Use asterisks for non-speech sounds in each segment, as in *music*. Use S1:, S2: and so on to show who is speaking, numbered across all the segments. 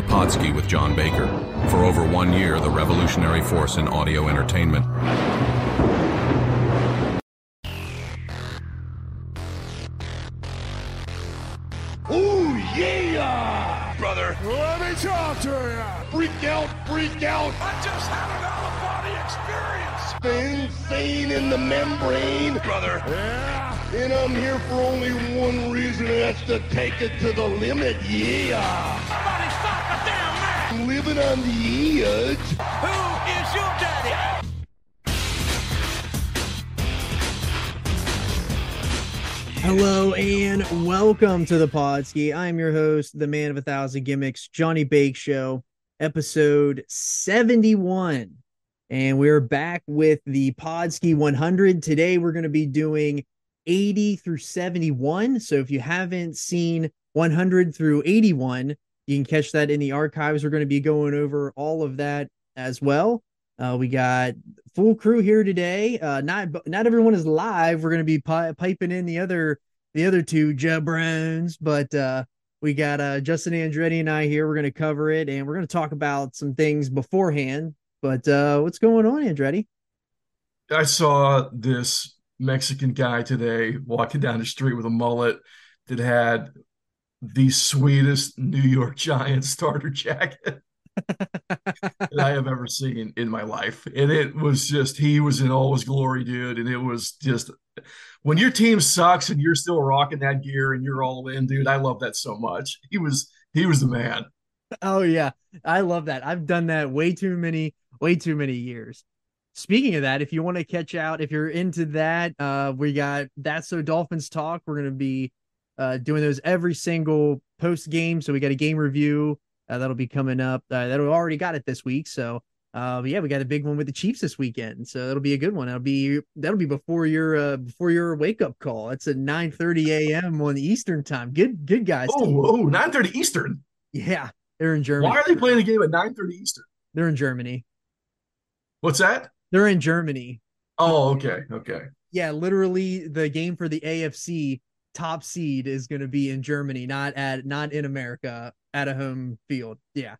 S1: The Podski with John Baker. For over one year, the revolutionary force in audio entertainment.
S2: Ooh, yeah!
S3: brother.
S2: Let me talk to you! Freak out, freak out!
S3: I just had an out of body experience.
S2: The insane in the membrane!
S3: Brother.
S2: Yeah! And I'm here for only one reason, and that's to take it to the limit, yeah! Living on the edge.
S3: Who is your daddy?
S4: Hello and welcome to the Podski. I'm your host, the man of a thousand gimmicks, Johnny Bakeshow, episode 71. And we're back with the Podski 100. Today we're going to be doing 80 through 71. So if you haven't seen 100 through 81, you can catch that in the archives. We're going to be going over all of that as well. Uh, we got full crew here today. Uh, not not everyone is live. We're going to be pi- piping in the other the other two jabrones, but uh, we got uh, Justin Andretti and I here. We're going to cover it, and we're going to talk about some things beforehand. But uh, what's going on, Andretti?
S5: I saw this Mexican guy today walking down the street with a mullet that had the sweetest New York Giants starter jacket *laughs* that I have ever seen in my life. And it was just, he was in all his glory, dude. And it was just, when your team sucks and you're still rocking that gear and you're all in, dude, I love that so much. He was, he was the man.
S4: Oh yeah, I love that. I've done that way too many, way too many years. Speaking of that, if you want to catch out, if you're into that, uh, we got that's so Dolphins talk. We're gonna be uh doing those every single post game. So we got a game review uh, that'll be coming up. Uh, that we already got it this week. So uh, yeah, we got a big one with the Chiefs this weekend. So that'll be a good one. That'll be that'll be before your uh before your wake up call. It's at nine thirty a.m. on the Eastern time. Good good guys.
S5: Oh, oh 9 30 Eastern.
S4: Yeah, they're in Germany.
S5: Why are they playing a game at nine thirty Eastern?
S4: They're in Germany.
S5: What's that?
S4: They're in Germany.
S5: Oh, okay. Okay.
S4: Yeah, literally the game for the AFC top seed is going to be in Germany, not at not in America at a home field. Yeah.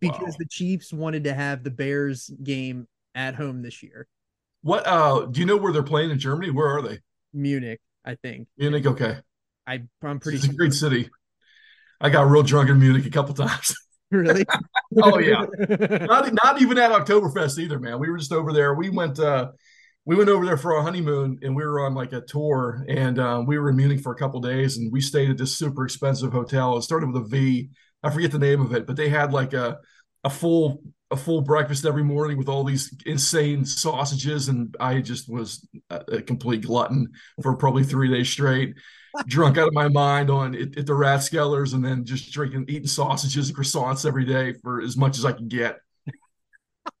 S4: Because
S5: Wow.
S4: the Chiefs wanted to have the Bears game at home this year.
S5: What, uh, do you know where they're playing in Germany? Where are they?
S4: Munich, I think.
S5: Munich. Okay.
S4: I I'm pretty
S5: It's a great city. I got real drunk in Munich a couple times. *laughs*
S4: really.
S5: Oh, yeah. not not even at Oktoberfest either, man. We were just over there. We went uh we went over there for our honeymoon and we were on like a tour and um, we were in Munich for a couple days and we stayed at this super expensive hotel. It started with a V. I forget the name of it, but they had like a a full a full breakfast every morning with all these insane sausages and I just was a, complete glutton for probably 3 days straight. *laughs* Drunk out of my mind on at, at the Rathskellers and then just drinking, eating sausages and croissants every day for as much as I could get.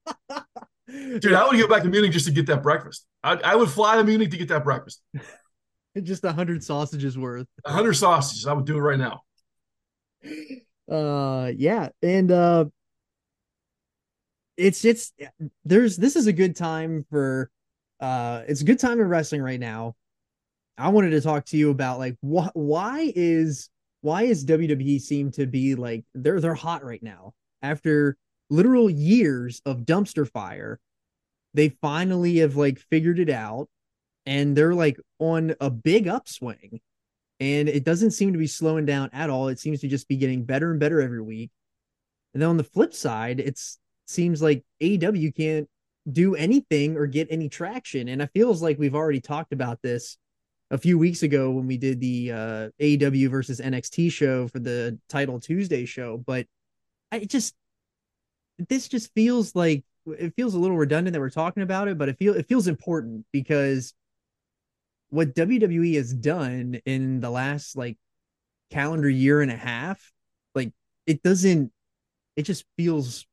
S5: *laughs* Dude, I would go back to Munich just to get that breakfast. I, I would fly to Munich to get that breakfast. *laughs*
S4: Just a hundred sausages worth.
S5: A hundred sausages. I would do it right now.
S4: uh yeah and uh it's it's there's this is a good time for uh it's a good time in wrestling right now i wanted to talk to you about like wh- why is why is wwe seem to be like they're they're hot right now after literal years of dumpster fire they finally have like figured it out and they're like on a big upswing and it doesn't seem to be slowing down at all. It seems to just be getting better and better every week. And then on the flip side, it seems like AEW can't do anything or get any traction. And it feels like we've already talked about this a few weeks ago when we did the uh, AEW versus NXT show for the Title Tuesday show. But I just this just feels like it feels a little redundant that we're talking about it, but it feel it feels important because what WWE has done in the last like calendar year and a half, like it doesn't it just feels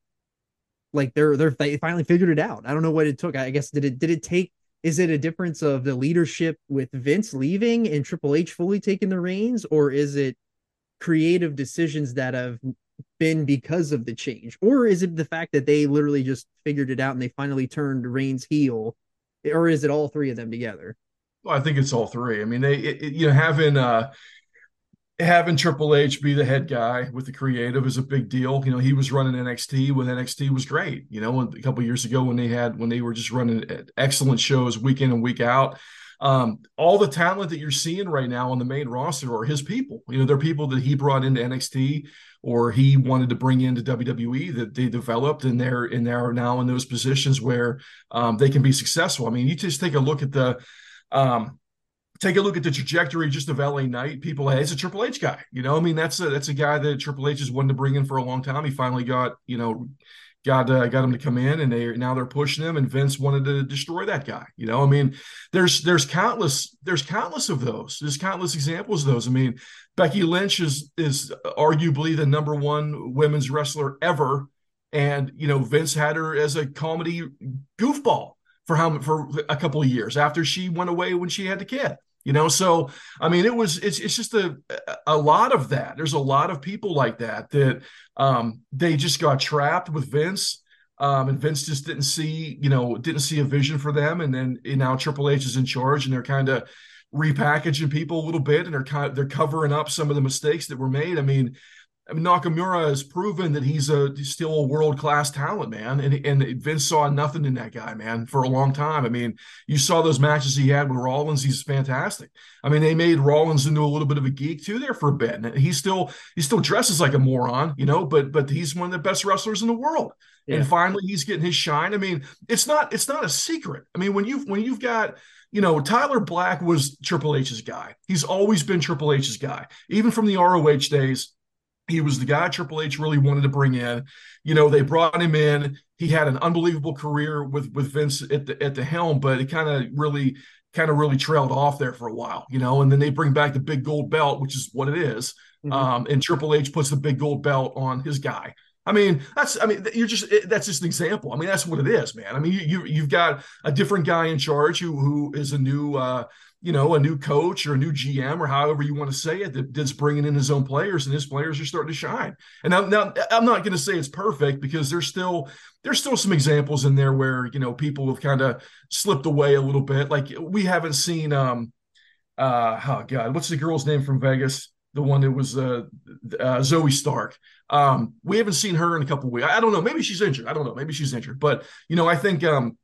S4: like they're they're they finally figured it out. I don't know what it took. I guess did it did it take is it a difference of the leadership with Vince leaving and Triple H fully taking the reins or is it creative decisions that have been because of the change or is it the fact that they literally just figured it out and they finally turned Reigns heel or is it all three of them together?
S5: Well, I think it's all three. I mean, they, it, it- you know, having uh, having Triple H be the head guy with the creative is a big deal. You know, he was running NXT when NXT was great. You know, a couple years ago when they had when they were just running excellent shows week in and week out. Um, all the talent that you're seeing right now on the main roster are his people. You know, they're people that he brought into NXT or he wanted to bring into WWE that they developed and they're and they're now in those positions where um, they can be successful. I mean, you just take a look at the um, take a look at the trajectory just of LA Knight. People, hey, it's a Triple H guy. You know, I mean, that's a that's a guy that Triple H has wanted to bring in for a long time. He finally got, you know, got uh, got him to come in, and they now they're pushing him. And Vince wanted to destroy that guy. You know, I mean, there's there's countless there's countless of those. There's countless examples of those. I mean, Becky Lynch is is arguably the number one women's wrestler ever, and you know, Vince had her as a comedy goofball for how for a couple of years after she went away when she had the kid you know? So i mean it was it's, it's just a a lot of that. There's a lot of people like that that um they just got trapped with vince um and vince just didn't see you know didn't see a vision for them. And then and now triple h is in charge and they're kind of repackaging people a little bit and they're kind of, they're covering up some of the mistakes that were made. I mean I mean, Nakamura has proven that he's a still a world class talent, man. And and Vince saw nothing in that guy, man, for a long time. I mean, you saw those matches he had with Rollins. He's fantastic. I mean, they made Rollins into a little bit of a geek too there for a bit. And he still he still dresses like a moron, you know. But but he's one of the best wrestlers in the world. Yeah. And finally, he's getting his shine. I mean, it's not it's not a secret. I mean, when you when you've got you know, Tyler Black was Triple H's guy. He's always been Triple H's guy, even from the ROH days he was the guy Triple H really wanted to bring in. You know, they brought him in. He had an unbelievable career with with Vince at the at the helm, but it kind of really kind of really trailed off there for a while, you know. And then they bring back the big gold belt, which is what it is. Mm-hmm. Um, and Triple H puts the big gold belt on his guy. I mean, that's I mean, you're just that's just an example. I mean, that's what it is, man. I mean, you, you you've got a different guy in charge who who is a new uh, you know, a new coach or a new GM or however you want to say it that, that's bringing in his own players and his players are starting to shine. And now, now I'm not going to say it's perfect because there's still there's still some examples in there where you know people have kind of slipped away a little bit. Like we haven't seen um uh oh god, what's the girl's name from Vegas? The one that was uh, uh Zoey Stark. Um, we haven't seen her in a couple weeks. I don't know. Maybe she's injured. I don't know. Maybe she's injured. But you know, I think um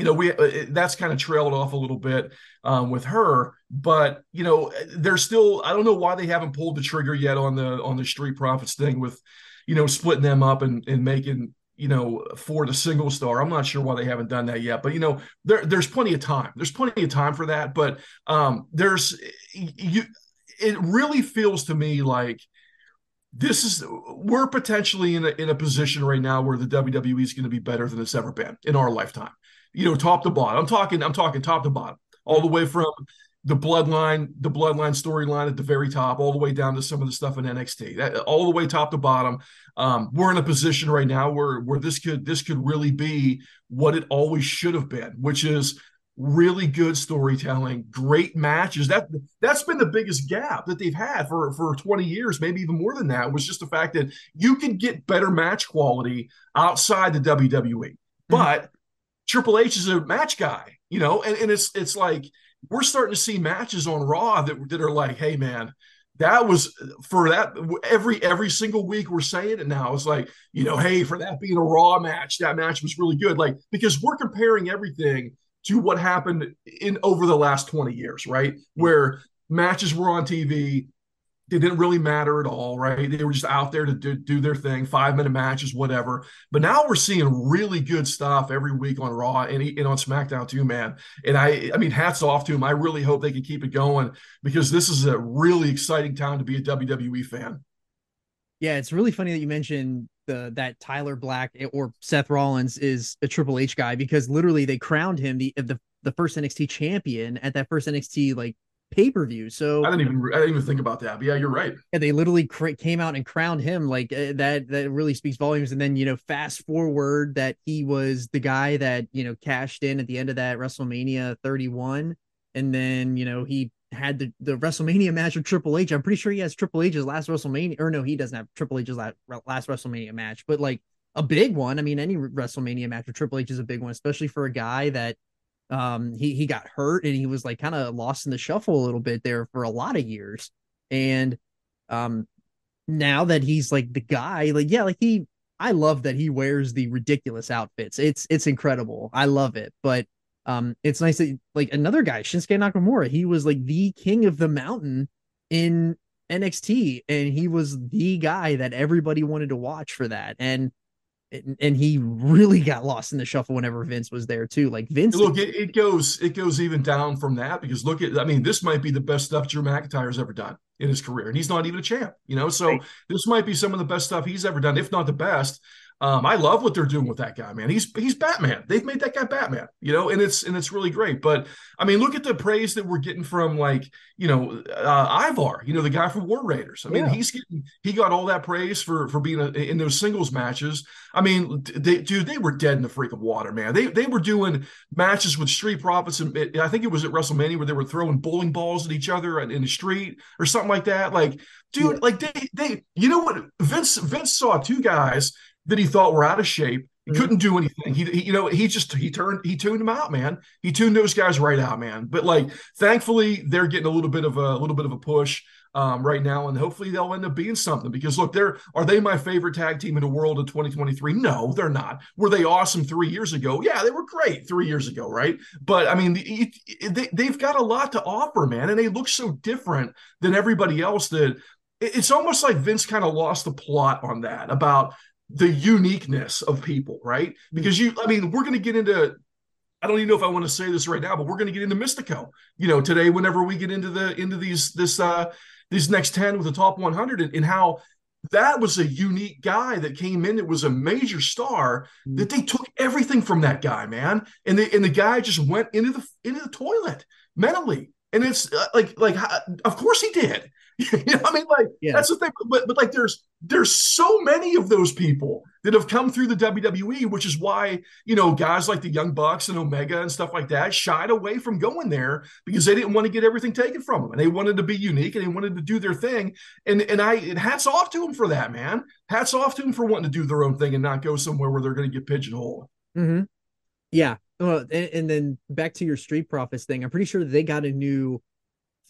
S5: you know, we uh, that's kind of trailed off a little bit um, with her, but you know, they're still. I don't know why they haven't pulled the trigger yet on the on the Street Profits thing with, you know, splitting them up and and making you know for the single star. I'm not sure why they haven't done that yet, but you know, there there's plenty of time. There's plenty of time for that, but um, there's you. It really feels to me like this is we're potentially in a, in a position right now where the WWE is going to be better than it's ever been in our lifetime you know, top to bottom. I'm talking, I'm talking top to bottom, all the way from the bloodline, the bloodline storyline at the very top, all the way down to some of the stuff in NXT. That all the way top to bottom. Um, we're in a position right now where where this could this could really be what it always should have been, which is really good storytelling, great matches. That that's been the biggest gap that they've had for for 20 years, maybe even more than that, was just the fact that you could get better match quality outside the WWE. Mm-hmm. But Triple H is a match guy, you know, and, and it's it's like we're starting to see matches on Raw that, that are like, hey man, that was for that every every single week we're saying it now. It's like, you know, hey, for that being a Raw match, that match was really good. Like, because we're comparing everything to what happened in over the last 20 years, right? Mm-hmm. Where matches were on TV, didn't really matter at all, right? They were just out there to do, do their thing, five minute matches, whatever. But now we're seeing really good stuff every week on Raw and, and on SmackDown too, man. And I, I mean, hats off to them. I really hope they can keep it going because this is a really exciting time to be a WWE fan.
S4: Yeah, it's really funny that you mentioned the that Tyler Black or Seth Rollins is a Triple H guy because literally they crowned him the the the first NXT champion at that first NXT like pay per view. So
S5: I didn't even I didn't even think about that. But yeah, you're right.
S4: Yeah, they literally cr- came out and crowned him like uh, that. That really speaks volumes. And then you know, fast forward that he was the guy that you know cashed in at the end of that WrestleMania 31, and then you know he had the, the WrestleMania match with Triple H. I'm pretty sure he has Triple H's last WrestleMania, or no, he doesn't have Triple H's last, last WrestleMania match, but like a big one. I mean, any WrestleMania match with Triple H is a big one, especially for a guy that um, he he got hurt and he was like kind of lost in the shuffle a little bit there for a lot of years. And um now that he's like the guy, like yeah, like he I love that he wears the ridiculous outfits. It's it's incredible. I love it. But um it's nice that like another guy, Shinsuke Nakamura, he was like the king of the mountain in NXT and he was the guy that everybody wanted to watch for that. And and he really got lost in the shuffle whenever Vince was there too. Like Vince,
S5: look, it, it, goes it goes even down from that because look at I mean this might be the best stuff Drew McIntyre's ever done in his career, and he's not even a champ, you know. So right. this might be some of the best stuff he's ever done, if not the best. Um, I love what they're doing with that guy, man. He's he's Batman. They've made that guy Batman, you know, and it's and it's really great. But I mean, look at the praise that we're getting from like you know uh, Ivar, you know, the guy from War Raiders. I mean, yeah. he's getting he got all that praise for for being a, in those singles matches. I mean, they, dude, they were dead in the freaking water, man. They they were doing matches with Street Profits, and I think it was at WrestleMania where they were throwing bowling balls at each other in the street or something like that. Like, dude, yeah. like they they you know what Vince Vince saw two guys that he thought were out of shape. He mm-hmm. couldn't do anything. He, he, you know, he just he turned he tuned them out, man. He tuned those guys right out, man. But like, thankfully, they're getting a little bit of a, a little bit of a push um, right now, and hopefully they'll end up being something. Because look, they're are they my favorite tag team in the world in 2023? No, they're not. Were they awesome three years ago? Yeah, they were great three years ago, right? But I mean, they, they've got a lot to offer, man, and they look so different than everybody else that it's almost like Vince kind of lost the plot on that about the uniqueness of people, right? Because you, I mean, we're going to get into. I don't even know if I want to say this right now, but we're going to get into Mistico, you know, today. Whenever we get into the into these this uh these next ten with the top 100 and, and how that was a unique guy that came in It was a major star mm-hmm. that they took everything from that guy man and the and the guy just went into the into the toilet mentally and it's uh, like like of course he did *laughs* you know i mean like yeah. that's the thing but but like there's there's so many of those people that have come through the wwe which is why you know guys like the young bucks and omega and stuff like that shied away from going there because they didn't want to get everything taken from them and they wanted to be unique and they wanted to do their thing and and i hats off to them for that man hats off to them for wanting to do their own thing and not go somewhere where they're going to get pigeonholed
S4: mm-hmm. yeah well, and, and, then back to your Street Profits thing. I'm pretty sure they got a new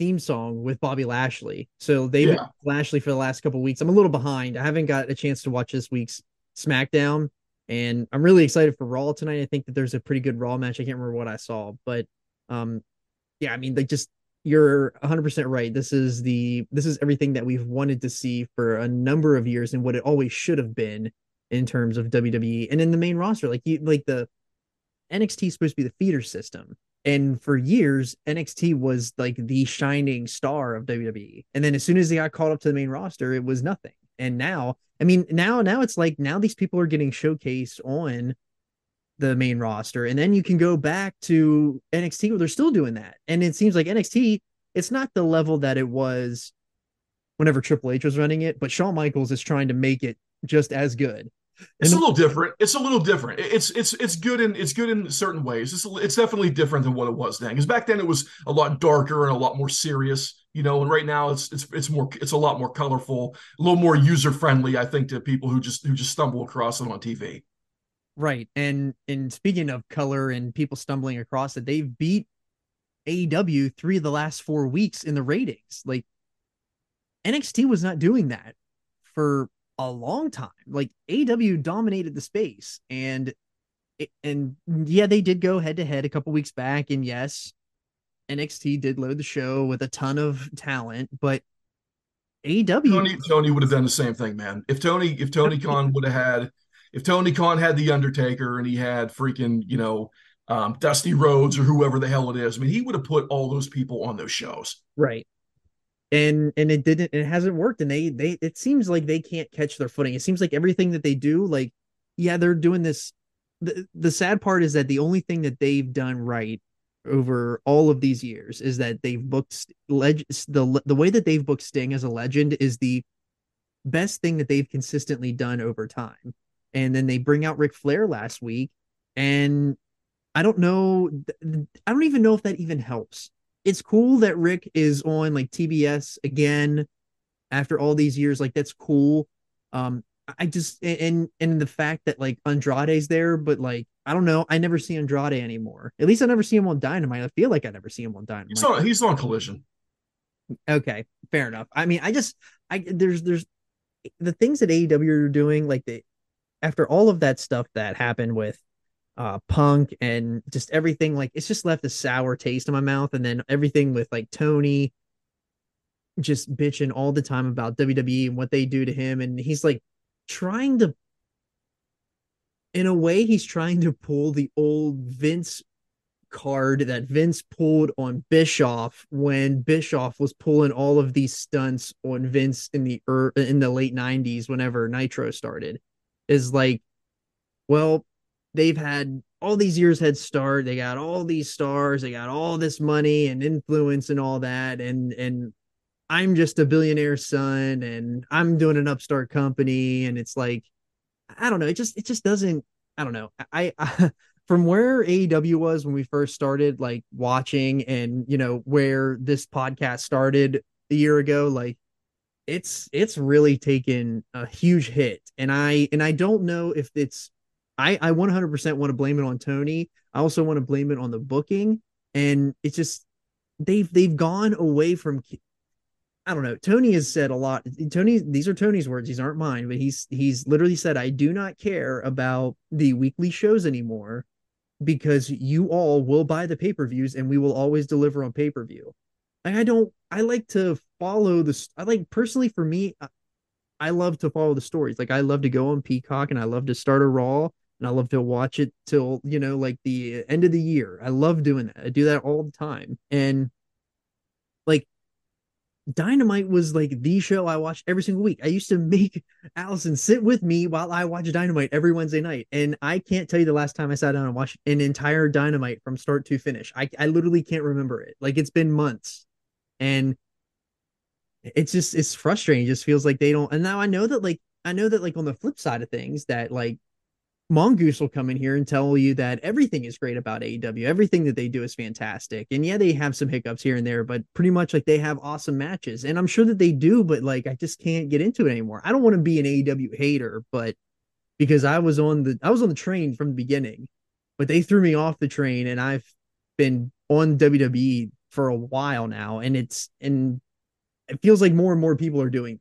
S4: theme song with Bobby Lashley. So they've yeah. Lashley for the last couple weeks. I'm a little behind. I haven't got a chance to watch this week's SmackDown, and I'm really excited for Raw tonight. I think that there's a pretty good Raw match. I can't remember what I saw, but um, yeah, I mean, like just you're 100% right. This is the this is everything that we've wanted to see for a number of years and what it always should have been in terms of WWE and in the main roster. Like you like the NXT is supposed to be the feeder system. And for years, NXT was like the shining star of WWE. And then as soon as they got called up to the main roster, it was nothing. And now, I mean, now, now it's like now these people are getting showcased on the main roster. And then you can go back to NXT where they're still doing that. And it seems like NXT, it's not the level that it was whenever Triple H was running it, but Shawn Michaels is trying to make it just as good.
S5: It's a little different. It's a little different. It's it's it's good in it's good in certain ways. It's it's definitely different than what it was then. Because back then it was a lot darker and a lot more serious, you know. And right now it's it's it's more it's a lot more colorful, a little more user friendly. I think to people who just who just stumble across it on TV.
S4: Right. And and speaking of color and people stumbling across it, they've beat AEW three of the last four weeks in the ratings. Like NXT was not doing that for a long time. Like AW dominated the space and and yeah, they did go head to head a couple weeks back and yes, NXT did load the show with a ton of talent, but AW
S5: Tony, Tony would have done the same thing, man. If Tony if Tony Khan would have had if Tony Khan had the Undertaker and he had freaking, you know, um, Dusty Rhodes or whoever the hell it is, I mean, he would have put all those people on those shows.
S4: Right and and it didn't it hasn't worked and they they it seems like they can't catch their footing it seems like everything that they do like yeah they're doing this the, the sad part is that the only thing that they've done right over all of these years is that they've booked leg the the way that they've booked Sting as a legend is the best thing that they've consistently done over time. And then they bring out Ric Flair last week, and I don't know, I don't even know if that even helps it's cool that Ric is on like TBS again after all these years. Like that's cool. Um, I just and and the fact that like Andrade's there, but like I don't know, I never see Andrade anymore. At least I never see him on Dynamite. I feel like I never see him on Dynamite.
S5: He's on, he's on Collision.
S4: Okay, fair enough. I mean, I just I there's there's the things that AEW are doing, like the after all of that stuff that happened with uh Punk and just everything, like it's just left a sour taste in my mouth. And then everything with like Tony just bitching all the time about WWE and what they do to him, and he's like trying to in a way he's trying to pull the old Vince card that Vince pulled on Bischoff when Bischoff was pulling all of these stunts on Vince in the er, in the late 90s whenever Nitro started is like well they've had all these years head start. They got all these stars. They got all this money and influence and all that. And and I'm just a billionaire son and I'm doing an upstart company. And it's like I don't know. It just it just doesn't I don't know. I, I *laughs* from where AEW was when we first started like watching and you know where this podcast started a year ago like it's it's really taken a huge hit. And I and I don't know if it's I I 100% want to blame it on Tony I also want to blame it on the booking and it's just they've they've gone away from I don't know. Tony has said a lot. Tony, these are Tony's words. These aren't mine, but he's he's literally said, "I do not care about the weekly shows anymore because you all will buy the pay per views and we will always deliver on pay per view. Like I don't, I like to follow this. I like personally for me, I love to follow the stories. Like I love to go on Peacock and I love to start a Raw and I love to watch it till you know like the end of the year. I love doing that. I do that all the time and like Dynamite was like the show I watched every single week. I used to make *laughs* Allison sit with me while I watch Dynamite every Wednesday night. And I can't tell you the last time I sat down and watched an entire Dynamite from start to finish. I, I literally can't remember it. Like it's been months. And it's just it's frustrating. It just feels like they don't and now I know that like I know that like on the flip side of things that like Mongoose will come in here and tell you that everything is great about AEW. Everything that they do is fantastic. And yeah, they have some hiccups here and there, but pretty much like they have awesome matches. And I'm sure that they do, but like I just can't get into it anymore. I don't want to be an AEW hater, but because I was on the I was on the train from the beginning, but they threw me off the train and I've been on WWE for a while now and it's and it feels like more and more people are doing.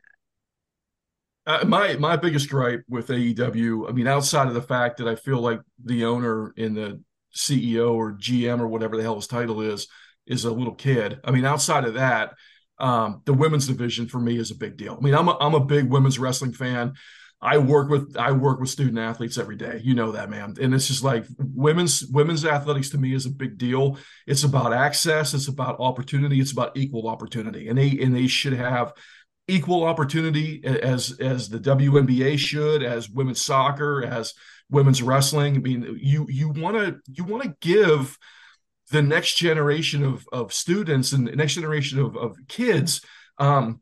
S5: Uh, my my biggest gripe with AEW, I mean, outside of the fact that I feel like the owner and the CEO or GM or whatever the hell his title is is a little kid. I mean, outside of that, um, the women's division for me is a big deal. I mean, I'm a, I'm a big women's wrestling fan. I work with I work with student athletes every day. You know that, man. And it's just like women's women's athletics to me is a big deal. It's about access. It's about opportunity. It's about equal opportunity, and they and they should have equal opportunity as as the WNBA should, as women's soccer, as women's wrestling. I mean, you you want to you want to give the next generation of of students and the next generation of of kids um,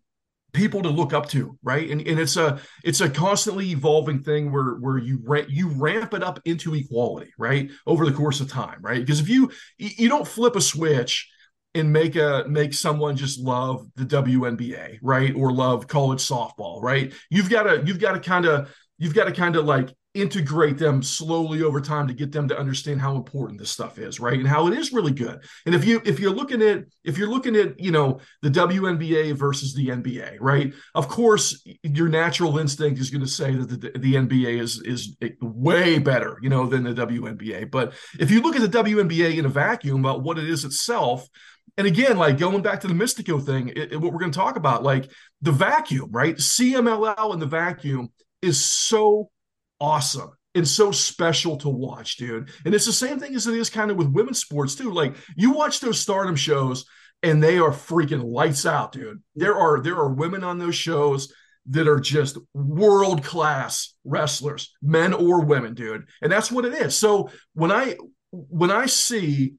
S5: people to look up to, right? And and it's a it's a constantly evolving thing where where you ramp you ramp it up into equality, right, over the course of time, right? Because if you you don't flip a switch and make a make someone just love the WNBA, right? Or love college softball, right? You've got to you've got to kind of you've got to kind of like integrate them slowly over time to get them to understand how important this stuff is right and how it is really good and if you if you're looking at if you're looking at you know the WNBA versus the NBA right of course your natural instinct is going to say that the, the NBA is is way better you know than the WNBA but if you look at the WNBA in a vacuum about what it is itself and again, like going back to the Mistico thing, it, it, what we're going to talk about, like the vacuum, right? CMLL in the vacuum is so awesome and so special to watch, dude. And it's the same thing as it is kind of with women's sports too. Like you watch those stardom shows and they are freaking lights out, dude. There are there are women on those shows that are just world class wrestlers, men or women, dude. And that's what it is. So when I when I see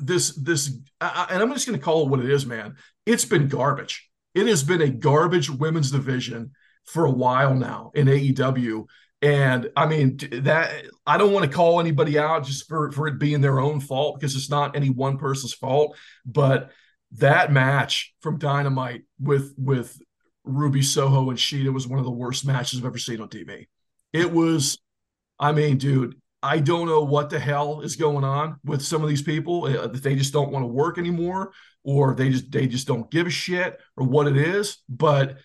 S5: this this and I'm just going to call it what it is, man. It's been garbage. It has been a garbage women's division for a while now in AEW. And I mean that I don't want to call anybody out just for for it being their own fault because it's not any one person's fault. But that match from Dynamite with with Ruby Soho and Shida was one of the worst matches I've ever seen on TV. It was, I mean, dude, I don't know what the hell is going on with some of these people. Uh, they just don't want to work anymore, or they just they just don't give a shit, or what it is. But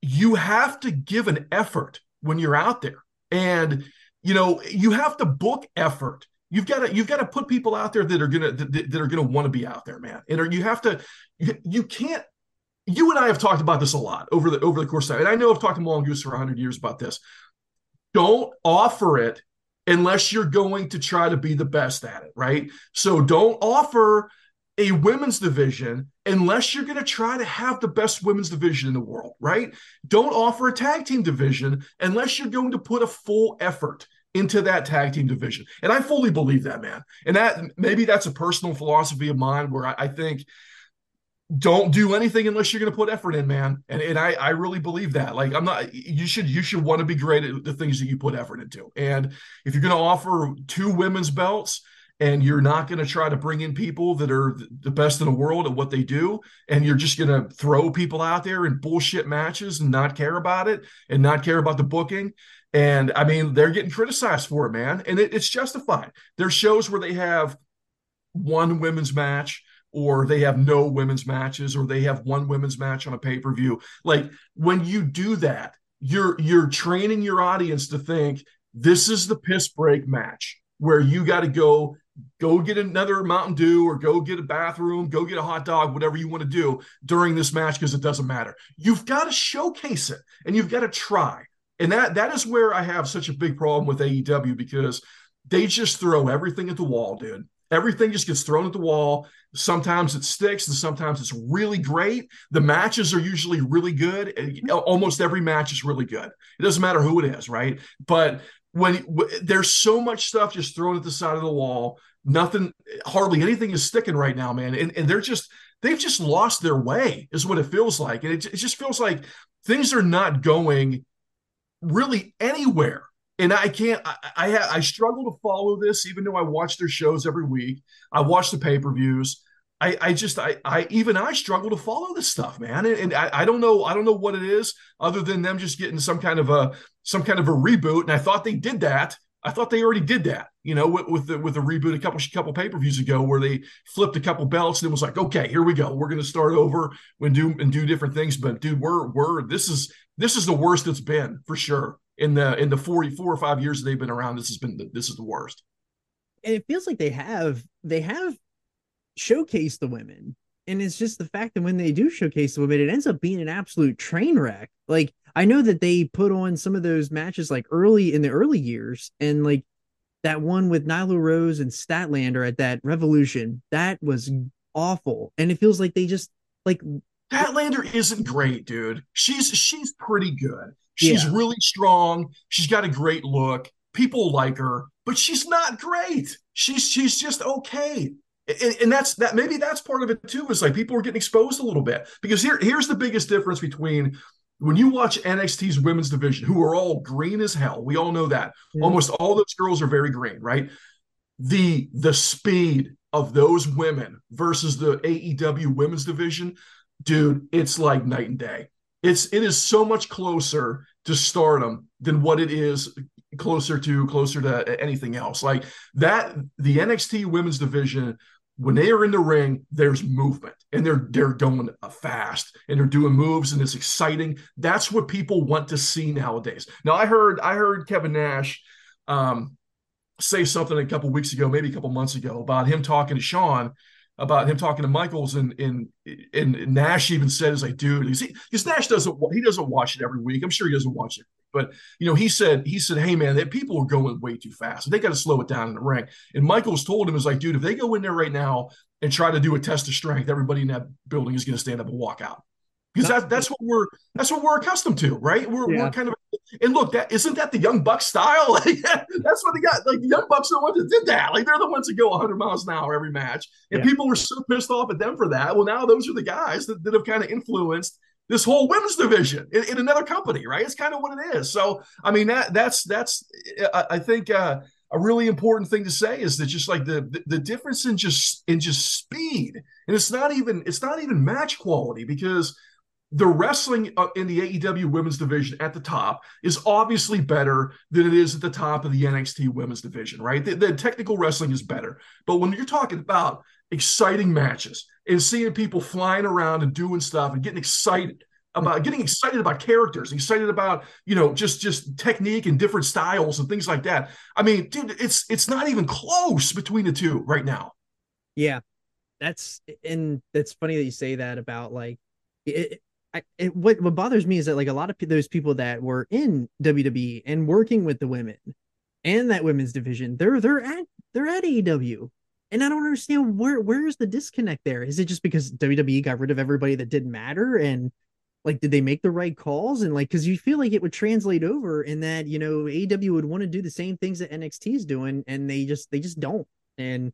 S5: you have to give an effort when you're out there, and you know you have to book effort. You've got to you've got to put people out there that are gonna that, that are gonna want to be out there, man. And you have to you, you can't. You and I have talked about this a lot over the over the course of time, and I know I've talked to Mongoose for 100 years about this. Don't offer it unless you're going to try to be the best at it, right? So don't offer a women's division unless you're going to try to have the best women's division in the world, right? Don't offer a tag team division unless you're going to put a full effort into that tag team division. And I fully believe that, man. And that maybe that's a personal philosophy of mine where I, I think don't do anything unless you're going to put effort in, man. And and I I really believe that. Like I'm not. You should you should want to be great at the things that you put effort into. And if you're going to offer two women's belts and you're not going to try to bring in people that are the best in the world at what they do and you're just going to throw people out there in bullshit matches and not care about it and not care about the booking and i mean they're getting criticized for it man and it, it's justified there's shows where they have one women's match or they have no women's matches or they have one women's match on a pay-per-view. Like when you do that you're you're training your audience to think this is the piss break match where you got to go go get another mountain dew or go get a bathroom go get a hot dog whatever you want to do during this match because it doesn't matter. You've got to showcase it and you've got to try. And that that is where i have such a big problem with aew because they just throw everything at the wall dude. Everything just gets thrown at the wall Sometimes it sticks and sometimes it's really great. The matches are usually really good. Almost every match is really good. It doesn't matter who it is, right? But when there's so much stuff just thrown at the side of the wall, nothing, hardly anything is sticking right now, man. And, and they're just, they've just lost their way, is what it feels like. And it, it just feels like things are not going really anywhere and I can't. I, I I struggle to follow this, even though I watch their shows every week. I watch the pay per views. I, I just I, I even I struggle to follow this stuff, man. And, and I, I don't know I don't know what it is other than them just getting some kind of a some kind of a reboot. And I thought they did that. I thought they already did that, you know, with, with the with the reboot a couple couple pay per views ago, where they flipped a couple belts and it was like, okay, here we go, we're going to start over and do and do different things. But dude, we're we're this is this is the worst it's been for sure in the in the 44 or five years they've been around this has been the, this is the worst.
S4: And it feels like they have they have showcased the women. And it's just the fact that when they do showcase the women it ends up being an absolute train wreck. Like i know that they put on some of those matches like early in the early years and like that one with Nyla Rose and Statlander at that Revolution that was awful. And it feels like they just like
S5: Statlander isn't great dude. She's she's pretty good She's yeah. really strong. She's got a great look. People like her, but she's not great. She's she's just okay. And, and, that's that maybe that's part of it too is like people are getting exposed a little bit because here here's the biggest difference between when you watch NXT's women's division who are all green as hell we all know that mm-hmm. almost all those girls are very green right the the speed of those women versus the AEW women's division dude it's like night and day it's it is so much closer to stardom than what it is closer to closer to anything else. Like that, the NXT women's division, when they are in the ring, there's movement and they're they're going fast and they're doing moves and it's exciting. That's what people want to see nowadays. Now I heard I heard Kevin Nash um, say something a couple weeks ago, maybe a couple months ago, about him talking to Shawn about him talking to Michaels and and and Nash even said, "Is like, dude, because Nash doesn't he doesn't watch it every week. I'm sure he doesn't watch it, but you know, he said he said, hey man, that people are going way too fast. They got to slow it down in the ring. And Michaels told him, "Is like, dude, if they go in there right now and try to do a test of strength, everybody in that building is going to stand up and walk out." Because that, that's what we're that's what we're accustomed to, right? We're, yeah. we're kind of and look that isn't that the young buck style? *laughs* Like that's what they got. Like the young bucks are the ones that did that. Like they're the ones that go 100 miles an hour every match, and yeah. people were so pissed off at them for that. Well, now those are the guys that, that have kind of influenced this whole women's division in, in, another company, right? It's kind of what it is. So I mean that that's that's I, I think. uh a really important thing to say is that just like the, the, the difference in just in just speed and it's not even it's not even match quality because the wrestling uh, in the AEW women's division at the top is obviously better than it is at the top of the NXT women's division, right? The, the, technical wrestling is better. But when you're talking about exciting matches and seeing people flying around and doing stuff and getting excited about getting excited about characters, excited about, you know, just just technique and different styles and things like that. I mean, dude, it's it's not even close between the two right now.
S4: Yeah. That's and it's funny that you say that about like it, I, it, what what bothers me is that like a lot of those people that were in WWE and working with the women and that women's division, they're they're at they're at AEW, and I don't understand where where's the disconnect there. Is it just because WWE got rid of everybody that didn't matter and like did they make the right calls and like because you feel like it would translate over in that you know AEW would want to do the same things that NXT is doing and they just they just don't and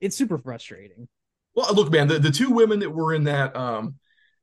S4: it's super frustrating.
S5: Well, look, man, the, the two women that were in that um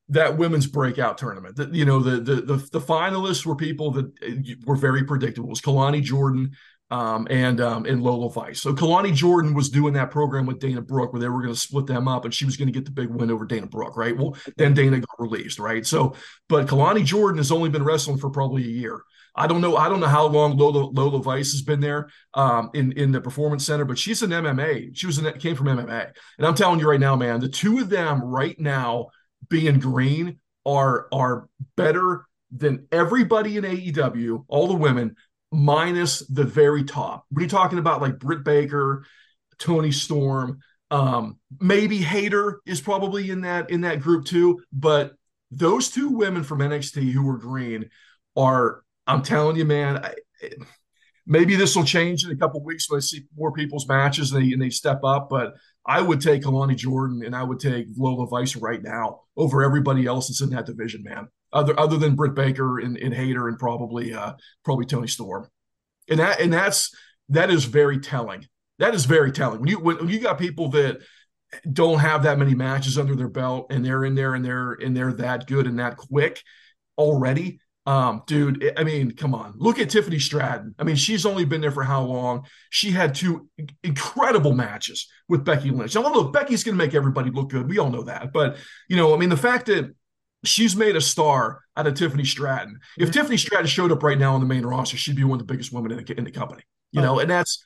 S5: that women's breakout tournament. That you know, the, the the the finalists were people that uh, were very predictable. It was Kelani Jordan um, and um, and Lola Vice. So Kelani Jordan was doing that program with Dana Brooke where they were going to split them up, and she was going to get the big win over Dana Brooke, right? Well, then Dana got released, right? So, but Kelani Jordan has only been wrestling for probably a year. I don't know. I don't know how long Lola Lola Vice has been there um, in in the performance center, but she's an MMA. She was in, came from MMA, and I'm telling you right now, man, the two of them right now being green are are better than everybody in AEW, all the women, minus the very top. We're talking about like Britt Baker, Toni Storm, um, maybe Hayter is probably in that in that group too. But those two women from NXT who were green are, I'm telling you, man. I, maybe this will change in a couple weeks when I see more people's matches and they, and they step up. But I would take Kelani Jordan and I would take Lola Vice right now over everybody else that's in that division, man. Other other than Britt Baker and, and Hayter and probably uh probably Toni Storm. And that and that's that is very telling. That is very telling. When you when you got people that don't have that many matches under their belt and they're in there and they're and they're that good and that quick already um, dude, I mean, come on. Look at Tiffany Stratton. I mean, she's only been there for how long? She had two incredible matches with Becky Lynch. Now, look, Becky's going to make everybody look good. We all know that. But, you know, I mean, the fact that she's made a star out of Tiffany Stratton. If mm-hmm. Tiffany Stratton showed up right now on the main roster, she'd be one of the biggest women in the, in the company, you oh. know, and that's,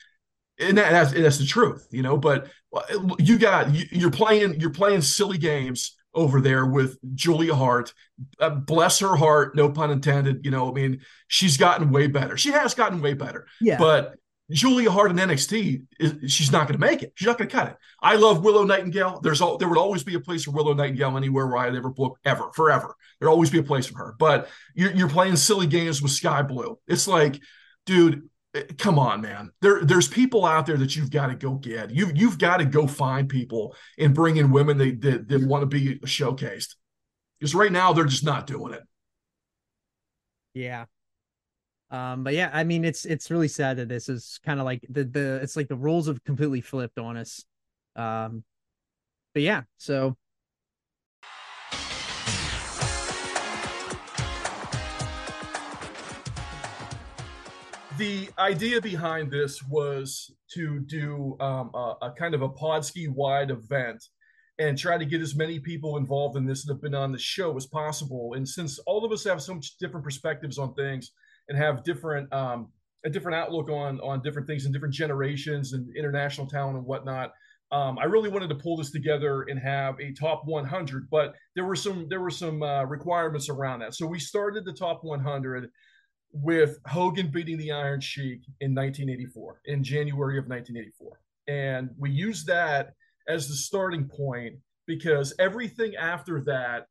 S5: and that, that's, that's the truth, you know, but uh, you got, you, you're playing, you're playing silly games over there with Julia Hart. Uh, bless her heart, no pun intended. You know, I mean, she's gotten way better. She has gotten way better.
S4: Yeah.
S5: But Julia Hart in NXT, is, she's not going to make it. She's not going to cut it. I love Willow Nightingale. There's all, there would always be a place for Willow Nightingale anywhere where I'd ever book ever, forever. There'd always be a place for her. But you're, you're playing silly games with Skye Blue. It's like, dude, come on, man. There, there's people out there that you've got to go get. You, you've got to go find people and bring in women that, that, that want to be showcased. Because right now they're just not doing it.
S4: Yeah. Um, but yeah, I mean, it's it's really sad that this is kind of like the the it's like the rules have completely flipped on us. Um, but yeah, so
S5: the idea behind this was to do um, a, a, kind of a Podski wide event and try to get as many people involved in this that have been on the show as possible. And since all of us have so much different perspectives on things and have different um, a different outlook on on different things and different generations and international talent and whatnot. Um, I really wanted to pull this together and have a top 100, but there were some there were some uh, requirements around that. So we started the top 100 with Hogan beating the Iron Sheik in 1984, in January of 1984. And we use that as the starting point because everything after that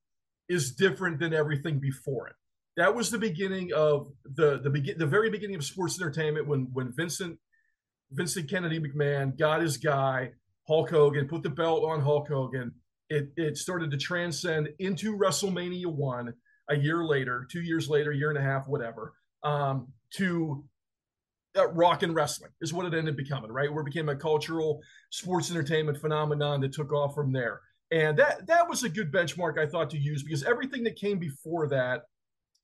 S5: is different than everything before it. That was the beginning of the the begin the very beginning of sports entertainment when when Vincent Vincent Kennedy McMahon got his guy Hulk Hogan, put the belt on Hulk Hogan. It it started to transcend into WrestleMania one a year later, two years later, year and a half, whatever um, to uh, rock and wrestling is what it ended up becoming, right? Where it became a cultural sports entertainment phenomenon that took off from there. And that that was a good benchmark I thought to use because everything that came before that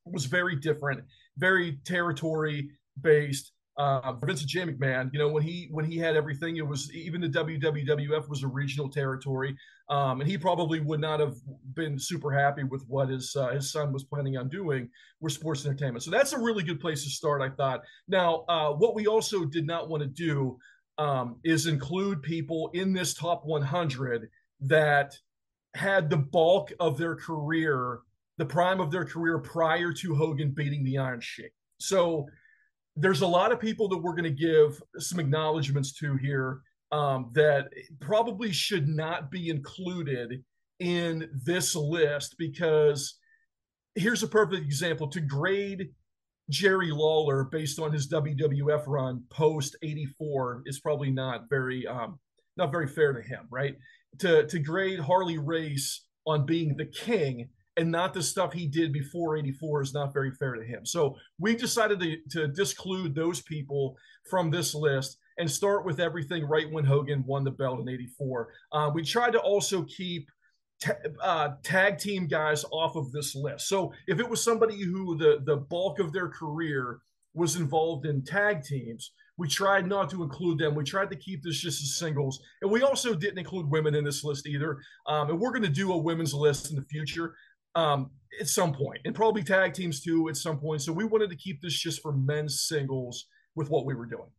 S5: was very different, very territory based, uh, Vincent J. McMahon, you know, when he when he had everything, it was even the WWF was a regional territory, um, and he probably would not have been super happy with what his uh, his son was planning on doing with sports entertainment. So that's a really good place to start, I thought. Now, uh, what we also did not want to do um, is include people in this top 100 that had the bulk of their career, the prime of their career prior to Hogan beating the Iron Sheik. So there's a lot of people that we're going to give some acknowledgments to here um, that probably should not be included in this list because here's a perfect example to grade Jerry Lawler based on his WWF run post 84 is probably not very um, not very fair to him, right? To to grade Harley Race on being the king and not the stuff he did before 84 is not very fair to him. So we decided to, to disclude those people from this list and start with everything right when Hogan won the belt in 84. Uh, we tried to also keep uh, tag team guys off of this list. So if it was somebody who the, the bulk of their career was involved in tag teams, we tried not to include them. We tried to keep this just as singles. And we also didn't include women in this list either. Um, and we're going to do a women's list in the future um, at some point, and probably tag teams too at some point. So we wanted to keep this just for men's singles with what we were doing.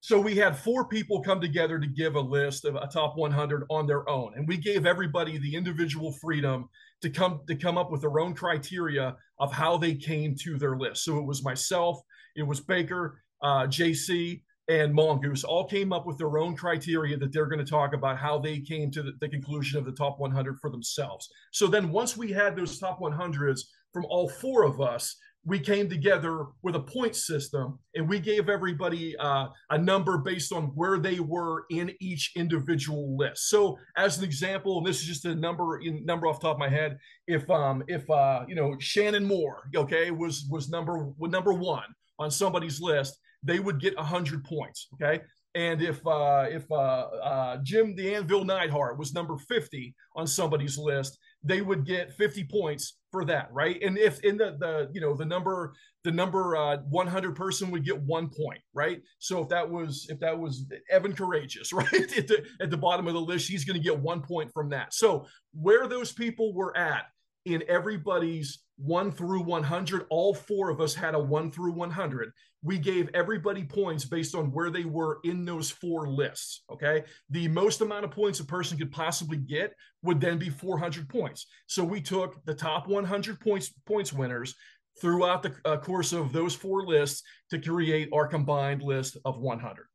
S5: So we had four people come together to give a list of a top 100 on their own, and we gave everybody the individual freedom to come to come up with their own criteria of how they came to their list. So it was myself, it was Baker, uh, JC, and Mongoose all came up with their own criteria that they're going to talk about how they came to the, the, conclusion of the top 100 for themselves. So then once we had those top 100s from all four of us, we came together with a point system and we gave everybody uh, a number based on where they were in each individual list. So as an example, and this is just a number in number off top of my head, if um if uh you know Shannon Moore, okay, was was number number one on somebody's list, they would get 100 points. Okay. And if uh, if uh, uh, Jim the Anvil Neidhart was number 50 on somebody's list, they would get 50 points for that, right? And if in the the you know the number the number uh, 100 person would get one point, right? So if that was if that was Evan Karagias, *laughs* right at the at the bottom of the list, he's going to get one point from that. So where those people were at in everybody's one through 100. All four of us had a one through 100. We gave everybody points based on where they were in those four lists. Okay. The most amount of points a person could possibly get would then be 400 points. So we took the top 100 points points winners throughout the uh, course of those four lists to create our combined list of 100.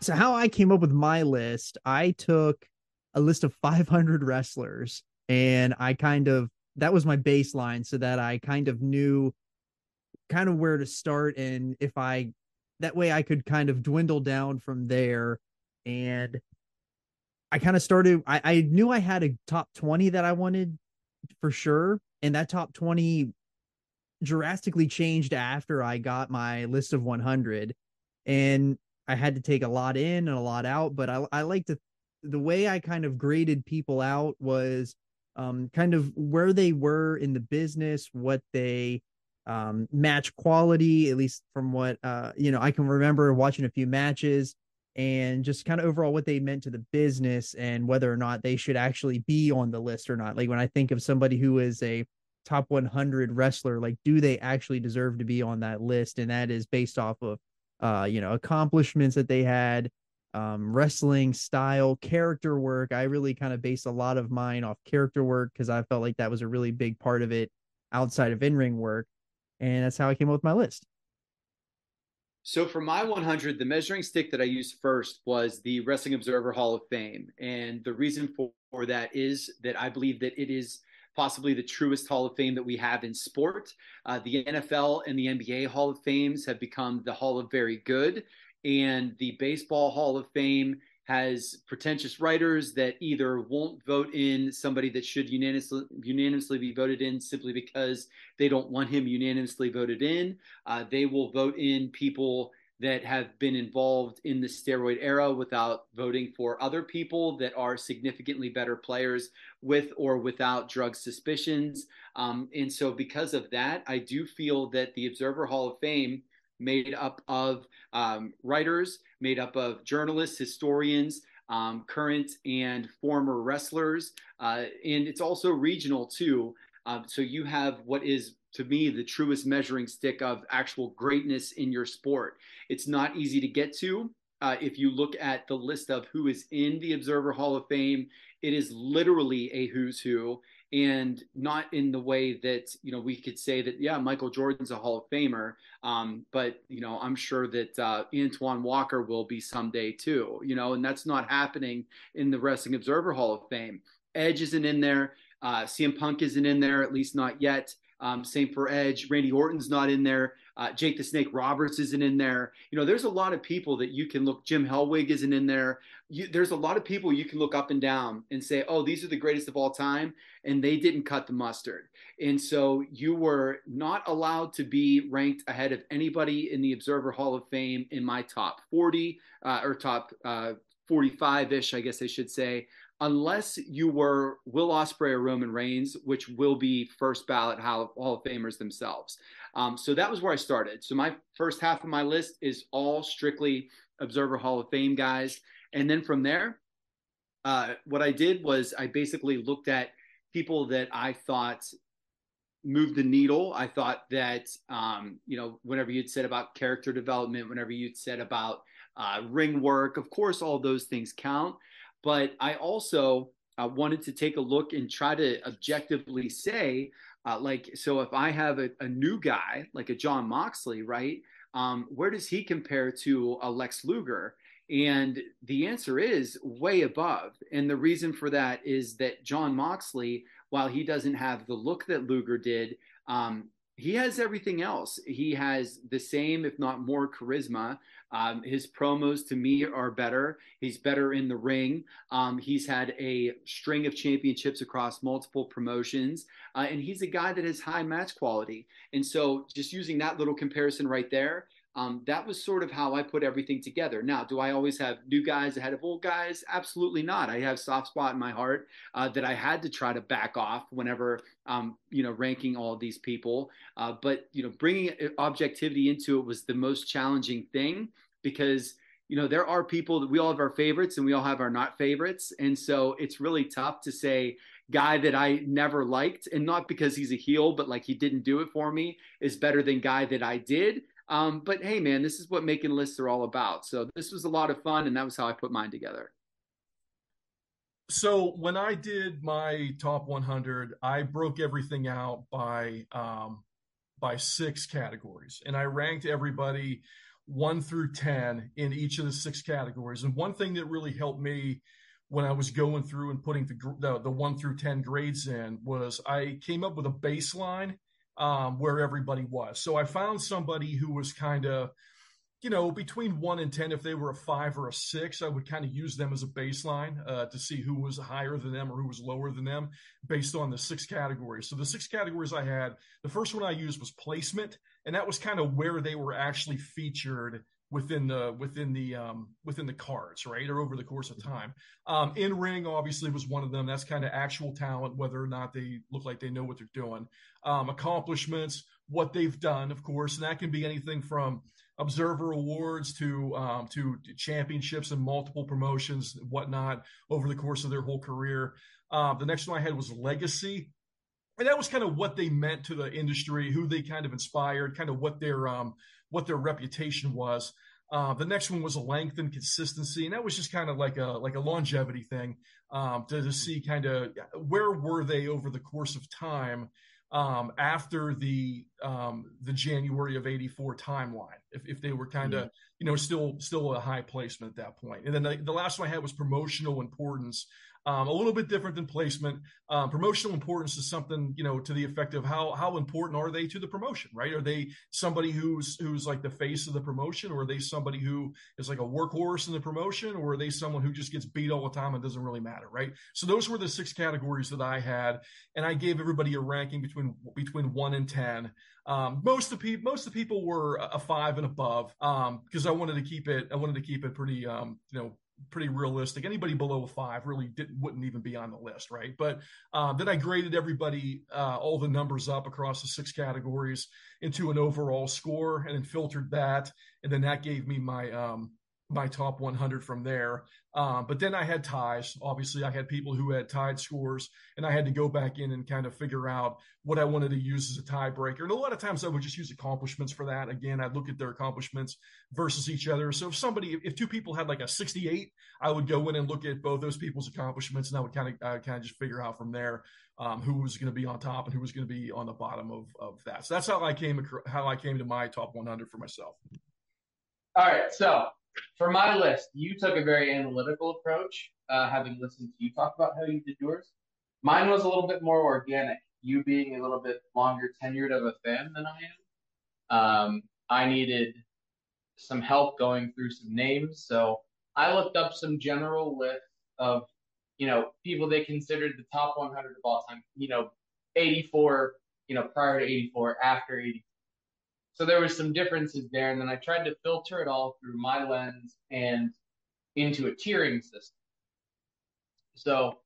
S4: So how I came up with my list, I took a list of *laughs* 500 wrestlers and I kind of that was my baseline so that I kind of knew kind of where to start and if I that way I could kind of dwindle down from there. And I kind of started I, I knew I had a top 20 that I wanted for sure and that top 20 drastically changed after I got my list of 100 and I had to take a lot in and a lot out, but I I like to the way I kind of graded people out was um kind of where they were in the business, what they um match quality, at least from what uh you know, I can remember watching a few matches and just kind of overall what they meant to the business and whether or not they should actually be on the list or not. Like when I think of somebody who is a top 100 wrestler, like do they actually deserve to be on that list? And that is based off of uh, you know, accomplishments that they had, um, wrestling style, character work. I really kind of based a lot of mine off character work because I felt like that was a really big part of it outside of in ring work. And that's how I came up with my list.
S6: So for my 100, the measuring stick that I used first was the Wrestling Observer Hall of Fame. And the reason for, that is that I believe that it is possibly the truest Hall of Fame that we have in sport. Uh, the NFL and the NBA Hall of Fames have become the Hall of Very Good, and the Baseball Hall of Fame has pretentious writers that either won't vote in somebody that should unanimously, unanimously be voted in simply because they don't want him unanimously voted in. Uh, they will vote in people that have been involved in the steroid era without voting for other people that are significantly better players with or without drug suspicions. Um, and so, because of that, I do feel that the Observer Hall of Fame, made up of um, writers, made up of journalists, historians, um, current and former wrestlers, uh, and it's also regional too. Um, so you have what is to me the truest measuring stick of actual greatness in your sport. It's not easy to get to. Uh, if you look at the list of who is in the Observer Hall of Fame, it is literally a who's who, and not in the way that you know we could say that yeah, Michael Jordan's a Hall of Famer, um, but you know I'm sure that uh, Antoine Walker will be someday too. You know, and that's not happening in the Wrestling Observer Hall of Fame. Edge isn't in there. Uh, CM Punk isn't in there, at least not yet. Um, same for Edge. Randy Orton's not in there. Uh, Jake the Snake Roberts isn't in there. You know, there's a lot of people that you can look. Jim Hellwig isn't in there. You, there's a lot of people you can look up and down and say, oh, these are the greatest of all time, and they didn't cut the mustard. And so you were not allowed to be ranked ahead of anybody in the Observer Hall of Fame in my top 40 uh, or top 45 uh, ish, I guess I should say unless you were Will Ospreay or Roman Reigns, which will be first ballot Hall of Famers themselves. Um, so that was where I started. So my first half of my list is all strictly Observer Hall of Fame guys, and then from there, uh, what I did was I basically looked at people that I thought moved the needle. I thought that um, you know whenever you'd said about character development, whenever you'd said about uh, ring work, of course all those things count. But I also uh, wanted to take a look and try to objectively say, uh, like, so if I have a, a, new guy like a Jon Moxley, right? Um, where does he compare to a Lex Luger? And the answer is way above. And the reason for that is that Jon Moxley, while he doesn't have the look that Luger did, um, he has everything else. He has the same, if not more, charisma. Um, his promos to me are better. He's better in the ring. Um, he's had a string of championships across multiple promotions, uh, and he's a guy that has high match quality. And so, just using that little comparison right there, um, that was sort of how I put everything together. Now, do I always have new guys ahead of old guys? Absolutely not. I have soft spot in my heart uh, that I had to try to back off whenever um, you know ranking all these people. Uh, but you know, bringing objectivity into it was the most challenging thing because you know there are people that we all have our favorites and we all have our not favorites, and so it's really tough to say guy that I never liked, and not because he's a heel, but like he didn't do it for me, is better than guy that I did. Um, but hey, man, this is what making lists are all about. So this was a lot of fun, and that was how I put mine together.
S5: So when I did my top 100, I broke everything out by um, by six categories, and I ranked everybody one through 10 in each of the six categories. And one thing that really helped me when I was going through and putting the, the, the one through 10 grades in was I came up with a baseline um, where everybody was. So I found somebody who was kind of, you know, between one and 10, if they were a five or a six, I would kind of use them as a baseline uh, to see who was higher than them or who was lower than them based on the six categories. So the six categories I had, the first one I used was placement, and that was kind of where they were actually featured within the within the um, within the cards, right, or over the course of time. Um, in ring, obviously, was one of them. That's kind of actual talent, whether or not they look like they know what they're doing. Um, accomplishments, what they've done, of course, and that can be anything from observer awards to um, to championships and multiple promotions, and whatnot, over the course of their whole career. Uh, the next one I had was legacy. And that was kind of what they meant to the industry, who they kind of inspired, kind of what their um, what their reputation was. Uh, the next one was a length and consistency, and that was just kind of like a like a longevity thing um, to, to see kind of where were they over the course of time um, after the um, the January of '84 timeline, if, if they were kind of mm-hmm. you know still still a high placement at that point. And then the, the last one I had was promotional importance. Um, a little bit different than placement. Um, promotional importance is something you know to the effect of how how important are they to the promotion, right? Are they somebody who's who's like the face of the promotion, or are they somebody who is like a workhorse in the promotion, or are they someone who just gets beat all the time and doesn't really matter, right? So those were the six categories that I had, and I gave everybody a ranking between between one and ten. Um, most of the people most of the people were a five and above because um, I wanted to keep it I wanted to keep it pretty um, you know pretty realistic. Anybody below a five really didn't wouldn't even be on the list, right? But um, then I graded everybody uh, all the numbers up across the six categories into an overall score, and then filtered that, and then that gave me my um, my top 100 from there. Um, but then I had ties. Obviously, I had people who had tied scores, and I had to go back in and kind of figure out what I wanted to use as a tiebreaker. And a lot of times I would just use accomplishments for that. Again, I'd look at their accomplishments versus each other. So if somebody, if two people had like a 68, I would go in and look at both those people's accomplishments, and I would kind of uh, kind of just figure out from there um, who was going to be on top and who was going to be on the bottom of of that. So that's how I came how I came to my top 100 for myself.
S7: All right, so for my list, you took a very analytical approach, uh, having listened to you talk about how you did yours. Mine was a little bit more organic, you being a little bit longer tenured of a fan than I am. Um, I needed some help going through some names, so I looked up some general lists of, you know, people they considered the top 100 of all time. You know, 84, you know, prior to 84, after 84 so there was some differences there, and then I tried to filter it all through my lens and into a tiering system. So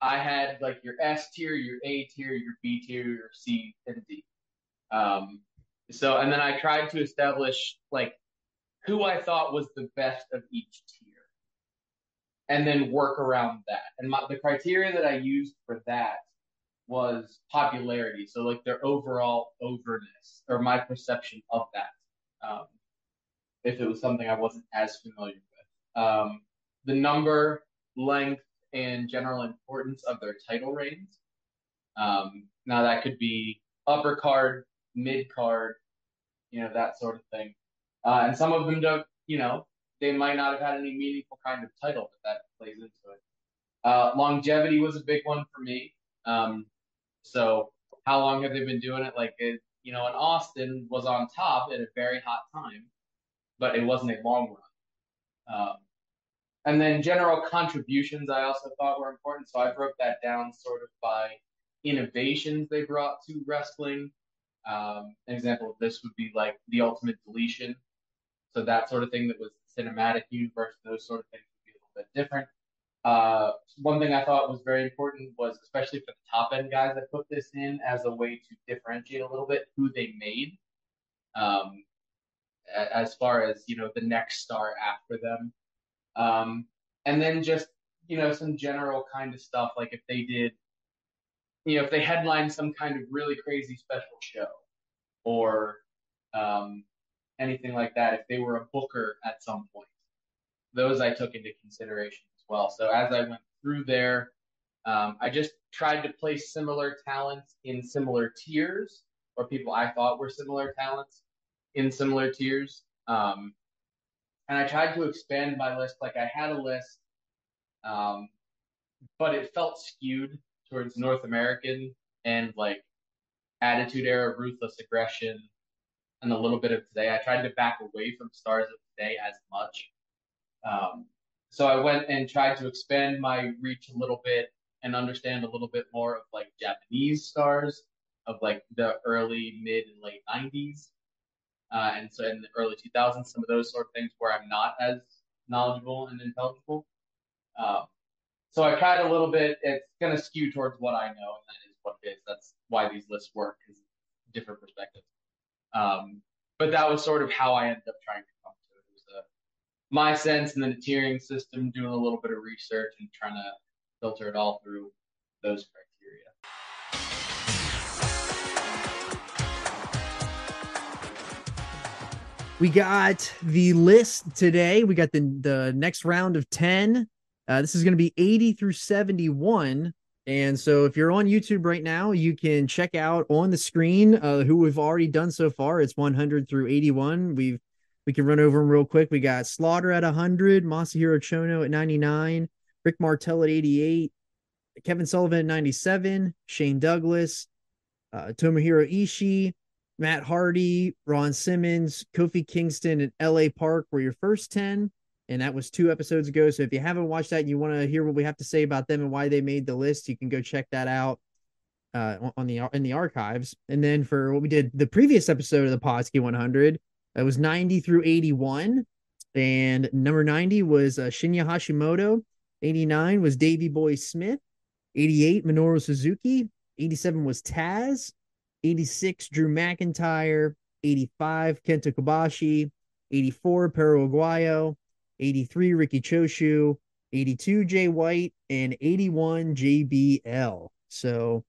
S7: I had like your S tier, your A tier, your B tier, your C and D. Um, so and then I tried to establish like who I thought was the best of each tier, and then work around that. And my, the criteria that I used for that was popularity. So like their overall overness or my perception of that. Um, if it was something I wasn't as familiar with. Um, the number, length, and general importance of their title reigns. Um, now that could be upper card, mid card, you know, that sort of thing. Uh, and some of them don't, you know, they might not have had any meaningful kind of title, but that plays into it. Uh, longevity was a big one for me. Um, so how long have they been doing it? Like it, you know, and Austin was on top at a very hot time, but it wasn't a long run. Um, and then general contributions I also thought were important. So I broke that down sort of by innovations they brought to wrestling. Um, an example of this would be like the ultimate deletion. So that sort of thing that was cinematic universe, those sort of things would be a little bit different. Uh, one thing I thought was very important was, especially for the top end guys, I put this in as a way to differentiate a little bit who they made, um, as far as you know the next star after them, um, and then just you know some general kind of stuff like if they did, you know, if they headlined some kind of really crazy special show, or um, anything like that, if they were a booker at some point, those I took into consideration well. So as I went through there, um, I just tried to place similar talents in similar tiers, or people I thought were similar talents in similar tiers. Um, and I tried to expand my list. Like I had a list, um, but it felt skewed towards North American and like Attitude Era, Ruthless Aggression, and a little bit of today. I tried to back away from Stars of Today as much. Um, so I went and tried to expand my reach a little bit and understand a little bit more of like Japanese stars of like the early, mid, and late 90s. Uh, and so in the early 2000s, some of those sort of things where I'm not as knowledgeable and intelligible. Um, so I tried a little bit. It's going to skew towards what I know, and that is what it is. That's why these lists work, because different perspectives. Um, but that was sort of how I ended up trying to my sense and then the tiering system, doing a little bit of research and trying to filter it all through those criteria.
S4: We got the list today. We got the the next round of 10. Uh, this is going to be 80 through 71. And so if you're on YouTube right now, you can check out on the screen uh, who we've already done so far. It's 100 through 81. We've we can run over them real quick. We got Slaughter at 100, Masahiro Chono at 99, Rick Martel at 88, Kevin Sullivan at 97, Shane Douglas, uh, Tomohiro Ishii, Matt Hardy, Ron Simmons, Kofi Kingston, and LA Park were your first 10. And that was two episodes ago. So if you haven't watched that and you want to hear what we have to say about them and why they made the list, you can go check that out uh, on the in the archives. And then for what we did the previous episode of the Podski 100, that was 90 through 81. And number 90 was uh, Shinya Hashimoto. 89 was Davey Boy Smith. 88, Minoru Suzuki. 87 was Taz. 86, Drew McIntyre. 85, Kenta Kobashi. 84, Perro Aguayo. 83, Riki Choshu. 82, Jay White. And 81, JBL. So.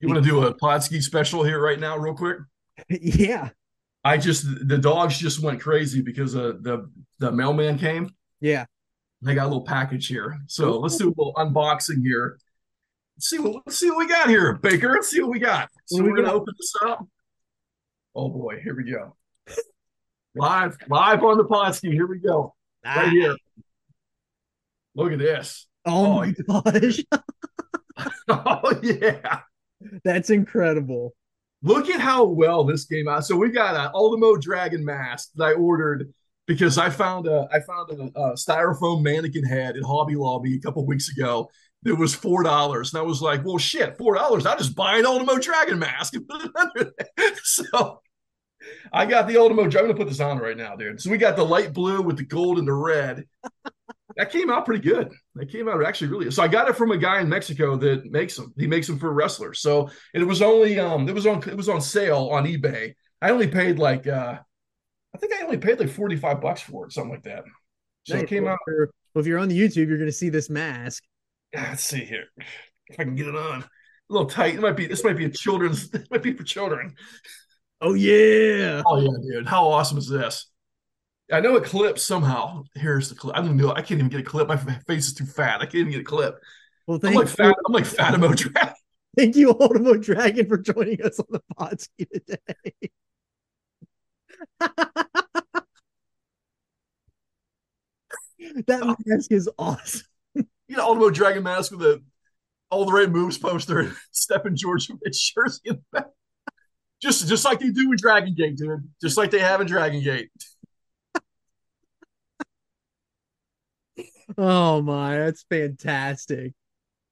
S5: You want to do a Podski special here right now, real quick? *laughs*
S4: yeah.
S5: I just the dogs just went crazy because uh, the the mailman came.
S4: Yeah.
S5: They got a little package here. So let's do a little unboxing here. Let's see what let's see what we got here, Baker. Let's see what we got. So
S4: we
S5: we're gonna open this up. Oh boy, here we go. Live, live on the Podski. Here we go. Right here. Look at this.
S4: Oh my gosh. *laughs*
S5: Oh yeah.
S4: That's incredible.
S5: Look at how well this came out. So we got an Ultimo Dragon mask that I ordered because I found a I found a, a styrofoam mannequin head at Hobby Lobby a couple weeks ago. It was four dollars, and I was like, "Well, shit, four dollars! I'll just buy an Ultimo Dragon mask and put it under there." *laughs* So I got the Ultimo. I'm gonna put this on right now, dude. So we got the light blue with the gold and the red. That came out pretty good. That came out actually really. So I got it from a guy in Mexico that makes them. He makes them for wrestlers. So and it was only um it was on it was on sale on eBay. I only paid like uh I think I only paid like 45 bucks for it, something like that. So
S4: Nice.
S5: it came
S4: Well,
S5: out.
S4: if you're- well, if you're on the YouTube, you're going to see this mask.
S5: Ah, Let's see here. If I can get it on. A little tight. It might be this might be a children's *laughs* it might be for children.
S4: Oh yeah.
S5: Oh yeah, dude. How awesome is this? I know it clips somehow. Here's the clip. I don't know. I can't even get a clip. My face is too fat. I can't even get a clip.
S4: Well,
S5: I'm
S4: thank
S5: like
S4: you,
S5: fat. I'm like Fatimo Dragon. *laughs*
S4: thank you, Ultimo Dragon, for joining us on the Podski *laughs* today. *laughs* that oh. mask is awesome.
S5: You know, Ultimo Dragon mask with a all the right moves poster. Stephen George jersey in the back. Just just like they do in Dragon Gate, dude. Just like they have in Dragon Gate.
S4: Oh my, that's fantastic.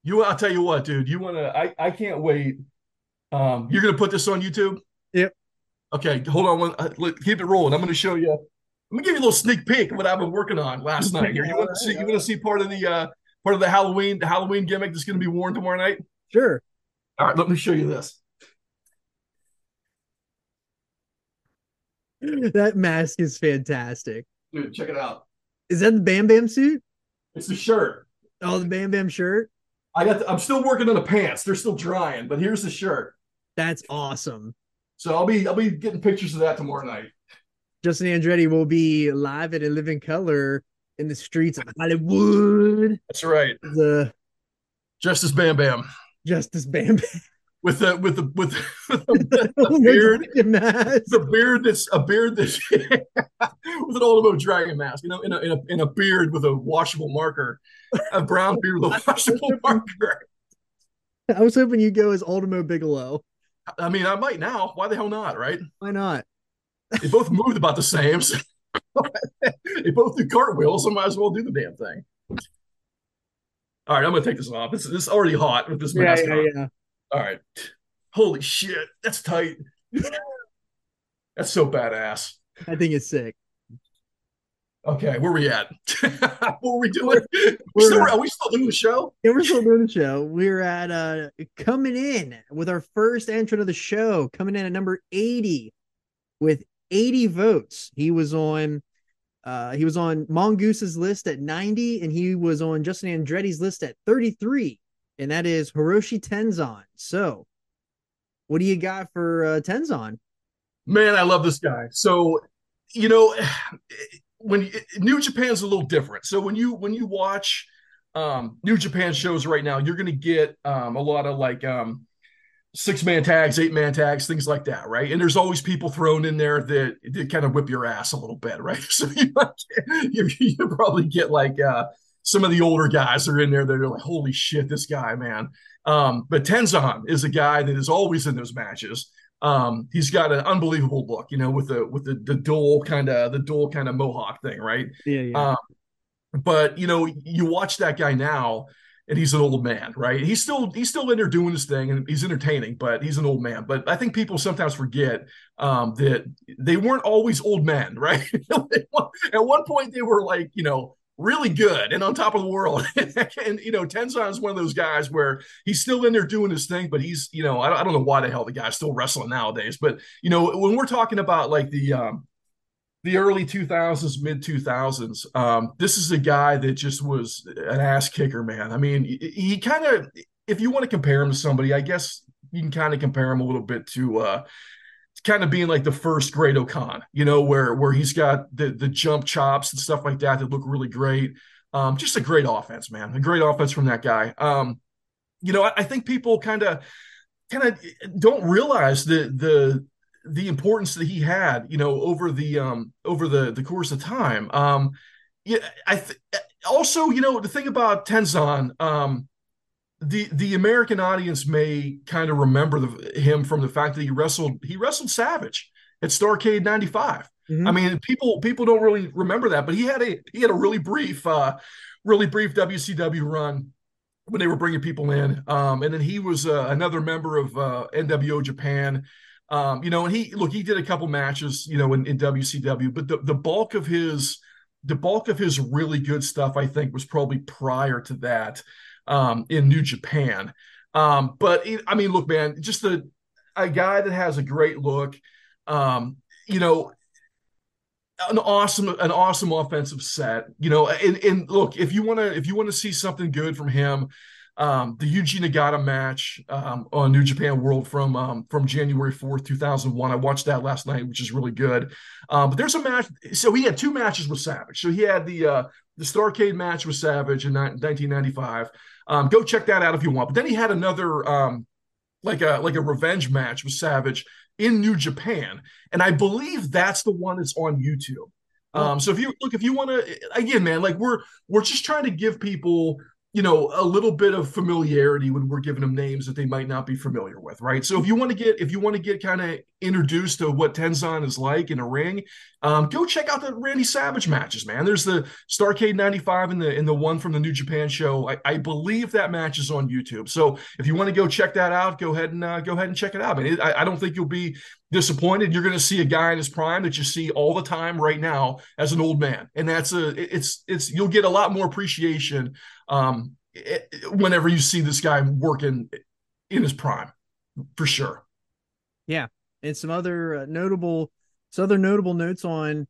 S5: You, I'll tell you what, dude. You want to? I I can't wait. Um, you're gonna put this on YouTube.
S4: Yep.
S5: Okay, hold on. One, uh, keep it rolling. I'm gonna show you. I'm gonna give you a little sneak peek of what I've been working on last night. Here, you want to *laughs* see? You want to see part of the uh part of the Halloween the Halloween gimmick that's gonna be worn tomorrow night?
S4: Sure.
S5: All right, let me show you this. *laughs*
S4: That mask is fantastic.
S5: Dude, check it out.
S4: Is that the Bam Bam suit?
S5: It's the shirt.
S4: Oh, the Bam Bam shirt?
S5: I got. The, I'm still working on the pants. They're still drying, but here's the shirt.
S4: That's awesome.
S5: So I'll be I'll be getting pictures of that tomorrow night.
S4: Justin Andretti will be live at a living color in the streets of Hollywood.
S5: That's right.
S4: The
S5: Justice Bam Bam
S4: Justice Bam Bam
S5: with the with the with *laughs* the, the beard.
S4: mask.
S5: The beard that's a beard that's *laughs* with an Ultimo Dragon mask, you know, in a, in a in a beard with a washable marker, a brown beard with a washable *laughs* marker.
S4: I was hoping you'd go as Ultimo Bigelow.
S5: I mean, I might now. Why the hell not? Right?
S4: Why not?
S5: They both moved about the same. so- they both do cartwheels, so I might as well do the damn thing. All right, I'm gonna take this off. It's it's already hot with this
S4: Yeah,
S5: mask
S4: yeah,
S5: on.
S4: yeah.
S5: All right. Holy shit, that's tight. *laughs* that's so badass.
S4: I think it's sick.
S5: Okay, where we at? *laughs* what were we doing? We
S4: We're
S5: still,
S4: at-
S5: are we still doing the show?
S4: Yeah, we're still doing the show. We're at uh coming in with our first entrant of the show, coming in at number 80 with 80 votes. He was on uh he was on Mongoose's list at 90, and he was on Justin Andretti's list at 33, and that is Hiroshi Tenzan. So what do you got for uh Tenzan?
S5: Man, I love this guy. So, you know, when New Japan's a little different. So when you when you watch um New Japan shows right now, you're gonna get um a lot of like um six man tags, eight man tags, things like that, right? And there's always people thrown in there that, that kind of whip your ass a little bit, right? *laughs* So you, you, you probably get like uh some of the older guys are in there that are like, holy shit, this guy, man. Um, but Tenzan is a guy that is always in those matches. Um, he's got an unbelievable look, you know, with the with the the dual kind of the dual kind of mohawk thing, right?
S4: Yeah, yeah.
S5: Um, but you know, you watch that guy now, and he's an old man, right? He's still he's still in there doing his thing, and he's entertaining, but he's an old man. But I think people sometimes forget um, that they weren't always old men, *laughs* right? At one point, they were like, you know, really good and on top of the world. *laughs* and you know, Tenzan is one of those guys where he's still in there doing his thing, but he's you know, I don't, I don't know why the hell the guy's still wrestling nowadays. But you know, when we're talking about like the um, the early 2000s, mid 2000s, um, this is a guy that just was an ass kicker, man. I mean, he, he kind of, if you want to compare him to somebody, I guess you can kind of compare him a little bit to. uh kind of being like the first Great-O-Khan, you know, where where he's got the the jump chops and stuff like that that look really great. Um, just a great offense, man. A great offense from that guy. Um, you know, I, I think people kind of kind of don't realize the the the importance that he had, you know, over the um over the the course of time. Um, yeah, I th- also, you know, the thing about Tenzan, um, the the American audience may kind of remember the, him from the fact that he wrestled he wrestled Savage at Starcade '95. Mm-hmm. I mean, people people don't really remember that, but he had a he had a really brief uh, really brief WCW run when they were bringing people in, um, and then he was uh, another member of uh, NWO Japan. Um, you know, and he look he did a couple matches, you know, in, in WCW, but the the bulk of his the bulk of his really good stuff, I think, was probably prior to that um, in New Japan. Um, but I mean, look, man, just a a guy that has a great look. Um, you know, an awesome an awesome offensive set. You know, and, and look, if you want to if you want to see something good from him, um, the Yuji Nagata match um, on New Japan World from um, from January fourth, two thousand one. I watched that last night, which is really good. Um, but there's a match. So he had two matches with Savage. So he had the uh, the Starcade match with Savage in 1995. Um, go check that out if you want. But then he had another um, like a like a revenge match with Savage in New Japan, and I believe that's the one that's on YouTube. Um, so if you look, if you want to, again, man, like we're we're just trying to give people you know a little bit of familiarity when we're giving them names that they might not be familiar with right? So if you want to get if you want to get kind of introduced to what tenzan is like in a ring um, go check out the randy savage matches man. There's the starcade 95 and the and the one from the new japan show. I, I believe that match is on youtube. So if you want to go check that out go ahead and uh, go ahead and check it out I, I, I don't think you'll be disappointed you're going to see a guy in his prime that you see all the time right now as an old man and that's a it's it's you'll get a lot more appreciation um, it, whenever you see this guy working in his prime, for sure.
S4: Yeah, and some other uh, notable, some other notable notes on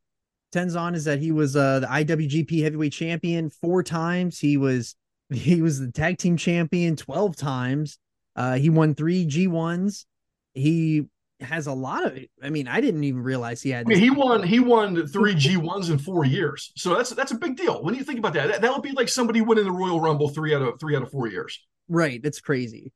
S4: Tenzan is that he was uh, the IWGP Heavyweight Champion four times. He was *laughs* he was the Tag Team Champion twelve times. Uh, he won three G ones. He has a lot of. I mean, I didn't even realize he had.
S5: I mean, he won. He won three G ones in four years. So that's that's a big deal. When you think about that, that, that would be like somebody winning the Royal Rumble three out of three out of four years.
S4: Right. That's crazy.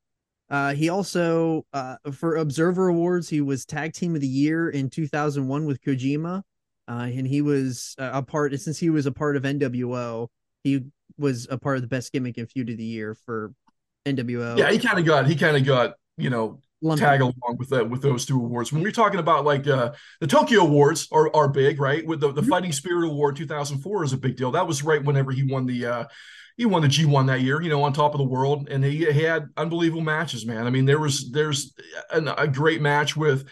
S4: Uh, he also uh, for Observer Awards, he was Tag Team of the Year in 2001 with Kojima, uh, and he was a part since he was a part of NWO. He was a part of the Best Gimmick and Feud of the Year for NWO.
S5: Yeah, he kind of got he kind of got you know Lumpy. tag along with that with those two awards. When we're talking about like uh, the Tokyo Awards are are big, right? With the, the mm-hmm. Fighting Spirit Award 2004 is a big deal. That was right whenever he won the uh, he won the G1 that year, you know, on top of the world, and he, he had unbelievable matches, man. I mean, there was there's an, a great match with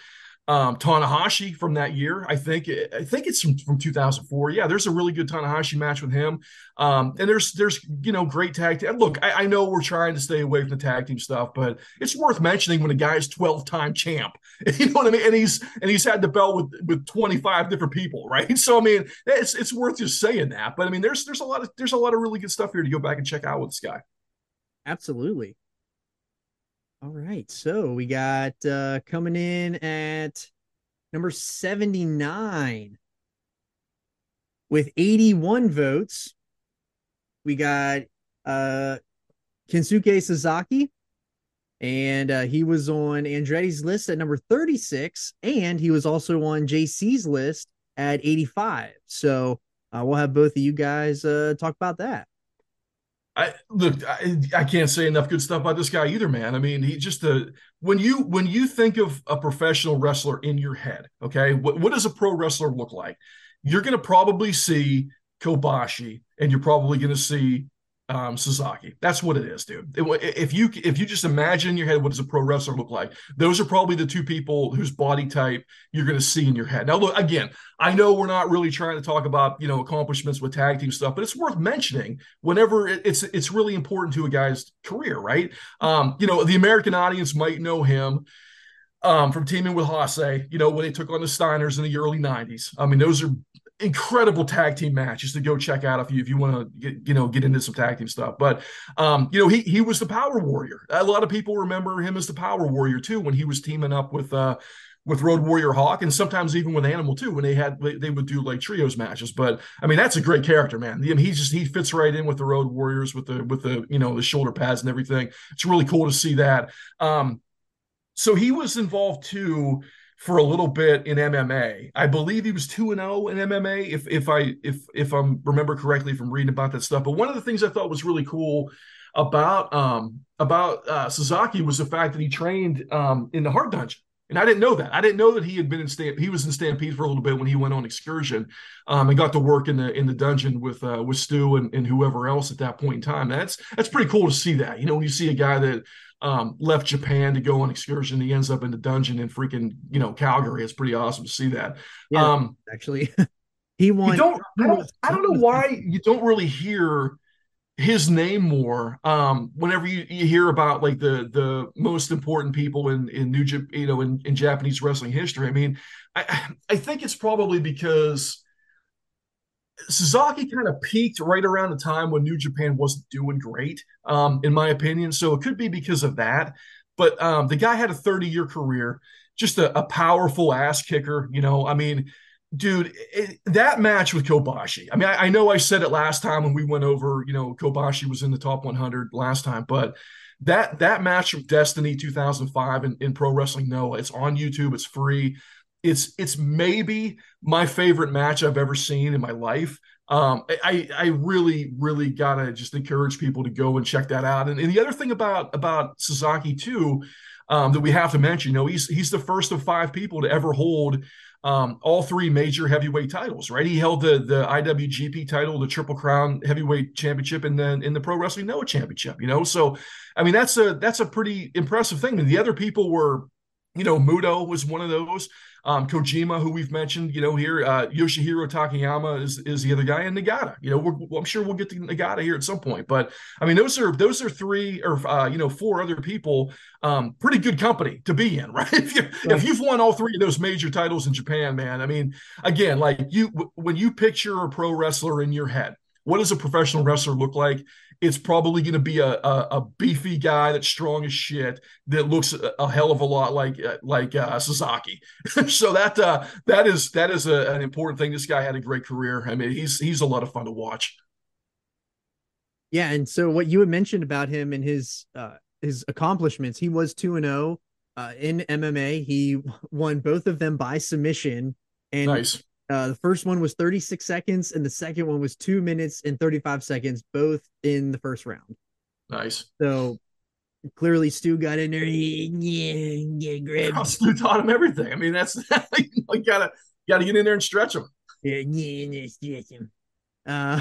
S5: um, Tanahashi from that year. I think I think it's from, from 2004. Yeah, there's a really good Tanahashi match with him. Um, and there's there's you know great tag team. Look, I, I, know we're trying to stay away from the tag team stuff, but it's worth mentioning when a guy's 12 time champ. *laughs* You know what I mean? And he's and he's had the belt with with 25 different people, right? *laughs* So I mean, it's it's worth just saying that. But I mean, there's there's a lot of there's a lot of really good stuff here to go back and check out with this guy.
S4: Absolutely. All right. So we got uh coming in at number 79 with 81 votes. We got uh Kensuke Sasaki and uh, he was on Andretti's list at number 36 and he was also on JC's list at 85. So uh, we'll have both of you guys uh, talk about that.
S5: I look, I, I, can't say enough good stuff about this guy either, man. I mean, he just a when you when you think of a professional wrestler in your head, okay, what, what does a pro wrestler look like? You're going to probably see Kobashi, and you're probably going to see um, Sasaki. That's what it is, dude. If you if you just imagine in your head what does a pro wrestler look like, those are probably the two people whose body type you're going to see in your head. Now, look again. I know we're not really trying to talk about you know accomplishments with tag team stuff, but it's worth mentioning whenever it's it's really important to a guy's career, right? Um, you know, the American audience might know him. Um, from teaming with Hase, you know, when they took on the Steiners in the early 90s. I mean, those are incredible tag team matches to go check out if you if you want to get you know get into some tag team stuff. But um, you know he he was the Power Warrior. A lot of people remember him as the Power Warrior too when he was teaming up with uh with Road Warrior Hawk and sometimes even with Animal too when they had they would do like trios matches. But I mean that's a great character, man. I mean, he just he fits right in with the Road Warriors with the with the you know the shoulder pads and everything. It's really cool to see that. Um, so he was involved too for a little bit in MMA. I believe he was 2 and 0 in MMA if if I if if I'm remember correctly from reading about that stuff. But one of the things I thought was really cool about um about uh was the fact that he trained um in the Hart Dungeon. And I didn't know that. I didn't know that he had been in Stamp. He was in Stampede for a little bit when he went on excursion, um, and got to work in the in the dungeon with uh, with Stu and, and whoever else at that point in time. That's that's pretty cool to see that. You know, when you see a guy that um, left Japan to go on excursion. He ends up in the dungeon in freaking, you know, Calgary. It's pretty awesome to see that.
S4: Yeah, um, actually, *laughs* he won.
S5: Don't, I don't, I don't know why you don't really hear his name more um, whenever you, you hear about like the the most important people in in new you know in, in japanese wrestling history i mean i i think it's probably because Sasaki kind of peaked right around the time when New Japan wasn't doing great, um, in my opinion. So it could be because of that. But um, the guy had a 30 year career, just a, a, powerful ass kicker. You know, I mean, dude, it, that match with Kobashi. I mean, I, I, know I said it last time when we went over. You know, Kobashi was in the top 100 last time, but that that match with Destiny 2005 in, in Pro Wrestling Noah, it's on YouTube. It's free it's it's maybe my favorite match I've ever seen in my life. Um, I I really really gotta just encourage people to go and check that out. And, and the other thing about about Sasaki too um, that we have to mention, you know, he's he's the first of five people to ever hold um, all three major heavyweight titles. Right, he held the the IWGP title, the Triple Crown Heavyweight Championship, and then in the Pro Wrestling Noah Championship. You know, so I mean that's a that's a pretty impressive thing. And the other people were, you know, Muto was one of those. Um, Kojima, who we've mentioned, you know, here, uh, Yoshihiro Takayama is, is the other guy, and Nagata. You know, I'm sure we'll get to Nagata here at some point. But I mean, those are those are three or uh, you know four other people. Um, pretty good company to be in, *laughs* right? if you right. if you've won all three of those major titles in Japan, man. I mean, again, like you when you picture a pro wrestler in your head, what does a professional wrestler look like? It's probably going to be a, a, a, beefy guy that's strong as shit that looks a, a hell of a lot like uh, like uh, Sasaki. *laughs* so that uh, that is that is a, an important thing. This guy had a great career. I mean, he's he's a lot of fun to watch.
S4: Yeah, and so what you had mentioned about him and his uh, his accomplishments, he was two and zero oh, uh, in MMA. He *laughs* won both of them by submission. And
S5: nice.
S4: Uh, the first one was 36 seconds, and the second one was two minutes and 35 seconds, both in the first round.
S5: Nice.
S4: So clearly, Stu got in there. Yeah,
S5: yeah, grab. Stu taught him everything. I mean, that's *laughs* you gotta gotta get in there and stretch him.
S4: Yeah, yeah, stretch him. Uh,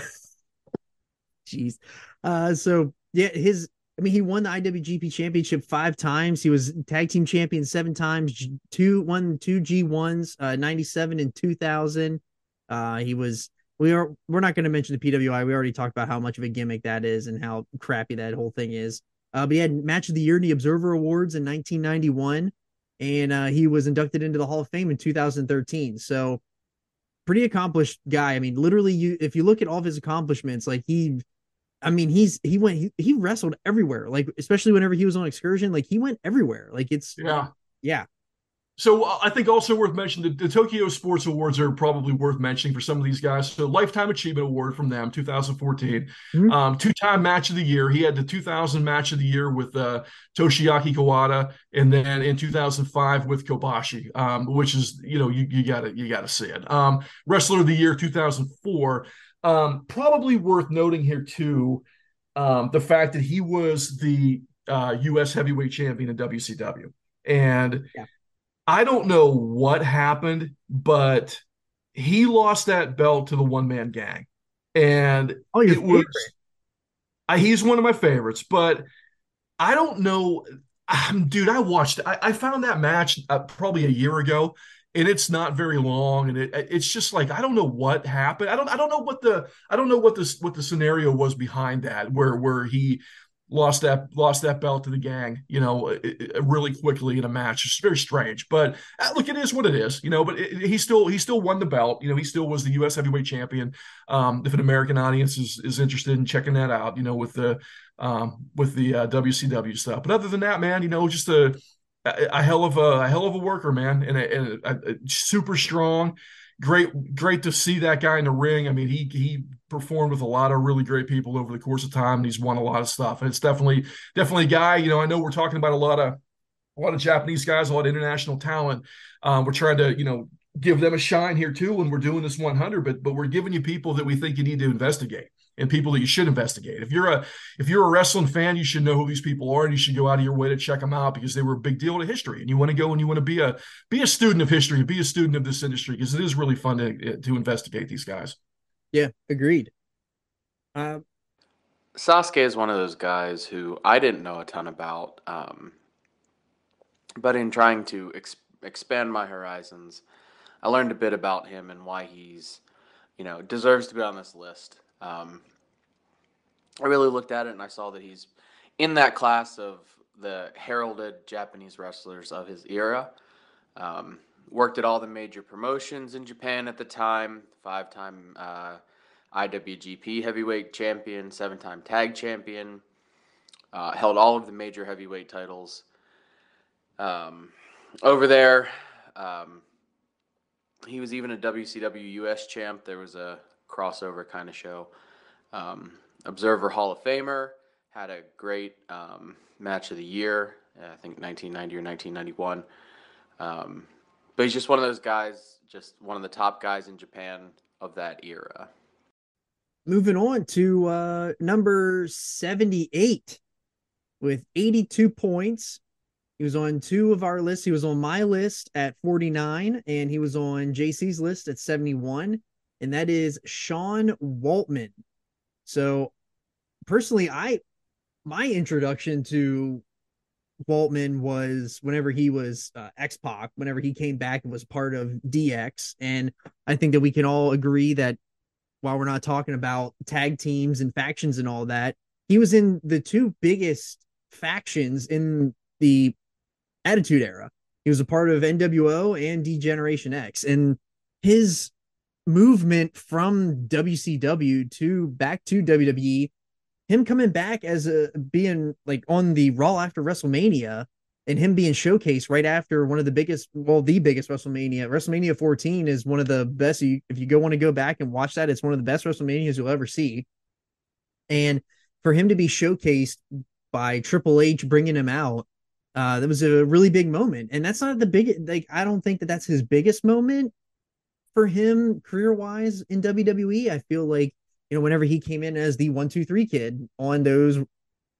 S4: *laughs* jeez. Uh, so yeah, his I mean, he won the IWGP Championship five times. He was tag team champion seven times. Two won two G ones, uh, ninety seven and two thousand. Uh, he was. We are. We're not going to mention the PWI. We already talked about how much of a gimmick that is and how crappy that whole thing is. Uh, but he had match of the year in the Observer Awards in 1991, and uh, he was inducted into the Hall of Fame in 2013. So, pretty accomplished guy. I mean, literally, you if you look at all of his accomplishments, like he I mean, he's he went he, he wrestled everywhere. Like especially whenever he was on excursion, like he went everywhere. Like it's
S5: yeah,
S4: yeah.
S5: So uh, I think also worth mentioning the, the, Tokyo Sports Awards are probably worth mentioning for some of these guys. So Lifetime Achievement Award from them, 2014, mm-hmm. um, two-time Match of the Year. He had the 2000 Match of the Year with uh, Toshiaki Kawada, and then in 2005 with Kobashi, um, which is you know you you gotta you gotta see it. Um, Wrestler of the Year 2004. Um, probably worth noting here too. um, the fact that he was the uh, U.S. heavyweight champion in WCW, and
S4: Yeah.
S5: I don't know what happened, but he lost that belt to the one man gang, and
S4: Oh,
S5: it was. I, he's one of my favorites, but I don't know, um, dude. I watched. I, I found that match uh, probably a year ago, and it's not very long, and it, it's just like I don't know what happened. I don't. I don't know what the. I don't know what this what the scenario was behind that, where where he lost that lost that belt to the gang, you know, it- it- really quickly in a match. It's very strange, but uh, look, it is what it is, you know. But it, he still he still won the belt. You know, he still was the U.S. heavyweight champion. Um, if an American audience is is interested in checking that out, you know, with the um, with the uh, WCW stuff. But other than that, man, you know, just a a, hell of a, a hell of a worker, man, and, a super strong. Great, great to see that guy in the ring. I mean, he he performed with a lot of really great people over the course of time, and he's won a lot of stuff. And it's definitely definitely a guy. You know, I know we're talking about a lot of a lot of Japanese guys, a lot of international talent. Um, we're trying to, you know, give them a shine here too when we're doing this 100. But but we're giving you people that we think you need to investigate and people that you should investigate. If you're a if you're a wrestling fan, you should know who these people are, and you should go out of your way to check them out because they were a big deal to history. And you want to go and you want to be a be a student of history, be a student of this industry because it is really fun to to investigate these guys.
S4: Yeah, agreed. Uh,
S8: Sasaki is one of those guys who I didn't know a ton about, um, but in trying to ex- expand my horizons, I learned a bit about him and why he's, you know, deserves to be on this list. Um, I really looked at it and I saw that he's in that class of the heralded Japanese wrestlers of his era. Um, worked at all the major promotions in Japan at the time, five time uh, IWGP heavyweight champion, seven time tag champion, uh, held all of the major heavyweight titles. Um, over there, um, he was even a WCW US champ. There was a crossover kind of show. Um, Observer Hall of Famer had a great um, match of the year, I think 1990 or 1991. Um, but he's just one of those guys, just one of the top guys in Japan of that era.
S4: moving on to uh number 78 with 82 points. He was on two of our lists. He was on my list at 49, and he was on JC's list at 71, and that is Sean Waltman. So, personally, I my introduction to Waltman was whenever he was uh, X Pac, whenever he came back and was part of DX, and I think that we can all agree that while we're not talking about tag teams and factions and all that, he was in the two biggest factions in the Attitude Era. He was a part of NWO and Degeneration X, and his movement from WCW to back to WWE, him coming back as a being like on the Raw after WrestleMania, and him being showcased right after one of the biggest, well, the biggest WrestleMania. WrestleMania 14 is one of the best. If you go want to go back and watch that, it's one of the best WrestleManias you'll ever see. And for him to be showcased by Triple H bringing him out, uh, that was a really big moment. And that's not the biggest, like, I don't think that that's his biggest moment for him career wise in WWE. I feel like, you know, whenever he came in as the one, two, three kid on those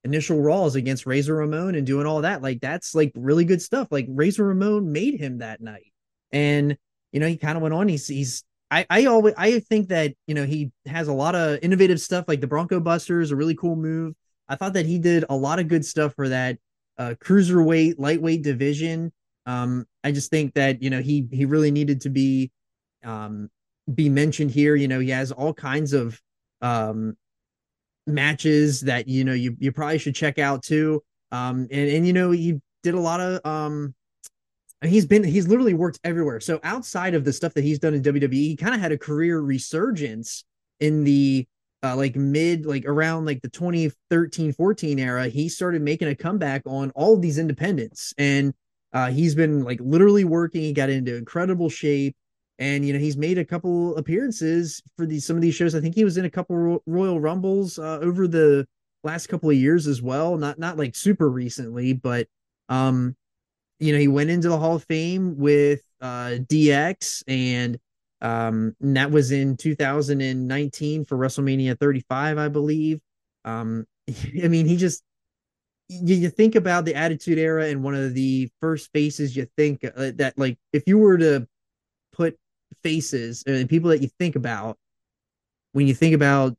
S4: initial Raws against Razor Ramon and doing all that, like, that's like really good stuff. Like, Razor Ramon made him that night. And, you know, he kind of went on. He's, he's, I, I always I think that you know he has a lot of innovative stuff like the Bronco Buster is a really cool move. I thought that he did a lot of good stuff for that uh, cruiserweight lightweight division. Um, I just think that you know he he really needed to be um, be mentioned here. You know he has all kinds of um, matches that you know you you probably should check out too. Um, and and you know he did a lot of um he's been he's literally worked everywhere. So outside of the stuff that he's done in WWE, he kind of had a career resurgence in the uh, like mid like around like the 2013 14 era. He started making a comeback on all these independents and uh, he's been like literally working. He got into incredible shape and you know he's made a couple appearances for these some of these shows. I think he was in a couple Royal Rumbles uh, over the last couple of years as well. Not not like super recently, but um you know, he went into the Hall of Fame with uh, DX, and um, and that was in 2019 for WrestleMania 35, I believe. Um, *laughs* I mean, he just you, you think about the Attitude Era and one of the first faces you think uh, that like if you were to faces and people that you think about when you think about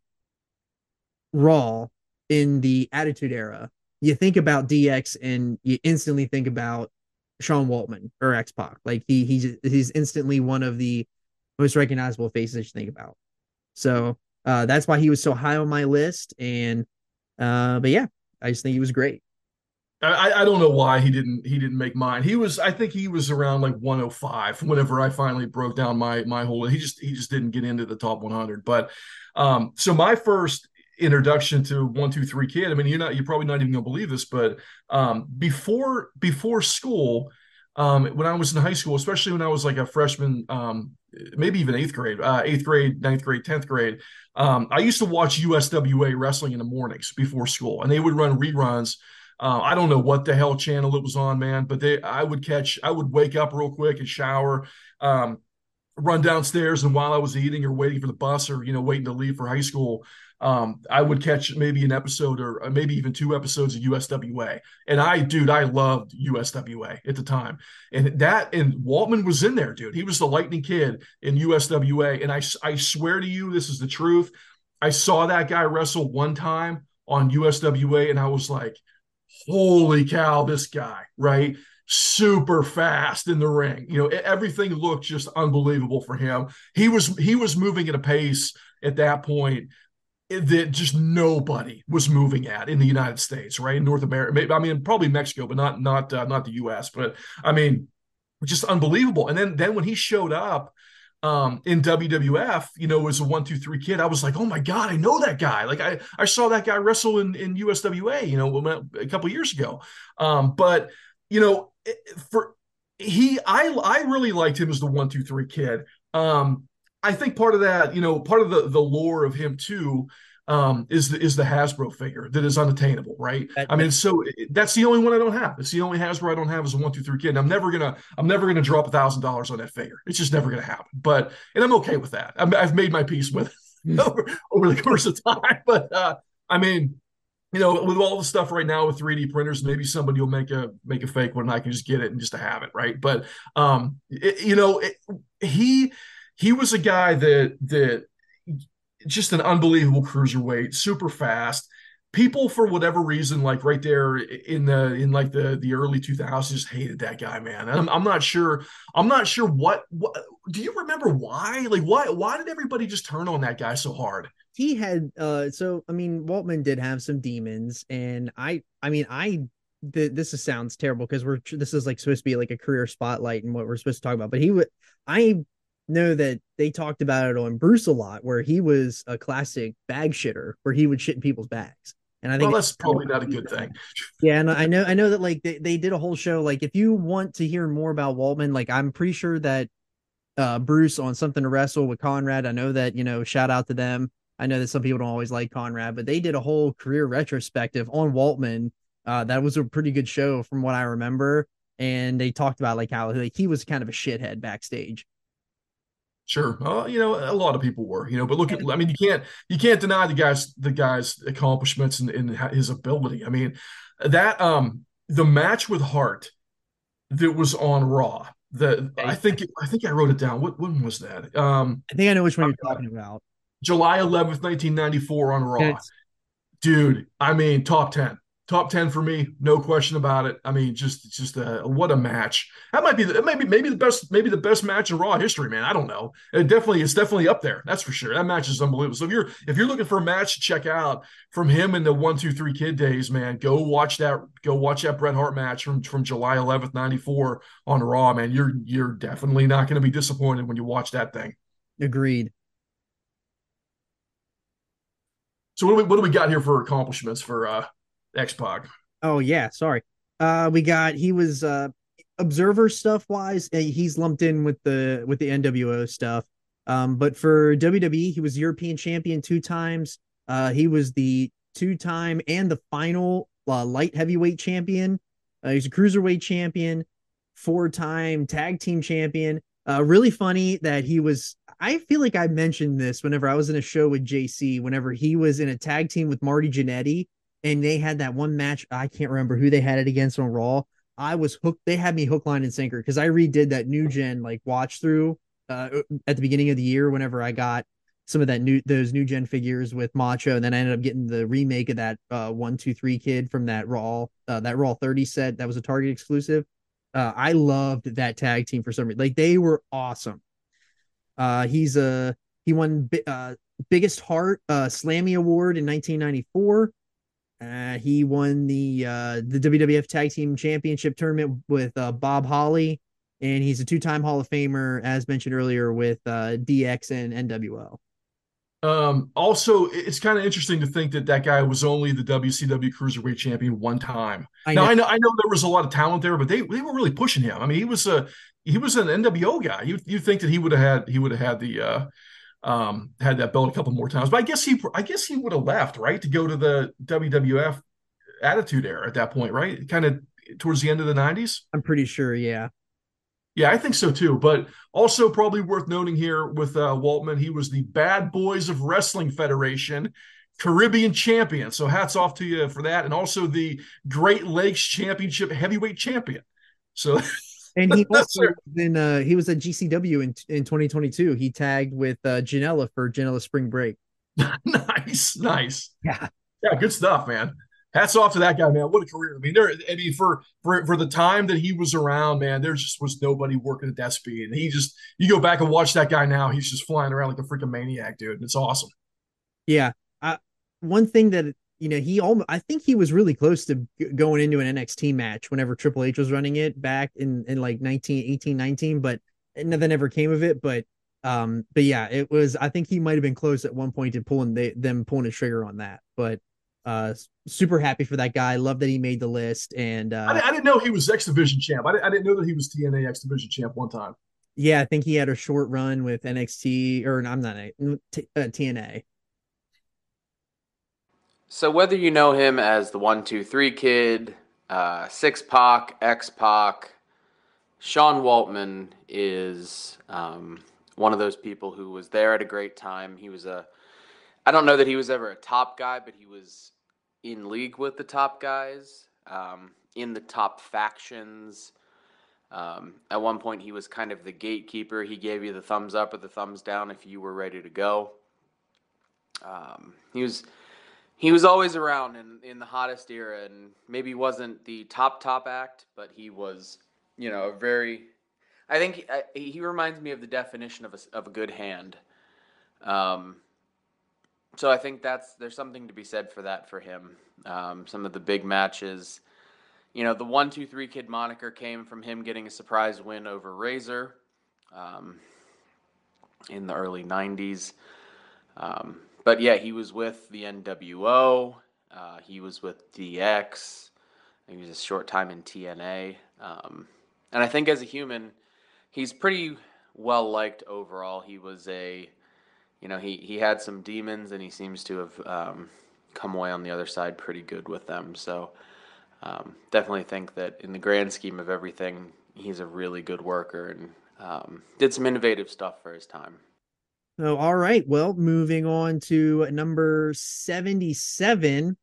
S4: Raw in the Attitude Era, you think about DX and you instantly think about Sean Waltman or X Pac. Like he he's he's instantly one of the most recognizable faces you think about. So uh, that's why he was so high on my list. And uh, but yeah, I just think he was great.
S5: I, I don't know why he didn't he didn't make mine. He was I think he was around like 105 whenever I finally broke down my my whole he just he just didn't get into the top 100. But um so my first introduction to one two three kid. I mean, you're not you're probably not even gonna believe this, but um, before before school, um, when I was in high school, especially when I was like a freshman, um, maybe even eighth grade, uh, eighth grade, ninth grade, tenth grade, um, I used to watch USWA wrestling in the mornings before school, and they would run reruns. Uh, I don't know what the hell channel it was on, man, but they I would catch, I would wake up real quick and shower. Um, run downstairs and while I was eating or waiting for the bus or you know waiting to leave for high school, um, I would catch maybe an episode or uh, maybe even two episodes of USWA. And I, dude, I loved USWA at the time. And that, and Waltman was in there, dude. He was the Lightning Kid in USWA. And I, I swear to you, this is the truth. I saw that guy wrestle one time on USWA and I was like, holy cow, this guy, right? super fast in the ring. You know, everything looked just unbelievable for him. He was he was moving at a pace at that point that just nobody was moving at in the United States, right? In North America, I mean, probably Mexico, but not not uh, not the U.S. But I mean, just unbelievable. And then then when he showed up um, in WWF, you know, as a one two three kid, I was like, oh my god, I know that guy. Like I I saw that guy wrestle in in USWA, you know, a couple years ago. Um, but you know, for he, I I really liked him as the one two three kid. Um, I think part of that, you know, part of the the lore of him too, um, is the is the Hasbro figure that is unattainable, right? That, I mean, so that's the only one I don't have. It's the only Hasbro I don't have is a one two three kid. And I'm never gonna I'm never gonna drop a thousand dollars on that figure. It's just never gonna happen. But and I'm okay with that. i have made my peace with *laughs* over, over the course of time. *laughs* But uh, I mean, you know, with all the stuff right now with 3D printers, maybe somebody will make a make a fake one and I can just get it and just to have it, right? But um, it, you know, it, he he was a guy that that just an unbelievable cruiserweight, super fast. People for whatever reason, like right there in the in like the the early 2000s, just hated that guy, man. I'm, I'm not sure. I'm not sure what, what. Do you remember why? Like why? Why did everybody just turn on that guy so hard?
S4: He had uh. So I mean, Waltman did have some demons, and I. I mean, I this is, sounds terrible because we're this is like supposed to be like a career spotlight and what we're supposed to talk about. But he would I know that they talked about it on Bruce a lot, where he was a classic bag shitter, where he would shit in people's bags. And I think
S5: well, that's probably not a good thing.
S4: Yeah, and I know I know that like they, they did a whole show. Like if you want to hear more about Waltman, like I'm pretty sure that uh Bruce on something to wrestle with Conrad. I know that, you know, shout out to them. I know that some people don't always like Conrad, but they did a whole career retrospective on Waltman. Uh, that was a pretty good show from what I remember. And they talked about like how like he was kind of a shithead backstage
S5: Sure. Uh, you know, a lot of people were, you know, but look at, I mean, you can't, you can't deny the guy's, the guy's accomplishments and, and his ability. I mean, that, um, the match with Hart that was on Raw, the, I think, I think I wrote it down. What, when was that? Um,
S4: I think I know which one you're talking about.
S5: July 11th, 1994 on Raw. Dude, I mean, top 10 top 10 for me no question about it. I mean just just a what a match. That might be the, maybe maybe the best maybe the best match in raw history man. I don't know. It definitely it's definitely up there. That's for sure. That match is unbelievable. So if you're if you're looking for a match to check out from him in the one two three kid days man go watch that go watch that bret hart match from from july 11th 94 on raw man. You're you're definitely not going to be disappointed when you watch that thing.
S4: Agreed.
S5: So what do we, what do we got here for accomplishments for uh X Pac.
S4: Oh yeah, sorry. Uh, we got he was uh observer stuff wise. Uh, he's lumped in with the with the NWO stuff. Um, but for WWE, he was European champion two times. Uh, he was the two time and the final uh, light heavyweight champion. Uh, he's a cruiserweight champion, four time tag team champion. Uh, really funny that he was. I feel like I mentioned this whenever I was in a show with JC. Whenever he was in a tag team with Marty Jannetty, and they had that one match. I can't remember who they had it against on Raw. I was hooked. They had me hook, line, and sinker because I redid that new gen like watch through uh, at the beginning of the year whenever I got some of that new those new gen figures with Macho, and then I ended up getting the remake of that uh one two three kid from that Raw uh, that Raw thirty set that was a Target exclusive. Uh, I loved that tag team for some reason. Like they were awesome. Uh, he's a he won uh biggest heart uh Slammy Award in 1994. Uh, he won the uh the WWF Tag Team Championship tournament with uh, Bob Holly, and he's a two-time Hall of Famer, as mentioned earlier, with uh, DX and NWO.
S5: Um, also, it's kind of interesting to think that that guy was only the WCW Cruiserweight Champion one time. I now, know. I know, I know there was a lot of talent there, but they they were really pushing him. I mean, he was a he was an NWO guy. You you think that he would have had he would have had the uh, um, had that belt a couple more times, but I guess he I guess he would have left right to go to the WWF Attitude Era at that point, right? Kind of towards the end of the '90s.
S4: I'm pretty sure, yeah.
S5: Yeah, I think so too. But also probably worth noting here with uh, Waltman, he was the Bad Boys of Wrestling Federation Caribbean champion. So hats off to you for that, and also the Great Lakes Championship heavyweight champion. So. *laughs*
S4: and he *laughs* also in uh, he was at GCW in in 2022. He tagged with uh, Janela for Janela Spring Break. *laughs*
S5: nice, nice.
S4: Yeah,
S5: yeah, good stuff, man hats off to that guy, man. What a career! I mean, there. I mean, for for for the time that he was around, man, there just was nobody working at that speed. And he just, you go back and watch that guy now, he's just flying around like a freaking maniac, dude. And it's awesome.
S4: Yeah. I, one thing that you know, he almost, I think he was really close to going into an NXT match whenever Triple H was running it back in in like 19, 18, 19, but nothing ever came of it. But um, but yeah, it was. I think he might have been close at one point to pulling they, them pulling a trigger on that, but uh, super happy for that guy. Love that he made the list. And uh,
S5: I, I didn't know he was X Division champ. I didn't, I didn't know that he was TNA X Division champ one time.
S4: Yeah, I think he had a short run with NXT or I'm not a, t- uh, TNA.
S8: So whether you know him as the one two three kid, uh, Syxx Pac, X Pac, Sean Waltman is um, one of those people who was there at a great time. He was a I don't know that he was ever a top guy, but he was in league with the top guys, um, in the top factions. Um, at one point, he was kind of the gatekeeper. He gave you the thumbs up or the thumbs down if you were ready to go. Um, he was he was always around in, in the hottest era, and maybe wasn't the top top act, but he was you know a very. I think he, he reminds me of the definition of a of a good hand. Um, so I think that's there's something to be said for that for him. Um, some of the big matches, you know, the one two three kid moniker came from him getting a surprise win over Razor um, in the early '90s. Um, but yeah, he was with the NWO. Uh, he was with DX. He was a short time in TNA. Um, and I think as a human, he's pretty well liked overall. He was a you know, he, he had some demons and he seems to have um, come away on the other side pretty good with them. So um, definitely think that in the grand scheme of everything, he's a really good worker and um, did some innovative stuff for his time.
S4: Oh, all right. Well, moving on to number 77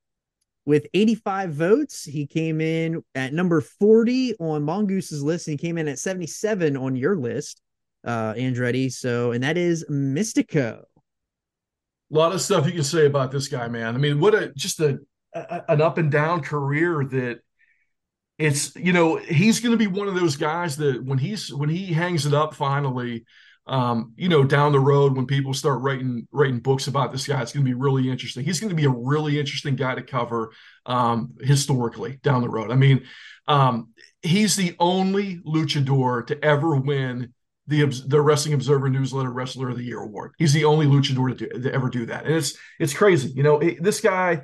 S4: with 85 votes. He came in at number 40 on Mongoose's list, and he came in at 77 on your list, uh, Andretti. So, and that is Mistico
S5: a lot of stuff you can say about this guy, man. I mean, what a just a, a an up and down career that it's you know he's going to be one of those guys that when he's when he hangs it up finally um, you know, down the road when people start writing writing books about this guy, it's going to be really interesting. He's going to be a really interesting guy to cover um, historically down the road. I mean, um, he's the only luchador to ever win the the Wrestling Observer Newsletter Wrestler of the Year award. He's the only luchador to, do, to ever do that, and it's it's crazy. You know, it, this guy.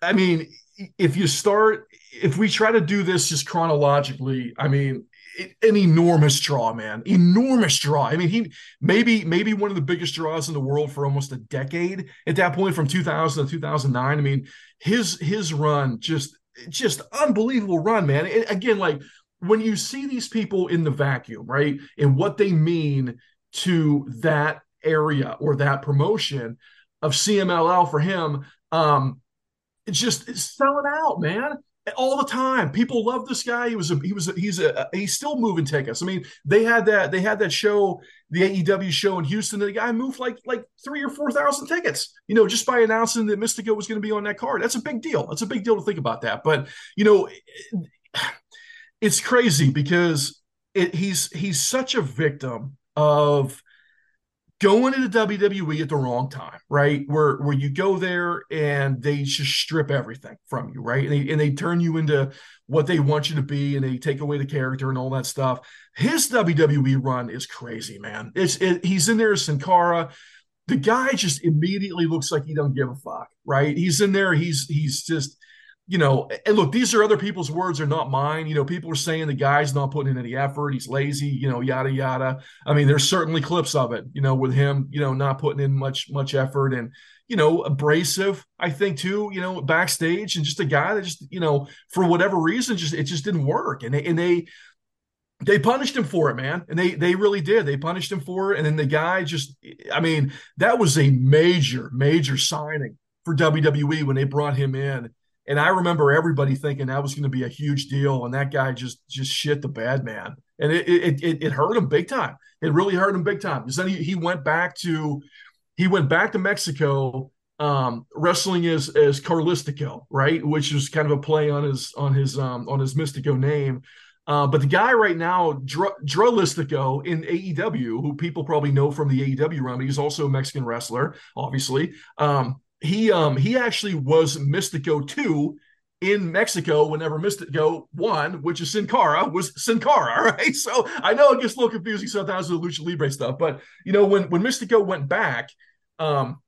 S5: I mean, if you start, if we try to do this just chronologically, I mean, an enormous draw, man, enormous draw. I mean, he maybe maybe one of the biggest draws in the world for almost a decade at that point, from 2000 to 2009. I mean, his his run just just unbelievable run, man. It, again, like when you see these people in the vacuum, right, and what they mean to that area or that promotion of CMLL for him, um, it's just it's selling out, man all the time. People love this guy. He was a he was a, he's a he's still moving tickets. I mean, they had that they had that show, the AEW show in Houston. The guy moved like like three or four thousand tickets. You know, just by announcing that Mistico was going to be on that card. That's a big deal. That's a big deal to think about that. But you know, *sighs* it's crazy because it, he's he's such a victim of going into WWE at the wrong time, right? Where where you go there and they just strip everything from you, right? And they and they turn you into what they want you to be, and they take away the character and all that stuff. His WWE run is crazy, man. It's it, he's in there, as Sin Cara. The guy just immediately looks like he don't give a fuck, right? He's in there. He's he's just you know, and look, these are other people's words, they're not mine. You know, people are saying the guy's not putting in any effort, he's lazy, you know, yada yada. I mean, there's certainly clips of it, you know, with him, you know, not putting in much much effort and you know, abrasive, I think too, you know, backstage and just a guy that just, you know, for whatever reason, just it just didn't work. And they and they they punished him for it, man. And they they really did. They punished him for it. And then the guy just I mean, that was a major, major signing for WWE when they brought him in and I remember everybody thinking that was going to be a huge deal, and that guy just just shit the bad man, and it it it, it hurt him big time. It really hurt him big time then he, he went back to he went back to Mexico, um, wrestling as as Caristico, right, which was kind of a play on his on his um, on his Mistico name. Uh, but the guy right now, Dr- Dralistico in AEW, who people probably know from the AEW run, but he's also a Mexican wrestler, obviously. Um, he um he actually was Mistico 2 in Mexico whenever Mistico won, which is Sin Cara, was Sin Cara, *laughs* right? So I know it gets a little confusing sometimes with the Lucha Libre stuff, but you know, when when Mistico went back, um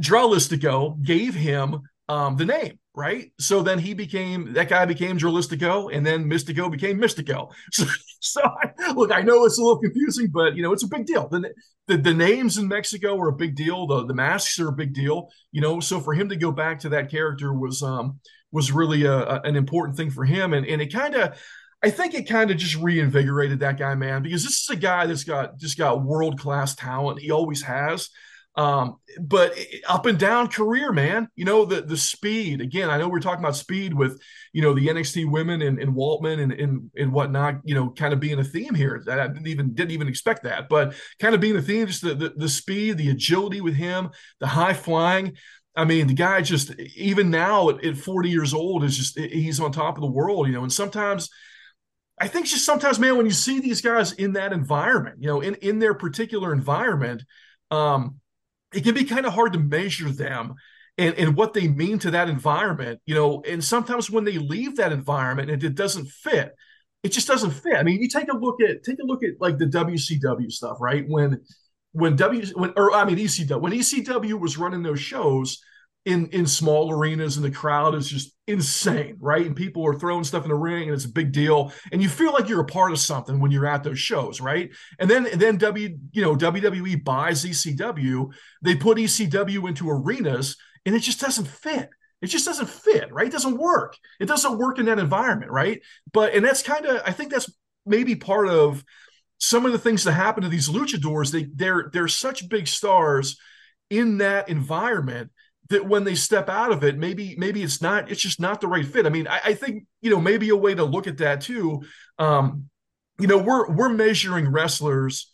S5: Dralistico gave him um the name right? So then he became that guy became Dralistico, and then Mistico became Mistico. *laughs* So, so I, look, I know it's a little confusing, but you know it's a big deal. The, the, the names in Mexico are a big deal. The the masks are a big deal. You know, so for him to go back to that character was um was really a, a an important thing for him, and and it kind of. I think it kind of just reinvigorated that guy, man, because this is a guy that's got just got world class talent. He always has. Um, but up and down career, man. You know the the speed. Again, I know we're talking about speed with you know the NXT women and, and Waltman and, and and whatnot. You know, kind of being a theme here. I didn't even didn't even expect that, but kind of being a theme. Just the, the the speed, the agility with him, the high flying. I mean, the guy just even now at, at 40 years old is just he's on top of the world. You know, and sometimes. I think just sometimes, man, when you see these guys in that environment, you know, in in their particular environment, um, it can be kind of hard to measure them and, and what they mean to that environment, you know, and sometimes when they leave that environment and it doesn't fit, it just doesn't fit. I mean, you take a look at take a look at like the WCW stuff, right? When when W when or I mean ECW when ECW was running those shows, in in small arenas and the crowd is just insane right? And people are throwing stuff in the ring and it's a big deal. And you feel like you're a part of something when you're at those shows right? And then and then w you know wwe buys ecw they put ecw into arenas and it just doesn't fit. It just doesn't fit right? It doesn't work. It doesn't work in that environment right? But and that's kind of i think that's maybe part of some of the things that happen to these luchadors. They they're they're such big stars in that environment that when they step out of it, maybe maybe it's not it's just not the right fit. I mean, I, I think you know maybe a way to look at that too. Um, you know, we're we're measuring wrestlers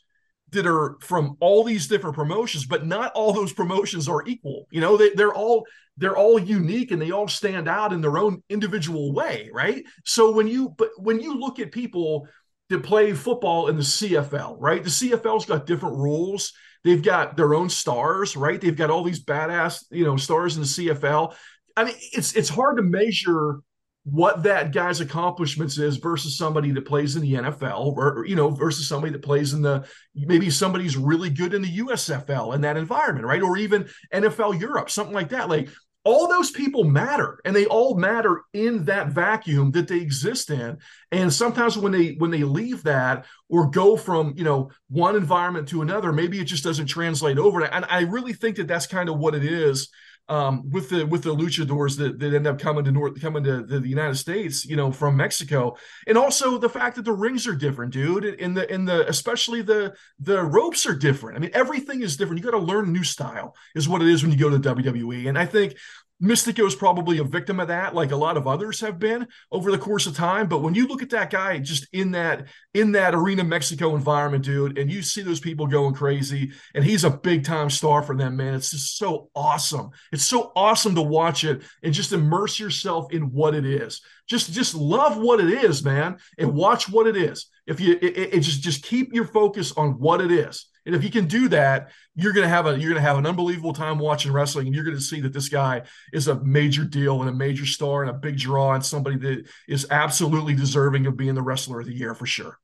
S5: that are from all these different promotions, but not all those promotions are equal. You know, they, they're all they're all unique and they all stand out in their own individual way, right? So when you but when you look at people that play football in the CFL, right? The CFL's got different rules They've got their own stars, right? They've got all these badass, you know, stars in the CFL. I mean, it's it's hard to measure what that guy's accomplishments is versus somebody that plays in the NFL or you know versus somebody that plays in the maybe somebody's really good in the USFL in that environment right or even NFL Europe something like that like all those people matter and they all matter in that vacuum that they exist in and sometimes when they when they leave that or go from you know one environment to another maybe it just doesn't translate over and i really think that that's kind of what it is um, with the with the luchadors that, that end up coming to north coming to the, the, United States, you know, from Mexico, and also the fact that the rings are different, dude, and the in the especially the the ropes are different. I mean, everything is different. You got to learn new style, is what it is when you go to WWE. And I think Mistico is probably a victim of that, like a lot of others have been over the course of time. But when you look at that guy just in that in that arena Mexico environment, dude, and you see those people going crazy, and he's a big time star for them, man. It's just so awesome. It's so awesome to watch it and just immerse yourself in what it is. Just just love what it is, man, and watch what it is. If you it, it just just keep your focus on what it is. And if you can do that, you're gonna have a you're gonna have an unbelievable time watching wrestling, and you're gonna see that this guy is a major deal and a major star and a big draw and somebody that is absolutely deserving of being the wrestler of the year for sure.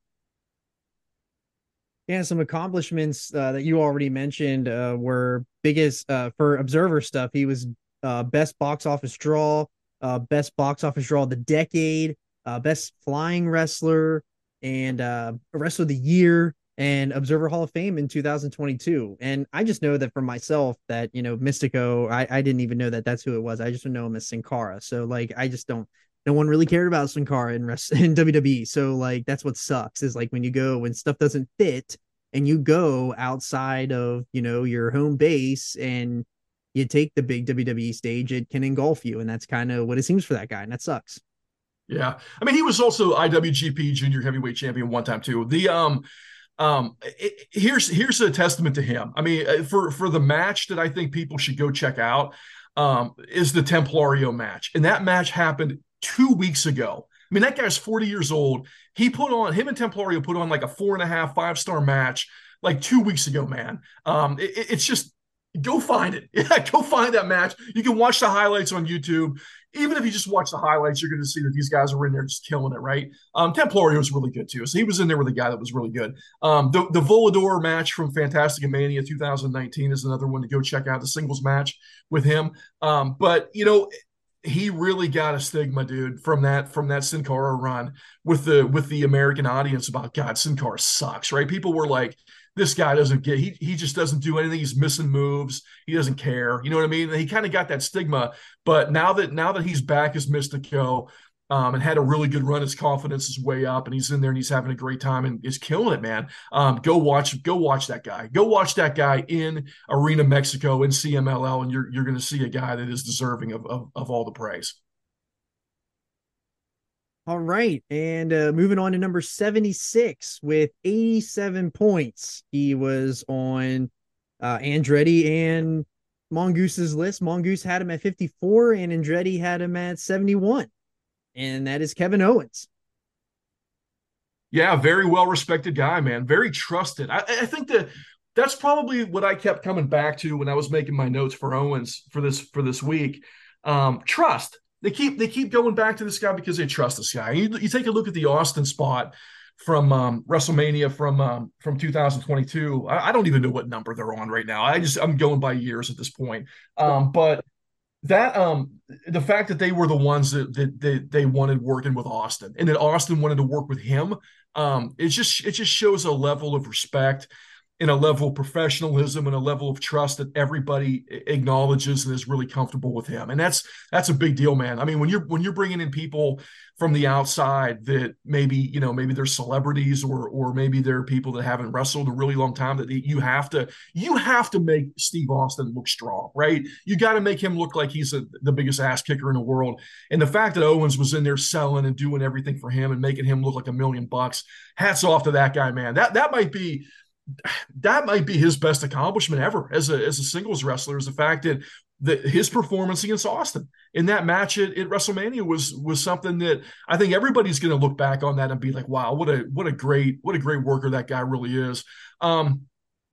S4: Yeah, some accomplishments uh, that you already mentioned uh, were biggest uh, for Observer stuff. He was uh, best box office draw, uh, best box office draw of the decade, uh, best flying wrestler, and wrestler of the year and Observer Hall of Fame in 2022. And I just know that for myself that, you know, Mistico, I, I didn't even know that that's who it was. I just know him as Sin Cara. So like, I just don't, no one really cared about Sin Cara in rest *laughs* in WWE. So like, that's what sucks is like when you go, when stuff doesn't fit and you go outside of, you know, your home base and you take the big WWE stage, it can engulf you. And that's kind of what it seems for that guy. And that sucks.
S5: Yeah. I mean, he was also IWGP junior heavyweight champion one time too. The, um, um it, here's here's a testament to him i mean uh, for for the match that i think people should go check out um is the templario match and that match happened two weeks ago i mean that guy's 40 years old he put on him and templario put on like a four and a half five star match like two weeks ago man um it, it's just go find it. *laughs* Go find that match. You can watch the highlights on YouTube. Even if you just watch the highlights, you're going to see that these guys are in there just killing it, right? Um, Templario was really good too. So he was in there with a guy that was really good. Um, the, the Volador match from Fantastica Mania 2019 is another one to go check out the singles match with him. Um, but you know, he really got a stigma, dude, from that from that Sin Cara run with the with the American audience about God, Sin Cara sucks, right? People were like, this guy doesn't get he he just doesn't do anything. He's missing moves. He doesn't care. You know what i mean? And he kind of got that stigma. But now that now that he's back as mistico um, and had a really good run his confidence is way up and he's in there and he's having a great time and is killing it man. Um, go watch go watch that guy. Go watch that guy in arena mexico in cmll and you're, you're going to see a guy that is deserving of, of, of all the praise
S4: all right. And uh, moving on to number 76 with 87 points. He was on uh, Andretti and Mongoose's list. Mongoose had him at 54 and Andretti had him at 71. And that is Kevin Owens.
S5: Yeah, very well respected guy, man. Very trusted. I, I think that that's probably what I kept coming back to when I was making my notes for Owens for this for this week. Um, trust they keep they keep going back to this guy because they trust this guy. You, you take a look at the Austin spot from um, WrestleMania from um, from 2022. I, I, don't even know what number they're on right now. I just I'm going by years at this point. Um, but that um the fact that they were the ones that, that, that they wanted working with Austin and that Austin wanted to work with him um it just it just shows a level of respect in a level of professionalism and a level of trust that everybody acknowledges and is really comfortable with him. And that's that's a big deal man. I mean when you're when you're bringing in people from the outside that maybe you know maybe they're celebrities or or maybe they're people that haven't wrestled a really long time that you have to you have to make steve austin look strong right? You got to make him look like he's a, the biggest ass kicker in the world. And the fact that owens was in there selling and doing everything for him and making him look like a million bucks hats off to that guy man. That that might be that might be his best accomplishment ever as a as a singles wrestler is the fact that that his performance against Austin in that match at, at WrestleMania was was something that I think everybody's going to look back on that and be like, wow, what a what a great what a great worker that guy really is. Um,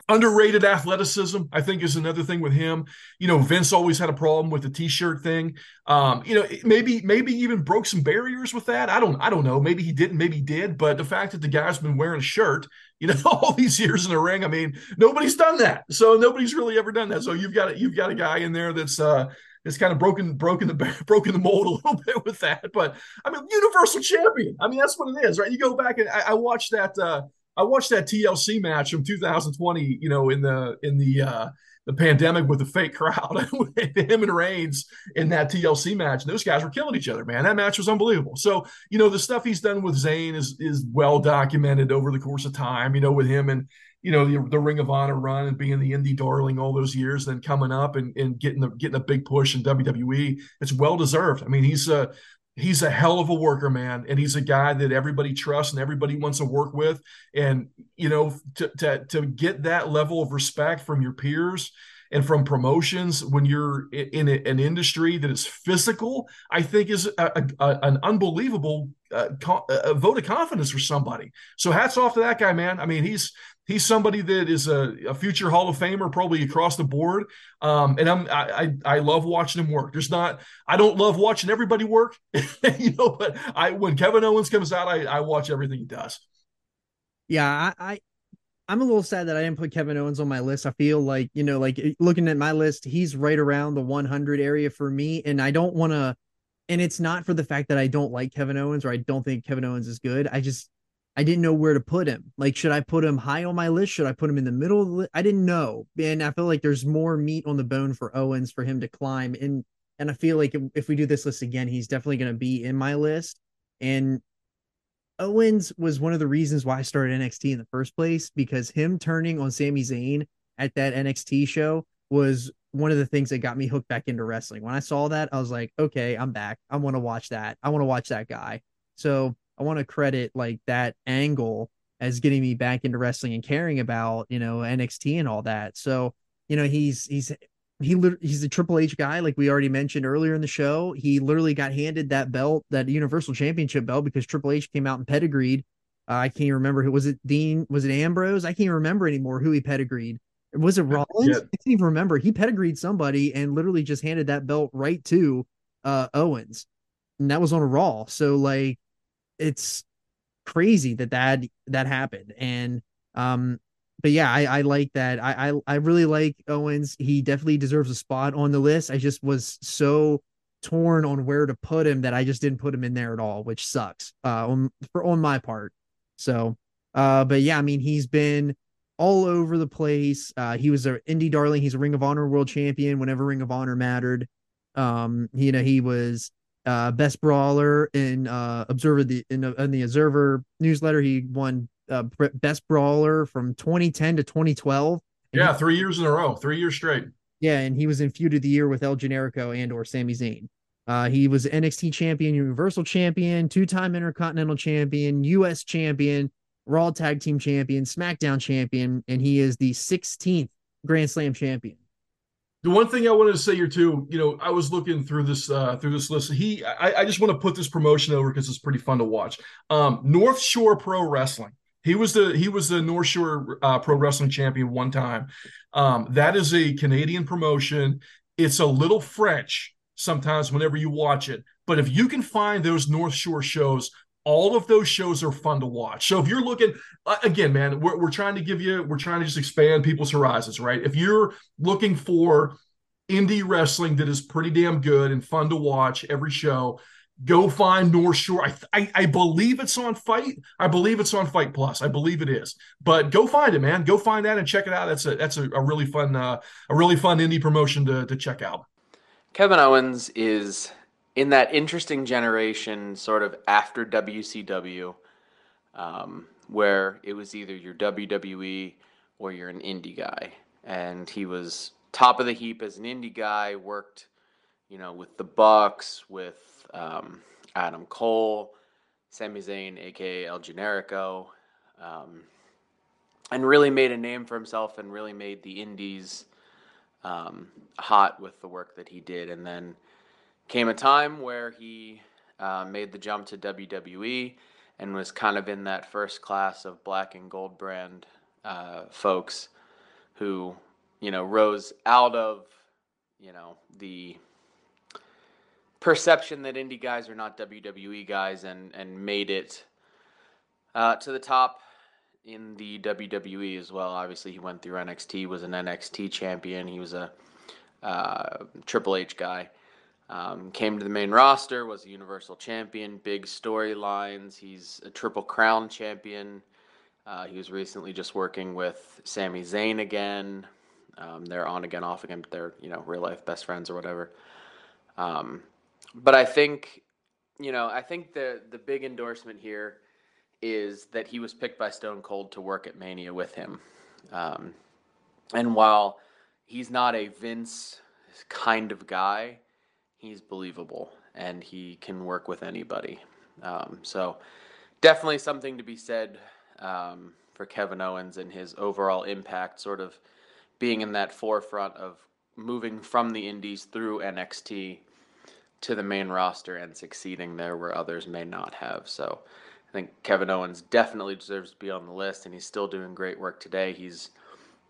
S5: underrated athleticism i think is another thing with him. You know vince always had a problem with the t-shirt thing. Um you know maybe maybe even broke some barriers with that. I don't i don't know. Maybe he didn't maybe he did but the fact that the guy's been wearing a shirt you know *laughs* all these years in the ring. I mean nobody's done that. So nobody's really ever done that. So you've got you've got a guy in there that's uh it's kind of broken broken the *laughs* broken the mold a little *laughs* bit with that. But i mean universal champion. I mean that's what it is right? You go back and i, I watched that uh I watched that TLC match from 2020, you know, in the in the uh the pandemic with the fake crowd, *laughs* him and Reigns in that TLC match. Those guys were killing each other, man. That match was unbelievable. So, you know, the stuff he's done with Zayn is is well documented over the course of time, you know, with him and you know the, the Ring of Honor run and being the indie darling all those years, then coming up and, and getting the getting a big push in WWE. It's well deserved. I mean, he's a he's a hell of a worker, man, and he's a guy that everybody trusts and everybody wants to work with. And you know, to to to get that level of respect from your peers and from promotions when you're in an industry that is physical, I think is a, a, an unbelievable uh, a vote of confidence for somebody. So hats off to that guy, man. I mean, he's he's somebody that is a, a future Hall of Famer, probably across the board. Um, and I'm I, I, I love watching him work. There's not I don't love watching everybody work, *laughs* you know, but I when Kevin Owens comes out, I, I watch everything he does.
S4: Yeah, I, I I'm a little sad that I didn't put Kevin Owens on my list. I feel like, you know, like looking at my list, he's right around the 100 area for me. And I don't want to, and it's not for the fact that I don't like Kevin Owens or I don't think Kevin Owens is good. I just, I didn't know where to put him. Like, should I put him high on my list? Should I put him in the middle the? I didn't know. And I feel like there's more meat on the bone for Owens for him to climb. And and I feel like if, if we do this list again, he's definitely going to be in my list. And Owens was one of the reasons why I started NXT in the first place because him turning on Sami Zayn at that NXT show was one of the things that got me hooked back into wrestling. When I saw that, I was like, okay, I'm back. I want to watch that. I want to watch that guy. So I want to credit like that angle as getting me back into wrestling and caring about, you know, NXT and all that. So, you know, he's he's he he's a Triple H guy, like we already mentioned earlier in the show. He literally got handed that belt, that Universal Championship belt, because Triple H came out and pedigreed. Uh, I can't remember who was it. Dean was it Ambrose? I can't remember anymore who he pedigreed. Was it Rollins? Yeah. I can't even remember. He pedigreed somebody and literally just handed that belt right to uh, Owens, and that was on a Raw. So like, it's crazy that that that happened. And um, but yeah, I, I like that. I, I I really like Owens. He definitely deserves a spot on the list. I just was so torn on where to put him that I just didn't put him in there at all, which sucks. Uh, on for on my part. So, uh, but yeah, I mean, he's been all over the place. Uh, he was an indie darling. He's a Ring of Honor world champion whenever Ring of Honor mattered. Um, you know, he was uh best brawler in uh Observer the in, in the Observer newsletter. He won uh, best brawler from 2010 to 2012.
S5: Yeah, three years in a row, three years straight.
S4: Yeah, and he was in feud of the year with El Generico and or Sami Zayn. Uh, he was NXT champion, Universal champion, two-time Intercontinental champion, U.S. champion, Raw Tag Team champion, SmackDown champion, and he is the 16th Grand Slam champion.
S5: The one thing I wanted to say here too, you know, I was looking through this uh, through this list. He, I, I just want to put this promotion over because it's pretty fun to watch. Um, North Shore Pro Wrestling. He was the he was the North Shore uh, Pro Wrestling champion one time. Um, that is a Canadian promotion. It's a little French sometimes whenever you watch it, but if you can find those North Shore shows, all of those shows are fun to watch. So if you're looking uh, again, man, we're, we're trying to give you, we're trying to just expand people's horizons, right? If you're looking for indie wrestling that is pretty damn good and fun to watch every show, go find North Shore. I, I, I believe it's on FITE. I believe it's on FITE Plus. I believe it is. But go find it, man. Go find that and check it out. That's a that's a, a really fun uh, a really fun indie promotion to to check out.
S8: Kevin Owens is in that interesting generation, sort of after WCW, um, where it was either your WWE or you're an indie guy, and he was top of the heap as an indie guy. Worked, you know, with the Bucks, with um, Adam Cole, Sami Zayn, aka El Generico, um, and really made a name for himself and really made the Indies um, hot with the work that he did. And then came a time where he uh, made the jump to WWE and was kind of in that first class of black and gold brand uh, folks who, you know, rose out of, you know, the perception that indie guys are not WWE guys and and made it uh, to the top in the WWE as well. Obviously, he went through NXT, was an NXT champion. He was a uh, Triple H guy. Um, came to the main roster, was a Universal champion, big storylines. He's a Triple Crown champion. Uh, he was recently just working with Sami Zayn again. Um, they're on again, off again, they're you know real life best friends or whatever. Um, but I think, you know, I think the the big endorsement here is that he was picked by Stone Cold to work at Mania with him. Um, and while he's not a Vince kind of guy, he's believable and he can work with anybody. Um, so definitely something to be said um, for Kevin Owens and his overall impact, sort of being in that forefront of moving from the Indies through NXT to the main roster and succeeding there where others may not have. So I think Kevin Owens definitely deserves to be on the list, and he's still doing great work today. He's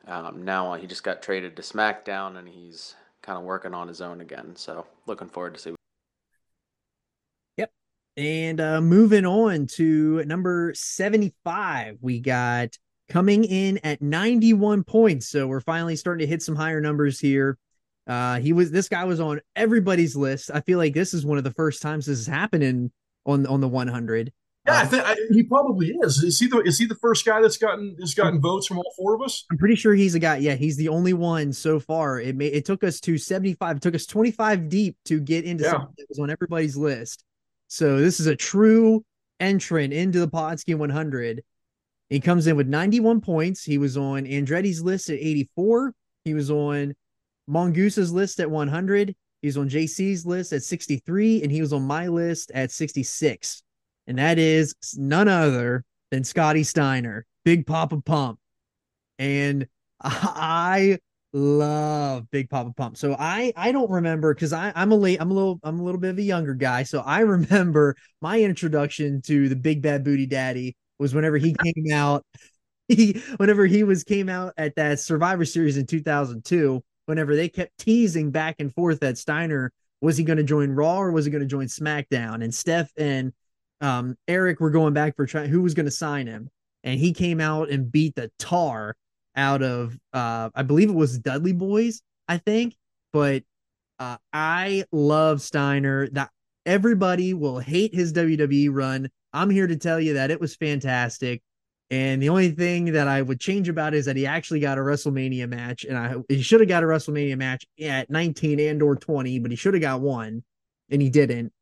S8: um, now he just got traded to SmackDown, and he's kind of working on his own again. So looking forward to see.
S4: Yep. And uh, moving on to number 75, we got coming in at 91 points. So we're finally starting to hit some higher numbers here. Uh, he was this guy was on everybody's list. I feel like this is one of the first times this is happening on on the 100.
S5: Yeah, um, I think I, he probably is. Is he the is he the first guy that's gotten has gotten votes from all four of us?
S4: I'm pretty sure he's a guy. Yeah, he's the only one so far. It may it took us to 75. It took us 25 deep to get into
S5: Yeah.
S4: something that was on everybody's list. So this is a true entrant into the Podski 100. He comes in with 91 points. He was on Andretti's list at 84. He was on Mongooses list at 100. He was on JC's list at 63, and he was on my list at 66. And that is none other than Scotty Steiner, Big Papa Pump. And I love Big Papa Pump. So I I don't remember because I I'm a late I'm a little I'm a little bit of a younger guy. So I *laughs* remember my introduction to the Big Bad Booty Daddy was whenever he came out. He whenever he was came out at that Survivor Series in 2002. Whenever they kept teasing back and forth that Steiner was he going to join Raw or was he going to join SmackDown? And Steph and um, Eric were going back for trying who was going to sign him, and he came out and beat the tar out of uh, I believe it was Dudley Boyz, I think. But uh, I love Steiner. That everybody will hate his WWE run. I'm here to tell you that it was fantastic. And the only thing that I would change about is that he actually got a WrestleMania match, and I he should have got a WrestleMania match at 19 and or 20, but he should have got one, and he didn't.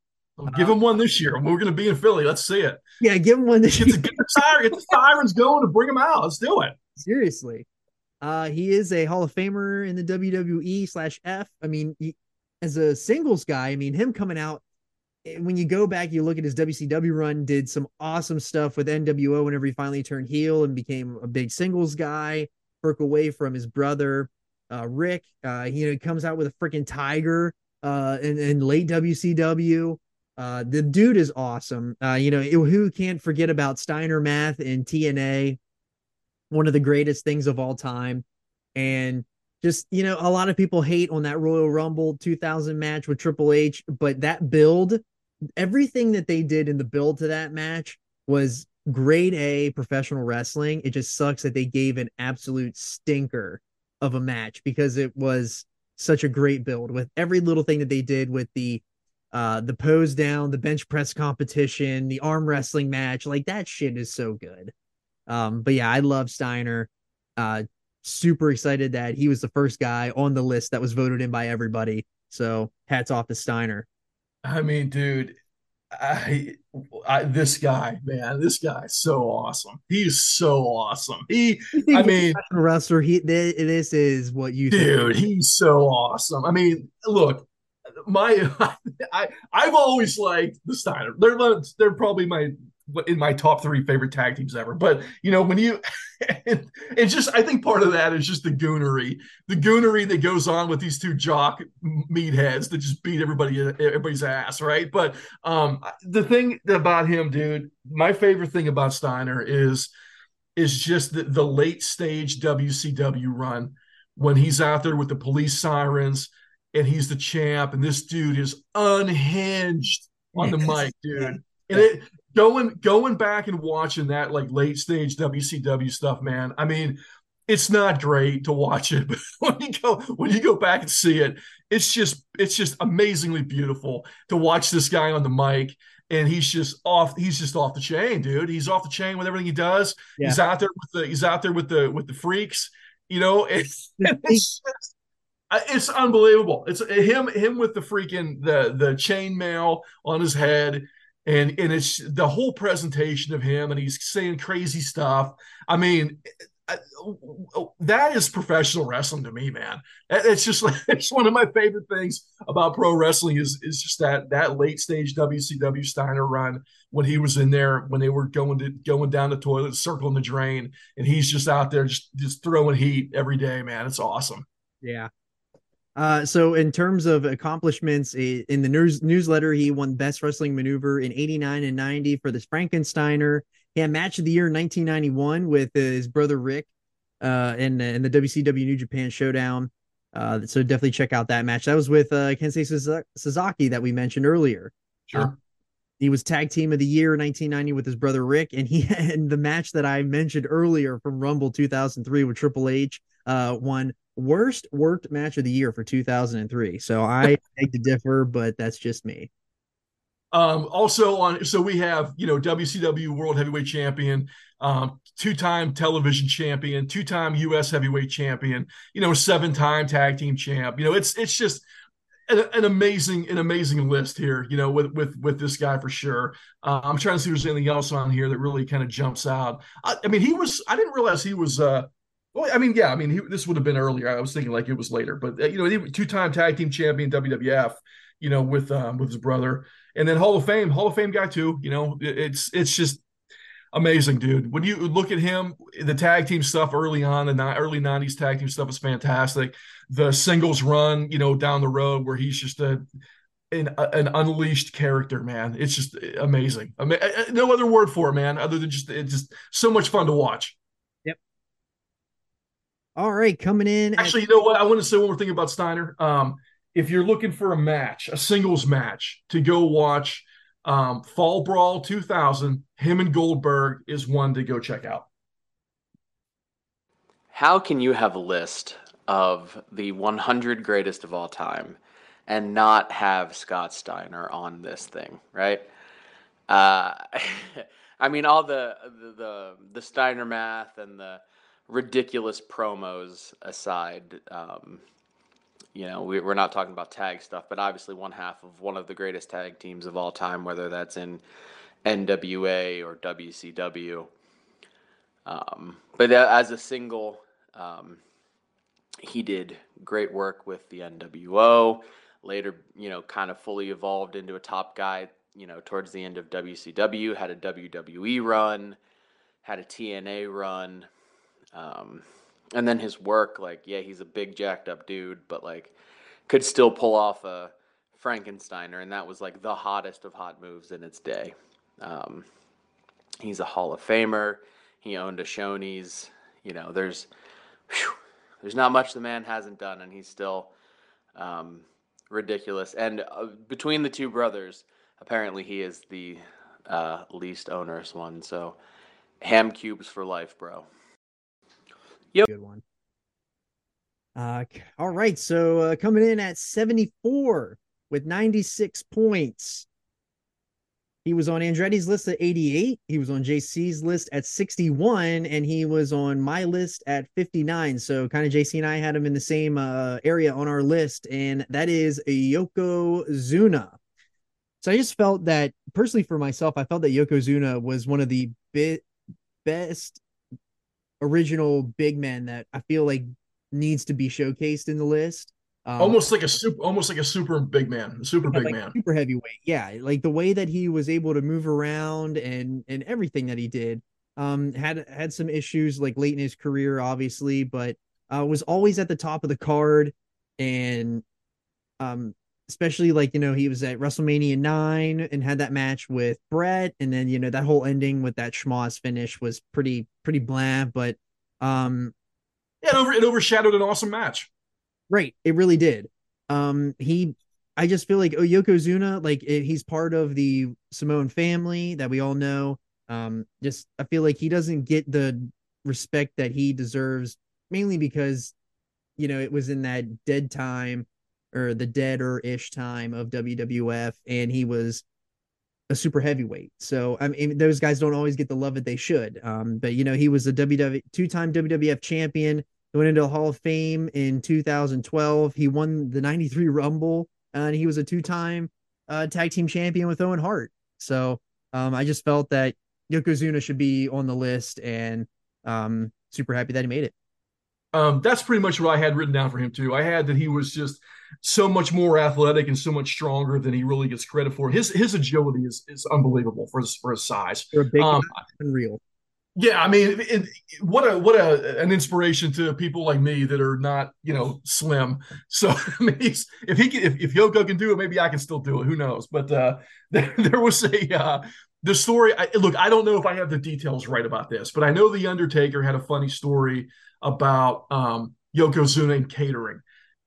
S5: Well, give him one this year. We're going to be in Philly. Let's see it.
S4: Yeah, give him one this
S5: Get the, get the siren, get the sirens going to bring him out. Let's do it.
S4: Seriously. Uh, he is a Hall of Famer in the WWE slash F. I mean, he, as a singles guy, I mean, him coming out, eh, when you go back, you look at his WCW run, did some awesome stuff with NWO whenever he finally turned heel and became a big singles guy, broke away from his brother, uh, Rick. Uh, he, you know, he comes out with a freaking tiger uh, in, in late WCW. Uh, the dude is awesome. Uh, you know, who can't forget about Steiner Math in TNA? One of the greatest things of all time. And just, you know, a lot of people hate on that Royal Rumble 2000 match with Triple H, but that build, everything that they did in the build to that match was grade A professional wrestling. It just sucks that they gave an absolute stinker of a match because it was such a great build with every little thing that they did with the uh the pose down, the bench press competition, the arm wrestling match. Like that shit is so good. Um, but yeah, I love Steiner. Uh super excited that he was the first guy on the list that was voted in by everybody. So hats off to Steiner.
S5: I mean, dude, I, I this guy, man, this guy's so awesome. He's so awesome. He, I mean,
S4: wrestler, he this is what you
S5: dude, he's so awesome. I mean, look, my *laughs* I I've always liked the Steiner. They're they're probably my in my top three favorite tag teams ever. But you know, when you *laughs* it's just I think part of that is just the goonery, the goonery that goes on with these two jock meatheads that just beat everybody everybody's ass, right? But um the thing about him, dude, my favorite thing about Steiner is is just the, the late stage WCW run when he's out there with the police sirens and he's the champ, and this dude is unhinged on the mic, dude. And it going going back and watching that like late stage WCW stuff, man. I mean, it's not great to watch it, *laughs* but when you go when you go back and see it, it's just it's just amazingly beautiful to watch this guy on the mic. And he's just off. He's just off the chain, dude. He's off the chain with everything he does.
S4: Yeah.
S5: He's out there with the. He's out there with the with the freaks. You know, *laughs* it's, it's it's unbelievable. It's him him with the freaking the the chainmail on his head and and it's the whole presentation of him and he's saying crazy stuff. I mean, I, that is professional wrestling to me, man. It's just *laughs* like it's one of my favorite things about pro wrestling is is just that that late stage WCW Steiner run when he was in there when they were going to going down the toilet, circling the drain, and he's just out there just just throwing heat every day, man. It's awesome.
S4: Yeah. Uh, so in terms of accomplishments in the news newsletter, he won best wrestling maneuver in 89 and 90 for the Frankensteiner. He had match of the year in 1991 with his brother Rick uh, in, in the WCW New Japan Showdown. Uh, so definitely check out that match. That was with uh, Kensuke Sasaki that we mentioned earlier.
S5: Sure. Uh,
S4: he was tag team of the year in 1990 with his brother Rick, and he *laughs* and the match that I mentioned earlier from Rumble 2003 with Triple H uh, won worst worked match of the year for 2003. So I *laughs* beg to differ, but that's just me.
S5: Um, also on, so we have you know WCW World Heavyweight Champion, um, two-time television champion, two-time U.S. Heavyweight Champion, you know, seven-time tag team champ. You know, it's it's just an, an, amazing an amazing list here. You know, with with with this guy for sure. Uh, I'm trying to see if there's anything else on here that really kind of jumps out. I, I, mean, he was. I didn't realize he was. Uh, well, I mean, yeah, I mean, he, this would have been earlier. I was thinking like it was later, but uh, you know, two-time tag team champion WWF. You know, with um, with his brother and then Hall of Fame, Hall of Fame guy too. You know, it's it's just amazing, dude. When you look at him, the tag team stuff early on, the early '90s tag team stuff is fantastic. The singles run, you know, down the road where he's just a an, an unleashed character, man. It's just amazing. I mean, no other word for it, man, other than just it's just so much fun to watch.
S4: Yep. All right, coming in.
S5: Actually, at- you know what? I want to say one more thing about Steiner. Um, if you're looking for a match, a singles match to go watch, um, Fall Brawl 2000, him and Goldberg is one to go check out.
S8: How can you have a list of the 100 greatest of all time and not have Scott Steiner on this thing, right? Uh, *laughs* I mean, all the, the, the the Steiner math and the ridiculous promos aside, um, you know, we, are not talking about tag stuff, but obviously one half of one of the greatest tag teams of all time, whether that's in NWA or WCW. Um, but as a single, um, he did great work with the NWO. Later, you know, kind of fully evolved into a top guy. You know, towards the end of WCW, had a WWE run, had a TNA run. Um, and then his work, like, yeah, he's a big jacked up dude, but like could still pull off a Frankensteiner, and that was like the hottest of hot moves in its day. Um, he's a Hall of Famer. He owned a Shoney's. You know, there's whew, there's not much the man hasn't done, and he's still um, ridiculous. And uh, between the two brothers, apparently he is the uh, least onerous one. So, ham cubes for life, bro.
S4: Yep. Good one. Uh, all right. So uh, coming in at 74 with 96 points. He was on Andretti's list at 88. He was on JC's list at 61, and he was on my list at 59. So, kind of JC and I had him in the same uh, area on our list, and that is Yokozuna. So, I just felt that personally for myself, I felt that Yokozuna was one of the bit best original big men that I feel like needs to be showcased in the list.
S5: Um, almost like a super, almost like a super big man, super big
S4: like
S5: man,
S4: super heavyweight. Yeah, like the way that he was able to move around and and everything that he did. Um, had had some issues like late in his career, obviously, but uh, was always at the top of the card, and um, especially like you know he was at WrestleMania nine and had that match with Bret, and then you know that whole ending with that schmoz finish was pretty pretty bland, but um,
S5: yeah, it, over, it overshadowed an awesome match.
S4: Right, it really did. Um, he, I just feel like oh, Yokozuna, like it, he's part of the Samoan family that we all know. Um, just I feel like he doesn't get the respect that he deserves, mainly because, you know, it was in that dead time or the dead or ish time of WWF, and he was a super heavyweight. So I mean, those guys don't always get the love that they should. Um, but you know, he was a WW two-time WWF champion. He went into the Hall of Fame in 2012. He won the '93 Rumble, and he was a two-time uh, tag team champion with Owen Hart. So um, I just felt that Yokozuna should be on the list, and um, super happy that he made it.
S5: Um, that's pretty much what I had written down for him too. I had that he was just so much more athletic and so much stronger than he really gets credit for. His his agility is is unbelievable for his for his size.
S4: For a big
S5: Um,
S4: unreal.
S5: Yeah, I mean, it, what a what a an inspiration to people like me that are not you know slim. So *laughs* I mean, he's, if he can, if, if Yoko can do it, maybe I can still do it. Who knows? But uh, *laughs* there, there was a uh, the story. I, look, I don't know if I have the details right about this, but I know the Undertaker had a funny story about um, Yokozuna and catering.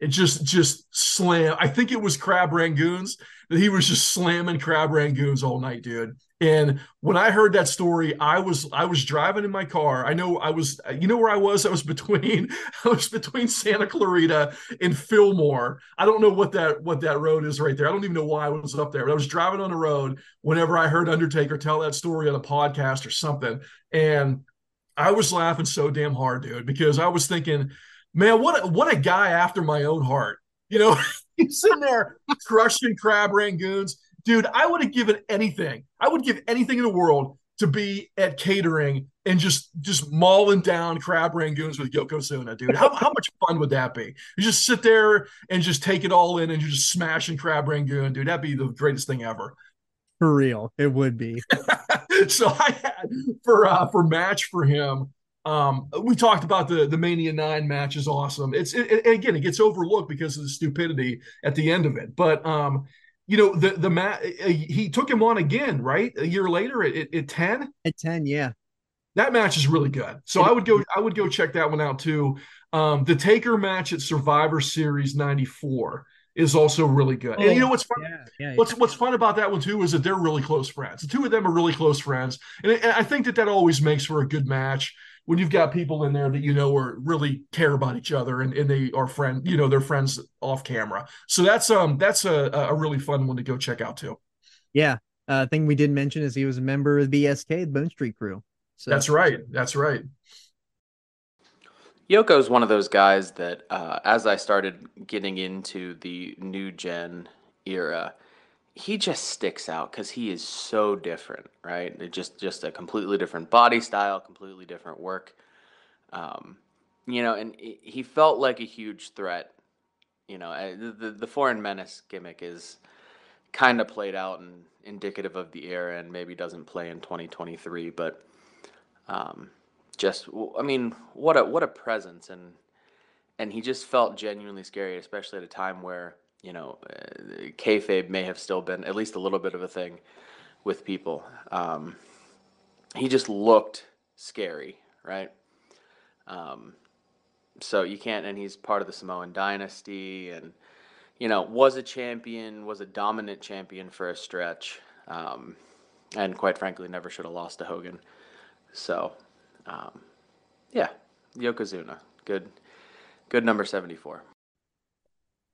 S5: It just just slam. I think it was crab rangoons that he was just slamming crab rangoons all night, dude. And when I heard that story, I was I was driving in my car. I know I was you know where I was? I was between *laughs* I was between Santa Clarita and Fillmore. I don't know what that what that road is right there. I don't even know why I was up there, but I was driving on the road whenever I heard Undertaker tell that story on a podcast or something. And I was laughing so damn hard, dude, because I was thinking, man, what a, what a guy after my own heart. You know, *laughs* he's sitting there crushing crab rangoons dude, I would have given anything. I would give anything in the world to be at catering and just just mauling down crab rangoons with Yokozuna, dude. How, how much fun would that be? You just sit there and just take it all in and you're just smashing crab rangoon, dude. That'd be the greatest thing ever.
S4: For real, it would be. *laughs*
S5: so I had for uh for match for him. Um, we talked about the the Mania Nine match is awesome. It's it, it, again, it gets overlooked because of the stupidity at the end of it. But um, you know the the mat he took him on again right a year later at, at 10
S4: At 10, yeah.
S5: that match is really good so i would go i would go check that one out too um the taker match at survivor series 94 is also really good and you know what's fun
S4: Oh, Yeah, yeah.
S5: What's what's fun about that one too is that they're really close friends. The two of them are really close friends, and I think that that always makes for a good match when you've got people in there that you know are really care about each other and, and they are friend, you know, they're friends off camera. So that's um that's a a really fun one to go check out too.
S4: yeah. Uh, thing we didn't mention is he was a member of the BSK, the Bone Street Krew. So
S5: That's right. That's right.
S8: Yoko's one of those guys that, uh, as I started getting into the new gen era, he just sticks out because he is so different, right? Just just a completely different body style, completely different work. Um, you know, and he felt like a huge threat. You know, the the, the foreign menace gimmick is kind of played out and indicative of the era, and maybe doesn't play in 2023, but. Um, just I mean, what a what a presence and and he just felt genuinely scary, especially at a time where you know uh, kayfabe may have still been at least a little bit of a thing with people. Um, he just looked scary, right? Um, so you can't, and he's part of the Samoan dynasty, and you know was a champion, was a dominant champion for a stretch, um, and quite frankly, never should have lost to Hogan. So, um, yeah, Yokozuna, good, good number seventy-four.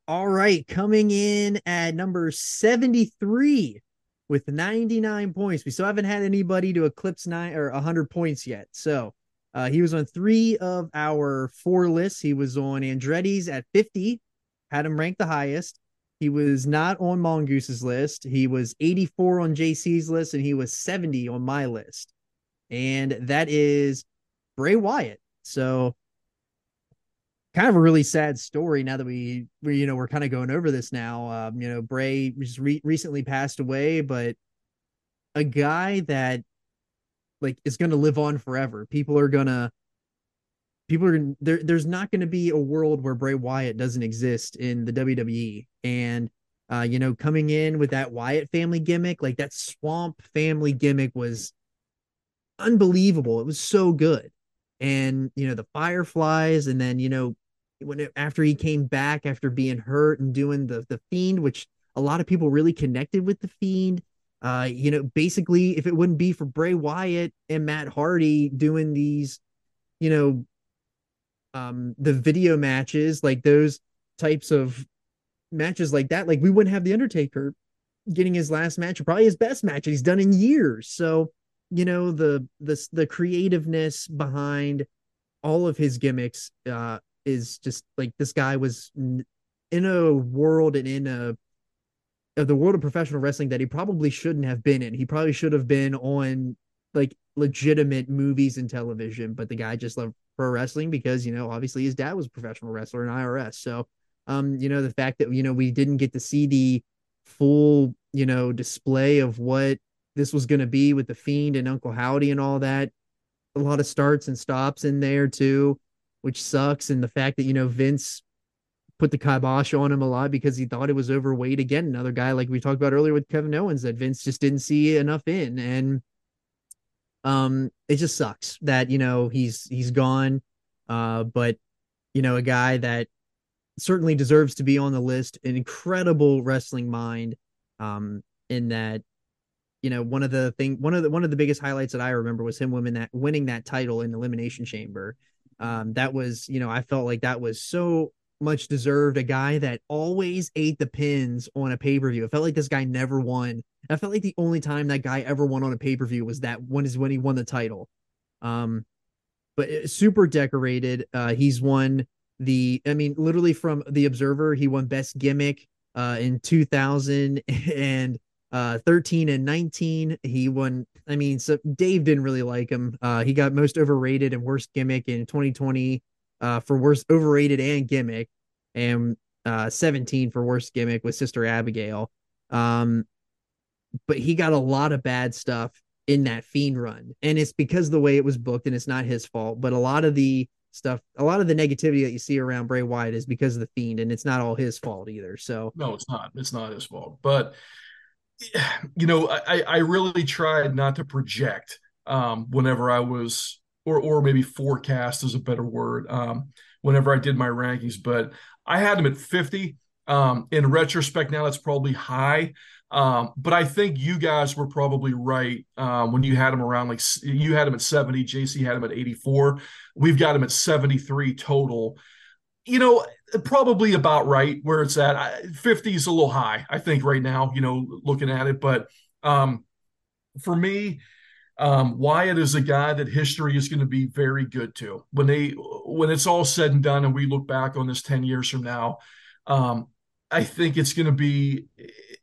S4: All right, coming in at number 73 with 99 points. We still haven't had anybody to eclipse nine or 100 points yet. So uh, he was on three of our four lists. He was on Andretti's at 50, had him ranked the highest. He was not on Mongoose's list. He was 84 on JC's list, and he was 70 on my list. And that is Bray Wyatt. So kind of a really sad story now that we we you know we're kind of going over this now. Um you know bray just re- recently passed away but a guy that like is going to live on forever. People are going to people are gonna, there there's not going to be a world where bray wyatt doesn't exist in the wwe and uh you know coming in with that wyatt family gimmick like that swamp family gimmick was unbelievable. It was so good and you know the fireflies and then you know when it, after he came back after being hurt and doing the the fiend which a lot of people really connected with the fiend uh you know basically if it wouldn't be for bray wyatt and matt hardy doing these you know um the video matches like those types of matches like that like we wouldn't have the undertaker getting his last match probably his best match he's done in years. So you know the the the creativeness behind all of his gimmicks uh is just like this guy was in a world and in a of the world of professional wrestling that he probably shouldn't have been in. He probably should have been on like legitimate movies and television, but the guy just loved pro wrestling because you know obviously his dad was a professional wrestler in IRS. So um, you know, the fact that you know we didn't get to see the full, you know, display of what this was going to be with the Fiend and Uncle Howdy and all that. A lot of starts and stops in there too, which sucks. And the fact that you know Vince put the kibosh on him a lot because he thought it was overweight. Again, another guy like we talked about earlier with Kevin Owens that Vince just didn't see enough in, and um, it just sucks that you know he's he's gone. Uh, but you know, a guy that certainly deserves to be on the list. An incredible wrestling mind. Um, in that, you know, one of the thing, one of the one of the biggest highlights that I remember was him winning that winning that title in Elimination Chamber. Um, that was, you know, I felt like that was so much deserved. A guy that always ate the pins on a pay per view. It felt like this guy never won. I felt like the only time that guy ever won on a pay per view was that one is when he won the title. Um, but super decorated. Uh, he's won the I mean, literally from the Observer, he won Best Gimmick uh, in 2000 *laughs* and uh, 13 and 19. He won. I mean, so Dave didn't really like him. Uh, he got most overrated and worst gimmick in 2020 uh, for worst overrated and gimmick, and uh, 17 for worst gimmick with Sister Abigail. Um, but he got a lot of bad stuff in that Fiend run, and it's because the way it was booked, and it's not his fault. But a lot of the stuff. A lot of the negativity that you see around Bray Wyatt is because of the Fiend, and it's not all his fault either. So
S5: no, it's not. It's not his fault. But you know, I I really tried not to project um, whenever I was, or or maybe forecast is a better word. Um, whenever I did my rankings, but I had him at fifty. Um, in retrospect, now that's probably high. Um, but I think you guys were probably right um, when you had him around like you had him at 70, JC had him at 84. We've got him at 73 total. You know, probably about right where it's at. 50 is a little high, I think, right now, you know, looking at it. But um, for me, um, Wyatt is a guy that history is going to be very good to. When they when it's all said and done and we look back on this 10 years from now, um, I think it's going to be